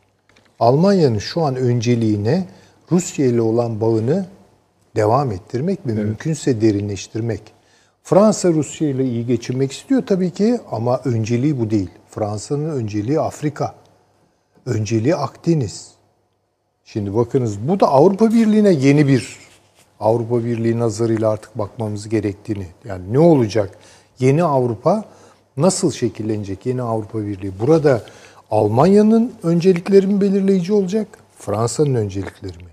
Almanya'nın şu an önceliğine Rusya ile olan bağını devam ettirmek ve mümkünse derinleştirmek. Fransa Rusya ile iyi geçirmek istiyor tabii ki ama önceliği bu değil. Fransa'nın önceliği Afrika. Önceliği Akdeniz. Şimdi bakınız bu da Avrupa Birliği'ne yeni bir Avrupa Birliği nazarıyla artık bakmamız gerektiğini. Yani ne olacak? Yeni Avrupa nasıl şekillenecek? Yeni Avrupa Birliği. Burada Almanya'nın öncelikleri mi belirleyici olacak? Fransa'nın öncelikleri mi?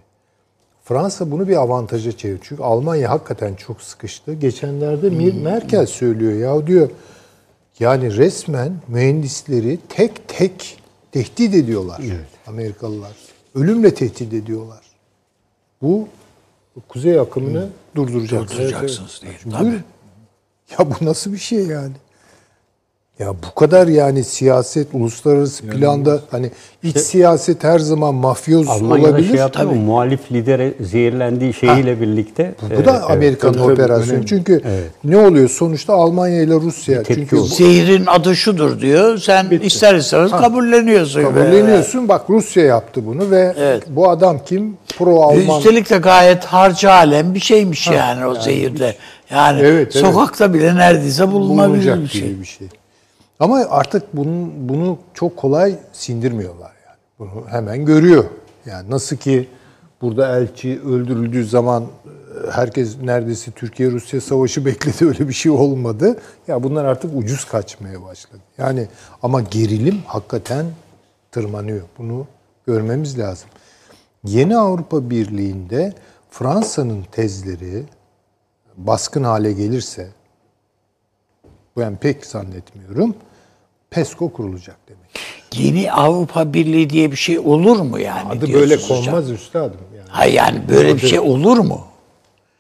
Fransa bunu bir avantaja çeviriyor. Çünkü Almanya hakikaten çok sıkıştı. Geçenlerde Mir- Merkel söylüyor ya diyor yani resmen mühendisleri tek tek tehdit ediyorlar Amerikalılar. Ölümle tehdit ediyorlar. Bu kuzey akımını durduracaksınız. Durduracaksınız diye. Çünkü Tabii. Ya bu nasıl bir şey yani? Ya bu kadar yani siyaset, uluslararası planda hani iç siyaset her zaman mafyoz Almanya'da olabilir. şey yaptı mı? Muhalif lidere zehirlendiği şeyiyle birlikte. Bu e, da Amerika'nın tabii, tabii, operasyonu. önemli. Çünkü ne oluyor? Sonuçta Almanya ile Rusya. Çünkü oldu. Zehrin adı şudur diyor. Sen ister istemez kabulleniyorsun. kabulleniyorsun. Bak Rusya yaptı bunu ve Evet. bu adam kim? Pro Alman. Üstelik de gayet harcı alem bir şeymiş yani o zehirde. Yani Evet, evet. sokakta bile neredeyse bulunabilir bulunacak bir şey. bir şey. Ama artık bunu, bunu çok kolay sindirmiyorlar yani. Bunu hemen görüyor. Yani nasıl ki burada elçi öldürüldüğü zaman e, herkes neredeyse Türkiye-Rusya savaşı bekledi öyle bir şey olmadı. Ya bunlar artık ucuz kaçmaya başladı. Yani ama gerilim hakikaten tırmanıyor. Bunu görmemiz lazım. Yeni Avrupa Birliği'nde Fransa'nın tezleri baskın hale gelirse ben pek zannetmiyorum. PESCO kurulacak demek. Yeni Avrupa Birliği diye bir şey olur mu yani? Adı böyle hocam? konmaz üstadım. Yani. Hayır yani böyle bir şey olur mu?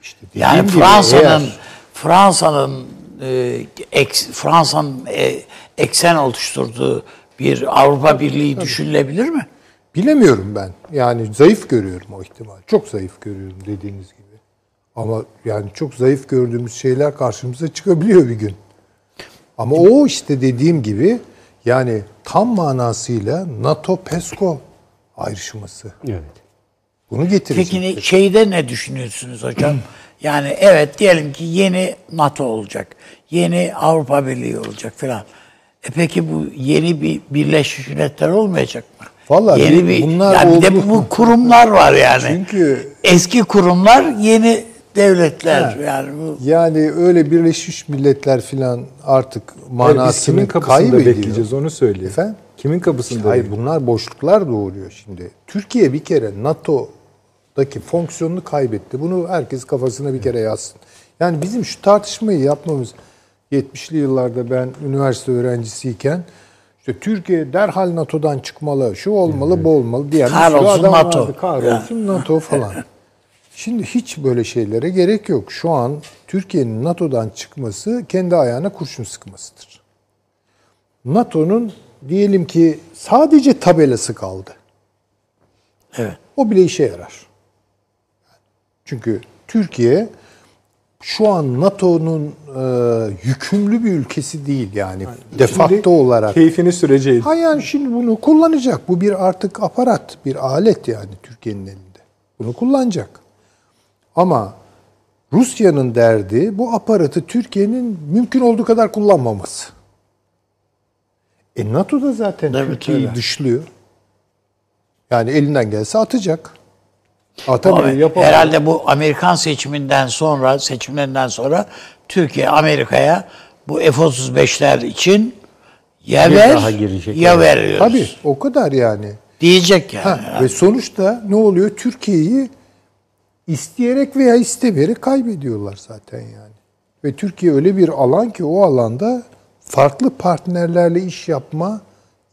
İşte Yani Fransa'nın Fransa'nın e, Fransa'nın e, eksen oluşturduğu bir Avrupa Birliği düşünülebilir mi? bilemiyorum ben. Yani zayıf görüyorum o ihtimal. Çok zayıf görüyorum dediğiniz gibi. Ama yani çok zayıf gördüğümüz şeyler karşımıza çıkabiliyor bir gün. Ama o işte dediğim gibi yani tam manasıyla NATO PESCO ayrışması. Evet. Bunu getirecek. Peki şeyde ne düşünüyorsunuz hocam? yani evet diyelim ki yeni NATO olacak. Yeni Avrupa Birliği olacak filan. E peki bu yeni bir Birleşmiş Milletler olmayacak mı? Vallahi yeni bir- bunlar yani bir de oldu. bu kurumlar var yani. Çünkü- eski kurumlar yeni devletler yani bu Yani öyle Birleşmiş Milletler filan artık Hayır, biz manasını kimin kapısında kaybediyor. bekleyeceğiz onu söyleyeyim. Efendim? Kimin kapısında? Hayır bunlar boşluklar doğuruyor şimdi. Türkiye bir kere NATO'daki fonksiyonunu kaybetti. Bunu herkes kafasına bir kere yazsın. Yani bizim şu tartışmayı yapmamız 70'li yıllarda ben üniversite öğrencisiyken işte Türkiye derhal NATO'dan çıkmalı, şu olmalı, bu olmalı diyen bir sürü adam NATO. vardı. Kahrolsun NATO falan. Şimdi hiç böyle şeylere gerek yok. Şu an Türkiye'nin NATO'dan çıkması kendi ayağına kurşun sıkmasıdır. NATO'nun diyelim ki sadece tabelası kaldı. evet. O bile işe yarar. Çünkü Türkiye şu an NATO'nun e, yükümlü bir ülkesi değil yani de facto olarak. Keyfini süreceği. Ha yani şimdi bunu kullanacak. Bu bir artık aparat, bir alet yani Türkiye'nin elinde. Bunu kullanacak. Ama Rusya'nın derdi bu aparatı Türkiye'nin mümkün olduğu kadar kullanmaması. E NATO da zaten Evet, Türkiye'yi öyle. dışlıyor. Yani elinden gelse atacak. Atamıyor, yapamıyor. herhalde bu Amerikan seçiminden sonra, seçimlerinden sonra Türkiye Amerika'ya bu F-35'ler için Ya Bir ver daha girecek. ya Evet. veriyoruz. Tabii o kadar yani. Diyecek yani. Ha, ve sonuçta ne oluyor? Türkiye'yi isteyerek veya istemeyerek kaybediyorlar zaten yani. Ve Türkiye öyle bir alan ki o alanda farklı partnerlerle iş yapma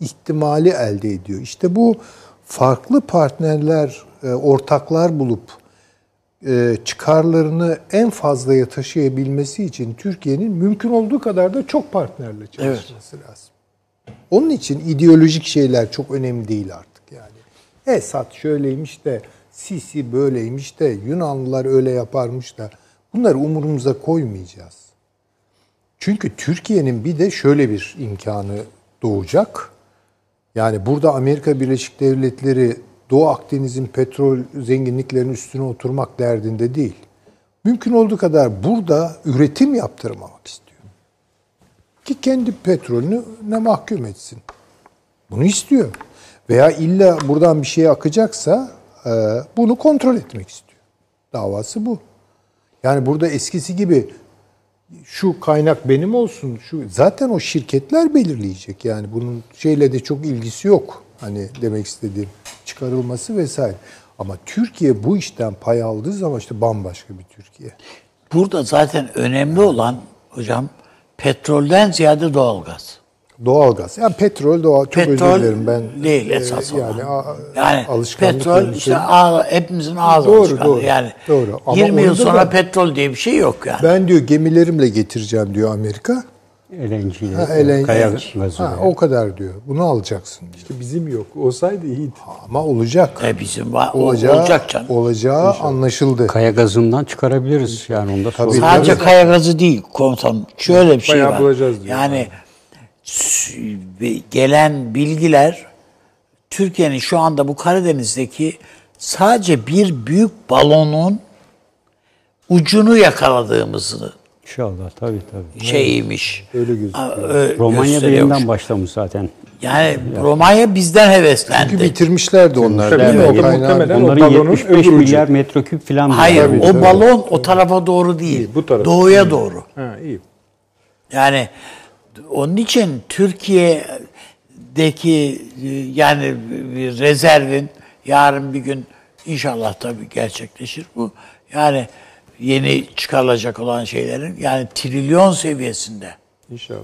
ihtimali elde ediyor. İşte bu farklı partnerler, e, ortaklar bulup e, çıkarlarını en fazlaya taşıyabilmesi için Türkiye'nin mümkün olduğu kadar da çok partnerle çalışması lazım. Onun için ideolojik şeyler çok önemli değil artık yani. Esad şöyleymiş de Sisi böyleymiş de Yunanlılar öyle yaparmış da bunları umurumuza koymayacağız. Çünkü Türkiye'nin bir de şöyle bir imkanı doğacak. Yani burada Amerika Birleşik Devletleri Doğu Akdeniz'in petrol zenginliklerinin üstüne oturmak derdinde değil. Mümkün olduğu kadar burada üretim yaptırmamak istiyor. Ki kendi petrolünü ne mahkum etsin. Bunu istiyor. Veya illa buradan bir şey akacaksa bunu kontrol etmek istiyor. Davası bu. Yani burada eskisi gibi şu kaynak benim olsun. Şu zaten o şirketler belirleyecek. Yani bunun şeyle de çok ilgisi yok. Hani demek istediğim çıkarılması vesaire. Ama Türkiye bu işten pay aldığı zaman işte bambaşka bir Türkiye. Burada zaten önemli olan hocam petrolden ziyade doğalgaz. Doğalgaz. Yani petrol doğal. Çok Petrol özür dilerim ben. değil e, esas olan. yani, a- Yani alışkanlık petrol işte benim. ağ, hepimizin ağız Doğru, alışkanlığı. doğru. Yani Doğru. Ama 20 yıl sonra ben- petrol diye bir şey yok yani. Ben diyor gemilerimle getireceğim diyor Amerika. LNG, Ha, LNG. kaya gazı. Ha, o kadar diyor. Bunu alacaksın diyor. İşte bizim yok. Olsaydı iyiydi. Ama olacak. E bizim var, Olacağı, olacak canım. olacağı anlaşıldı. Kaya gazından çıkarabiliriz yani onda. Tabii. Sadece kaya gazı değil komutanım. Şöyle bir şey Bayağı var. bulacağız diyor. Yani s- gelen bilgiler Türkiye'nin şu anda bu Karadeniz'deki sadece bir büyük balonun ucunu yakaladığımızı İnşallah tabii tabii. şeyiymiş. Öyle gözüküyor. Romanya birinden başlamış zaten. Yani Romanya bizden heveslendi. Çünkü bitirmişlerdi onlar. Tabii, değil mi? tabii. O Muhtemelen o Onların balonun 75 öbür ucu. milyar metreküp falan. Hayır, o balon o tarafa doğru değil. bu tarafa. Doğuya doğru. Ha iyi. Yani onun için Türkiye'deki e, yani bir rezervin yarın bir gün inşallah tabii gerçekleşir bu. Yani yeni çıkarılacak olan şeylerin yani trilyon seviyesinde. İnşallah.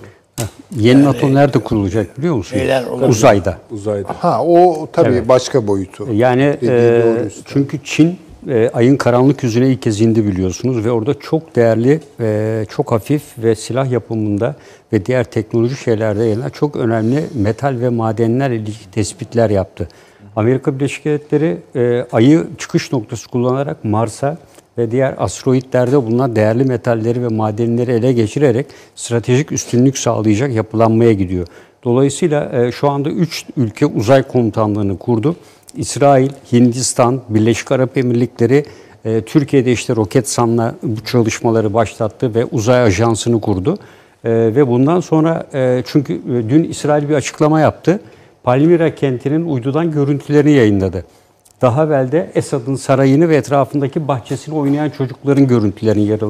Yeni NATO nerede kurulacak biliyor musun? Şeyler olabilir. Uzayda. Uzayda. Ha o tabii başka boyutu. Yani e, çünkü Çin e, ayın karanlık yüzüne ilk kez indi biliyorsunuz ve orada çok değerli, e, çok hafif ve silah yapımında ve diğer teknoloji şeylerde yayınlanan çok önemli metal ve madenler ilgili tespitler yaptı. Amerika Birleşik Devletleri e, ayı çıkış noktası kullanarak Mars'a ve diğer asteroitlerde bulunan değerli metalleri ve madenleri ele geçirerek stratejik üstünlük sağlayacak yapılanmaya gidiyor. Dolayısıyla e, şu anda 3 ülke uzay komutanlığını kurdu. İsrail, Hindistan, Birleşik Arap Emirlikleri, e, Türkiye'de işte Roketsan'la bu çalışmaları başlattı ve uzay ajansını kurdu. E, ve bundan sonra e, çünkü e, dün İsrail bir açıklama yaptı. Palmyra kentinin uydudan görüntülerini yayınladı. Daha evvel de Esad'ın sarayını ve etrafındaki bahçesini oynayan çocukların görüntülerini yer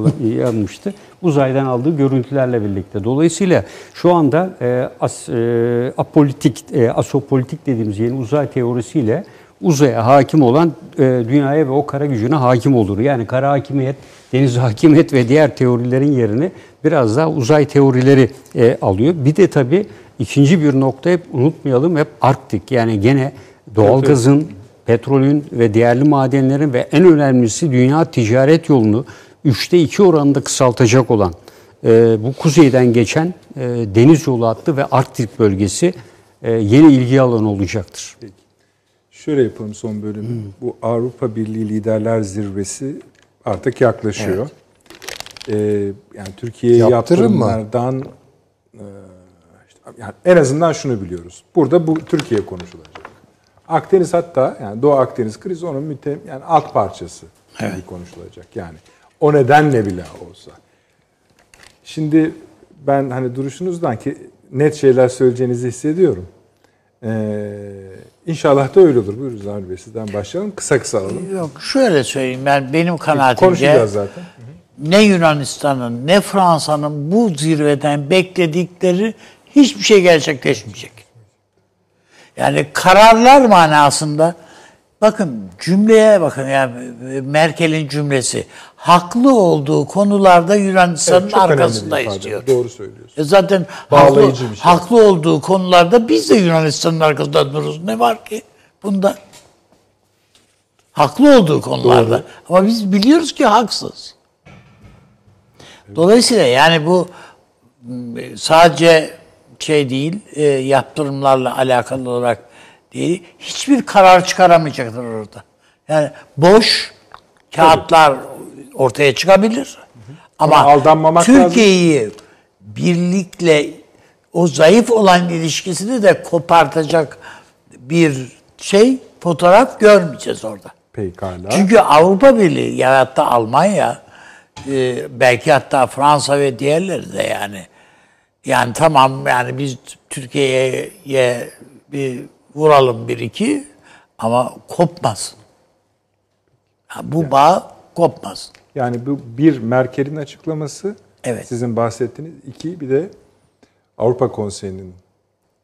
almıştı. Uzaydan aldığı görüntülerle birlikte. Dolayısıyla şu anda e, as, e, apolitik, e, asopolitik dediğimiz yeni uzay teorisiyle uzaya hakim olan e, dünyaya ve o kara gücüne hakim olur. Yani kara hakimiyet, deniz hakimiyet ve diğer teorilerin yerini biraz daha uzay teorileri e, alıyor. Bir de tabii ikinci bir nokta hep unutmayalım hep Arktik. Yani gene doğalgazın, petrolün ve değerli madenlerin ve en önemlisi dünya ticaret yolunu üçte iki oranında kısaltacak olan e, bu kuzeyden geçen e, deniz yolu hattı ve Arktik bölgesi e, yeni ilgi alanı olacaktır. Şöyle yapalım son bölümü. Bu Avrupa Birliği Liderler Zirvesi artık yaklaşıyor. Ee, yani Türkiye'ye mı? yaptırımlardan e, işte, yani en azından şunu biliyoruz. Burada bu Türkiye konuşulacak. Akdeniz hatta yani Doğu Akdeniz krizi onun müte, yani alt parçası gibi konuşulacak. Yani o nedenle bile olsa. Şimdi ben hani duruşunuzdan ki net şeyler söyleyeceğinizi hissediyorum. Ee, inşallah da öyle olur. Buyurun Zahir Bey sizden başlayalım. Kısa kısa alalım. Yok şöyle söyleyeyim ben benim kanaatimce Konuşacağız zaten. ne Yunanistan'ın ne Fransa'nın bu zirveden bekledikleri hiçbir şey gerçekleşmeyecek. Yani kararlar manasında bakın cümleye bakın yani Merkel'in cümlesi haklı olduğu konularda Yunanistan'ın Evet, arkasındayız diyor. Doğru söylüyorsun. E zaten Bağlayıcı haklı, bir şey. haklı olduğu konularda biz de Yunanistan'ın arkasında dururuz. Ne var ki bunda? Haklı olduğu konularda. Ama biz biliyoruz ki haksız. Dolayısıyla yani bu m, sadece şey değil, e, yaptırımlarla alakalı olarak değil, hiçbir karar çıkaramayacaktır orada. Yani boş kağıtlar ortaya çıkabilir. Ama Ama aldanmamak Türkiye'yi birlikle o zayıf olan ilişkisini de kopartacak bir şey fotoğraf görmeyeceğiz orada. Pekala. Çünkü Avrupa Birliği ya hatta Almanya e, belki hatta Fransa ve diğerleri de yani yani tamam yani biz Türkiye'ye bir vuralım bir iki ama kopmasın. Bu bağ kopmasın. Yani bu bir Merkel'in açıklaması. Evet. Sizin bahsettiğiniz. iki bir de Avrupa Konseyi'nin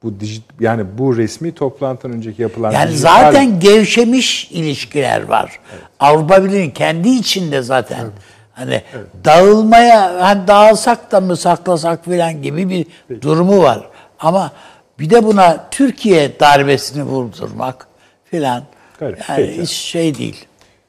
bu dijit yani bu resmi toplantıdan önceki yapılan Yani dijital- zaten gevşemiş ilişkiler var. Avrupa Birliği'nin kendi içinde zaten hani dağılmaya hani dağılsak da mı saklasak filan gibi bir durumu var. Ama bir de buna Türkiye darbesini vurdurmak filan yani Peki. hiç şey değil.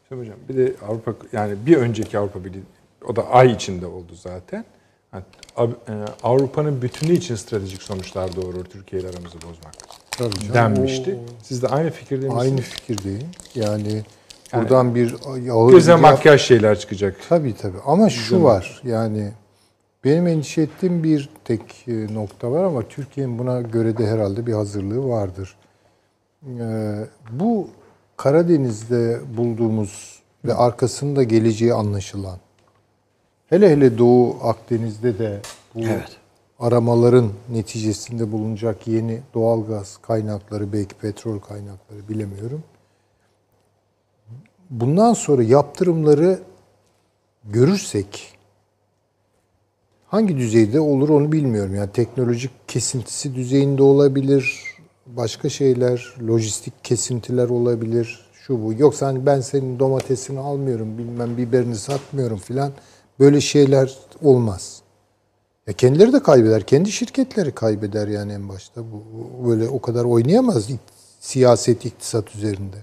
Şimdi hocam bir de Avrupa yani bir önceki Avrupa Birliği o da ay içinde oldu zaten. Yani e, Avrupa'nın bütünü için stratejik sonuçlar doğurur Türkiye ile aramızı bozmak. Tabii canım. denmişti. Siz de aynı fikirde misiniz? Aynı fikirdeyim. Yani buradan bir ağır Göze bir- makyaj şeyler çıkacak. Tabii tabii. Ama şu var yani benim endişe ettiğim bir tek e, nokta var ama Türkiye'nin buna göre de herhalde bir hazırlığı vardır. Ee, bu Karadeniz'de bulduğumuz ve arkasında geleceği anlaşılan hele hele Doğu Akdeniz'de de bu Evet. aramaların neticesinde bulunacak yeni doğal gaz kaynakları belki petrol kaynakları bilemiyorum. Bundan sonra yaptırımları görürsek hangi düzeyde olur onu bilmiyorum. Yani teknolojik kesintisi düzeyinde olabilir, başka şeyler, lojistik kesintiler olabilir, şu bu. Yoksa hani ben senin domatesini almıyorum, bilmem biberini satmıyorum filan. Böyle şeyler olmaz. Ya kendileri de kaybeder, kendi şirketleri kaybeder yani en başta. Bu böyle o kadar oynayamaz siyaset, iktisat üzerinde.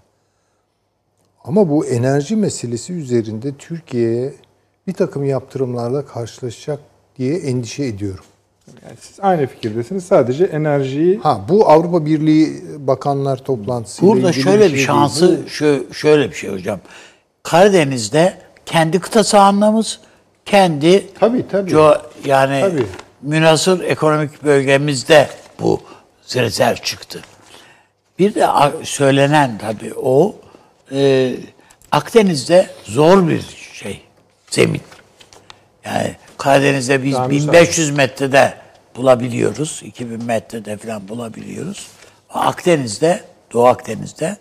Ama bu enerji meselesi üzerinde Türkiye'ye bir takım yaptırımlarla karşılaşacak diye endişe ediyorum. Yani siz aynı fikirdesiniz. Sadece enerjiyi Ha bu Avrupa Birliği Bakanlar toplantısı Burada şöyle bir şansı şu şöyle bir şey hocam. Karadeniz'de kendi kıta sahanlığımız, kendi Tabii, tabii. co- yani Tabii. münasır ekonomik bölgemizde bu rezerv çıktı. Bir de söylenen tabii o e, Akdeniz'de zor bir şey zemin. Yani Karadeniz'de biz Daha 1500 metrede bulabiliyoruz. 2000 metrede falan bulabiliyoruz. Akdeniz'de, Doğu Akdeniz'de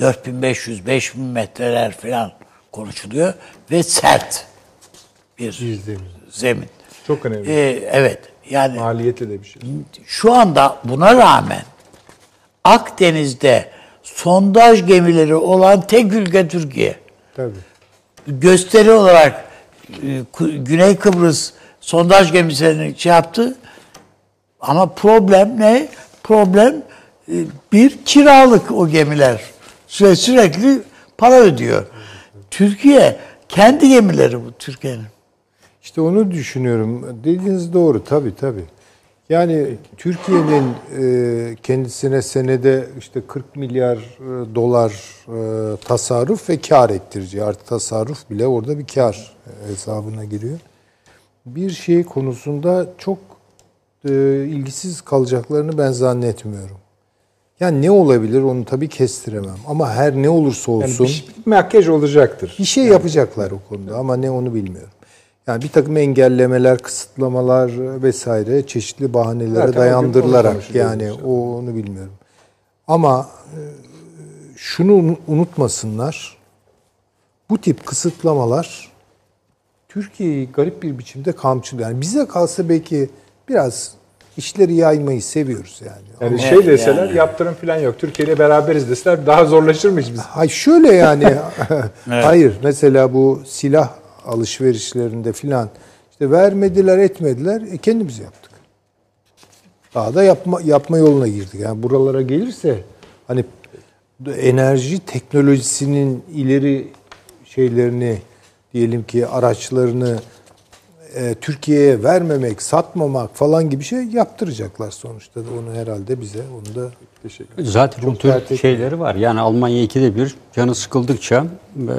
4500-5000 metreler falan konuşuluyor ve sert bir zemin. zemin. çok önemli. Ee, evet. Yani Maliyetli de bir şey. şu anda buna rağmen Akdeniz'de sondaj gemileri olan tek ülke Türkiye. Tabii. Gösteri olarak Güney Kıbrıs sondaj gemisini şey yaptı. Ama problem ne? Problem e, bir kiralık o gemiler. Süre sürekli para ödüyor. Türkiye kendi gemileri bu Türkiye'nin. İşte onu düşünüyorum. Dediğiniz doğru tabii tabii. Yani Türkiye'nin e, kendisine senede işte 40 milyar e, dolar e, tasarruf ve kar ettireceği. Artık tasarruf bile orada bir kar e, hesabına giriyor. Bir şey konusunda çok e, ilgisiz kalacaklarını ben zannetmiyorum. Yani ne olabilir onu tabii kestiremem. Ama her ne olursa Yani olsun... bir, şey- bir makyaj olacaktır. Bir şey yapacaklar o konuda ama ne onu bilmiyorum. Yani bir takım engellemeler, kısıtlamalar vesaire çeşitli bahanelere Zaten dayandırılarak yani o onu bilmiyorum. Ama e, şunu unu- unutmasınlar. Bu tip kısıtlamalar Türkiye'yi garip bir biçimde kamçılıyor. Yani bize kalsa belki biraz işleri yaymayı seviyoruz yani. Yani Ama- şey deseler yani. yaptırım falan yok. Türkiye ile beraberiz deseler daha zorlaşır mı biz? Hay şöyle yani hayır mesela bu silah alışverişlerinde filan işte vermediler etmediler e, kendimiz yaptık. Daha da yapma yapma yoluna girdik. Yani buralara gelirse hani enerji teknolojisinin ileri şeylerini diyelim ki araçlarını e, Türkiye'ye vermemek, satmamak falan gibi şey yaptıracaklar sonuçta da onu herhalde bize onu da Teşekkür Zaten bu Çok tür şeyleri var. Yani Almanya ikide bir canı sıkıldıkça e,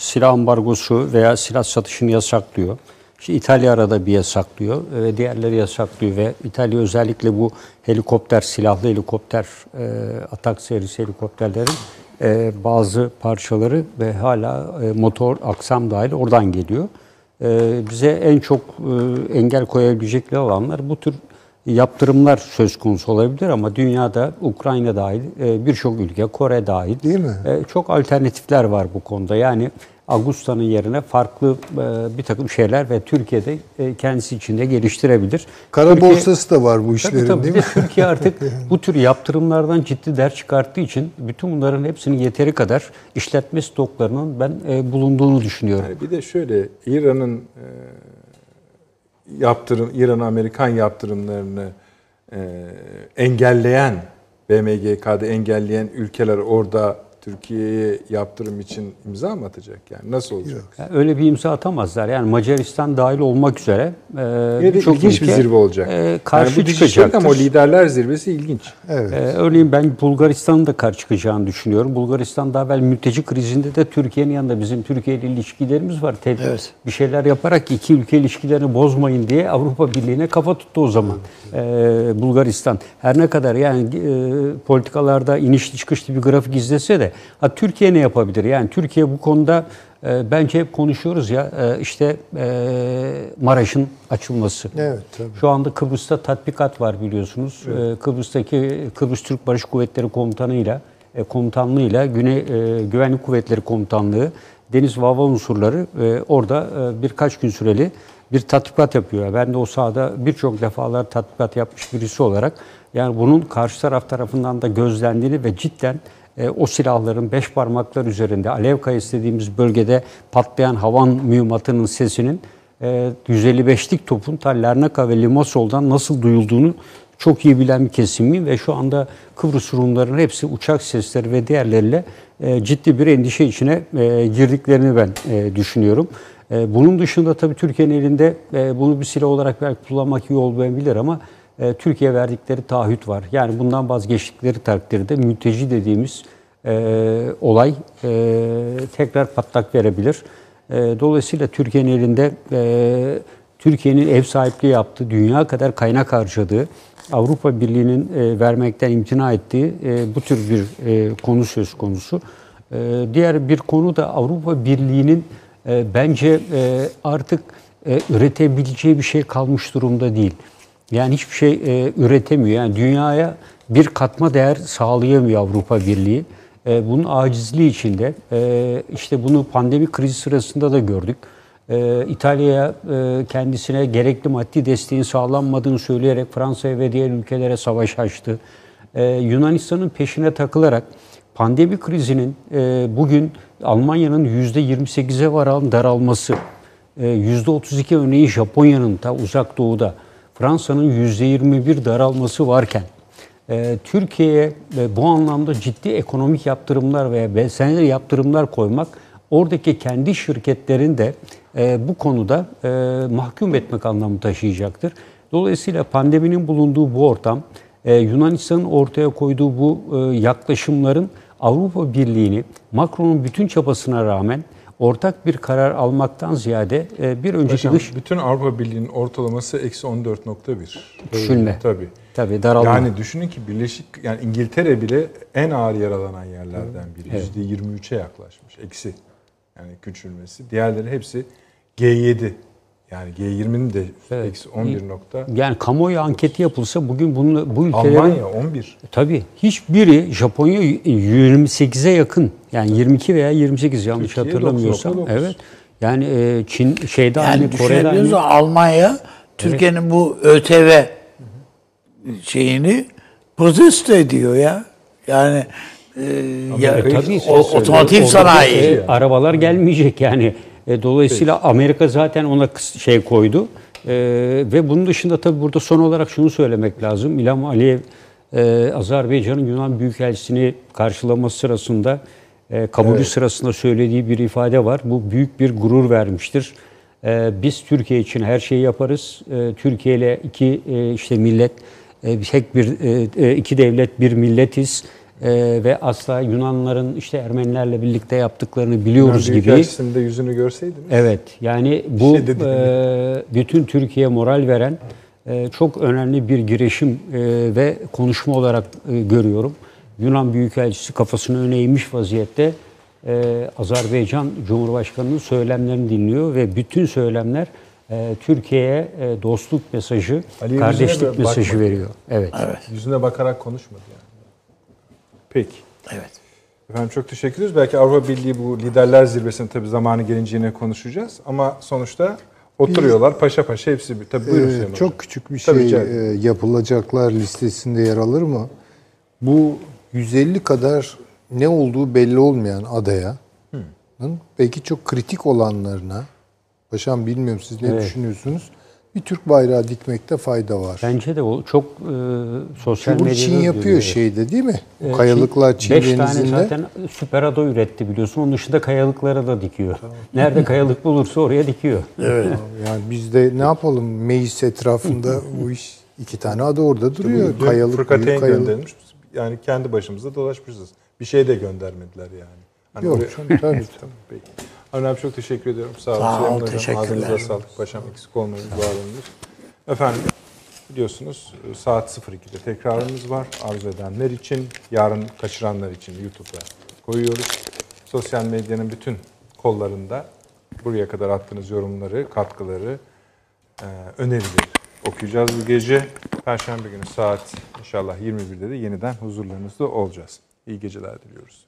silah ambargosu veya silah satışını yasaklıyor. İşte İtalya arada bir yasaklıyor ve diğerleri yasaklıyor ve İtalya özellikle bu helikopter, silahlı helikopter, e, atak serisi helikopterlerin e, bazı parçaları ve hala e, motor, aksam dahil oradan geliyor. E, bize en çok e, engel koyabilecekleri olanlar bu tür yaptırımlar söz konusu olabilir ama dünyada Ukrayna dahil e, birçok ülke, Kore dahil Değil mi? e, çok alternatifler var bu konuda. Yani Agusta'nın yerine farklı e, bir takım şeyler ve Türkiye'de e, kendisi içinde geliştirebilir. kara Türkiye- borsası da var bu Tabii işlerin tabii. değil Bir mi? de Türkiye artık bu tür yaptırımlardan ciddi ders çıkarttığı için bütün bunların hepsinin yeteri kadar işletme stoklarının ben e, bulunduğunu düşünüyorum. Yani bir de şöyle İran'ın e, yaptırım İran Amerikan yaptırımlarını e, engelleyen BMGK'da engelleyen ülkeler orada Türkiye'ye yaptırım için imza mı atacak yani nasıl olacak? Yani öyle bir imza atamazlar. Yani Macaristan dahil olmak üzere e, birçok ilginç bir zirve olacak. e, karşı yani çıkacaktır. ama o liderler zirvesi ilginç. Evet. Ee, örneğin ben Bulgaristan'ın da karşı çıkacağını düşünüyorum. Bulgaristan daha evvel mülteci krizinde de Türkiye'nin yanında bizim Türkiye ile ilişkilerimiz var. Ted- Evet. Bir şeyler yaparak iki ülke ilişkilerini bozmayın diye Avrupa Birliği'ne kafa tuttu o zaman ee, Bulgaristan. Her ne kadar yani e, politikalarda inişli çıkışlı bir grafik izlese de ha, Türkiye ne yapabilir? Yani Türkiye bu konuda e, bence hep konuşuyoruz ya e, işte e, Maraş'ın açılması. Evet, tabii. Şu anda Kıbrıs'ta tatbikat var biliyorsunuz. Ee, Kıbrıs'taki Kıbrıs Türk Barış Kuvvetleri Komutanı'yla e, komutanlığıyla Güney e, Güvenlik Kuvvetleri Komutanlığı deniz ve hava unsurları e, orada e, birkaç gün süreli bir tatbikat yapıyor. Ben de o sahada birçok defalar tatbikat yapmış birisi olarak yani bunun karşı taraf tarafından da gözlendiğini ve cidden e, o silahların beş parmaklar üzerinde Alevka istediğimiz bölgede patlayan havan mühimmatının sesinin e, 155'lik topun ta Larnaca ve Limassol'dan nasıl duyulduğunu çok iyi bilen bir kesimiyim ve şu anda Kıbrıs Rumlarının hepsi uçak sesleri ve diğerleriyle e, ciddi bir endişe içine e, girdiklerini ben e, düşünüyorum. E, bunun dışında tabii Türkiye'nin elinde e, bunu bir silah olarak belki kullanmak iyi olmayabilir ama e, Türkiye verdikleri taahhüt var. Yani bundan vazgeçtikleri takdirde mülteci dediğimiz e, olay e, tekrar patlak verebilir. E, dolayısıyla Türkiye'nin elinde e, Türkiye'nin ev sahipliği yaptığı, dünya kadar kaynak harcadığı, Avrupa Birliği'nin e, vermekten imtina ettiği e, bu tür bir e, konu söz konusu. E, diğer bir konu da Avrupa Birliği'nin e, bence e, artık e, üretebileceği bir şey kalmış durumda değil. Yani hiçbir şey e, üretemiyor. Yani dünyaya bir katma değer sağlayamıyor Avrupa Birliği. E, bunun acizliği içinde e, işte bunu pandemi krizi sırasında da gördük. E, İtalya'ya e, kendisine gerekli maddi desteğin sağlanmadığını söyleyerek Fransa'ya ve diğer ülkelere savaş açtı. E, Yunanistan'ın peşine takılarak pandemi krizinin e, bugün Almanya'nın %28'e varan daralması, e, %32 örneği Japonya'nın ta uzak doğuda, Fransa'nın %21 daralması varken e, Türkiye'ye e, bu anlamda ciddi ekonomik yaptırımlar veya benzeri yaptırımlar koymak oradaki kendi şirketlerin de e, bu konuda mahkum etmek anlamı taşıyacaktır. Dolayısıyla pandeminin bulunduğu bu ortam, Yunanistan'ın ortaya koyduğu bu yaklaşımların Avrupa Birliği'ni Macron'un bütün çabasına rağmen ortak bir karar almaktan ziyade e, bir önceki Paşam, dış bütün Avrupa Birliği'nin ortalaması eksi 14.1. Küçülme. Tabii. tabii daralma. Yani düşünün ki Birleşik yani İngiltere bile en ağır yaralanan yerlerden biri. %23'e yaklaşmış. Eksi. Yani küçülmesi. Diğerleri hepsi G7. Yani G20'nin de Evet. eksi 11 nokta. yani kamuoyu anketi yapılsa bugün bunu, bu ülkelerin Almanya 11. Tabii. Hiçbiri Japonya 28'e yakın. Yani 22 veya 28 yanlış Türkiye hatırlamıyorsam. 9.9. Evet. Yani e, Çin şeyde Yani aynı Kore'de düşünebiliyorsunuz aynı. Almanya Türkiye'nin bu ÖTV şeyini protesto ediyor ya. Yani e, ya, E, tabii o, otomotiv sanayi. e, arabalar gelmeyecek yani. E, dolayısıyla Amerika zaten ona şey koydu. E, ve bunun dışında tabii burada son olarak şunu söylemek lazım. İlham Aliyev e, Azerbaycan'ın Yunan Büyükelçisini karşılaması sırasında e, kabulü sırasında söylediği bir ifade var. Bu büyük bir gurur vermiştir. E, biz Türkiye için her şeyi yaparız. E, Türkiye ile iki e, işte millet e, tek bir e, e, iki devlet bir milletiz. E, ve asla Yunanların işte Ermenilerle birlikte yaptıklarını biliyoruz gibi. Büyükelçisinin de yüzünü görseydiniz. Evet yani bu şey e, bütün Türkiye moral veren e, çok önemli bir girişim e, ve konuşma olarak e, görüyorum. Yunan Büyükelçisi kafasını öne eğmiş vaziyette e, Azerbaycan Cumhurbaşkanı'nın söylemlerini dinliyor ve bütün söylemler e, Türkiye'ye e, dostluk mesajı, Ali'ye kardeşlik mesajı bakmadı. veriyor. Evet. Yüzüne bakarak konuşmadı yani. Peki. Evet. Efendim çok teşekkür ederiz. Belki Avrupa Birliği bu liderler zirvesini tabii zamanı gelince yine konuşacağız. Ama sonuçta oturuyorlar paşa paşa hepsi bir. Tabii buyurun Süleyman çok Hocam. küçük bir Tabii, şey e, yapılacaklar listesinde yer alır mı? Bu 150 kadar ne olduğu belli olmayan adaya belki çok kritik olanlarına Paşam bilmiyorum siz ne Evet. düşünüyorsunuz? Bir Türk bayrağı dikmekte fayda var. Bence de o çok e, sosyal medyada Çin yapıyor evet. şeyde değil mi? O kayalıklar Çin, Beş tane denizinde. zaten süper ada üretti biliyorsun. Onun dışında kayalıklara da dikiyor. Nerede kayalık bulursa oraya dikiyor. Yani biz de ne yapalım Meis etrafında bu iş iki tane ada orada duruyor. Dün kayalık, Fırkateyn kayalık. göndermiş. Yani kendi başımıza dolaşmışız. Bir şey de göndermediler yani. Hani Yok oraya- tabii. Tamam, Peki. Avni abi çok teşekkür ediyorum. Sağ olun. Sağ ol, Süleyman Hocam, teşekkürler. Ağzınıza sağlık. Paşam eksik olmayın. Var olunuz. Efendim biliyorsunuz saat 02'de tekrarımız var. Arzu edenler için, yarın kaçıranlar için YouTube'da koyuyoruz. Sosyal medyanın bütün kollarında buraya kadar attığınız yorumları, katkıları, e, önerileri okuyacağız bu gece. Perşembe günü saat inşallah 21'de de yeniden huzurlarınızda olacağız. İyi geceler diliyoruz.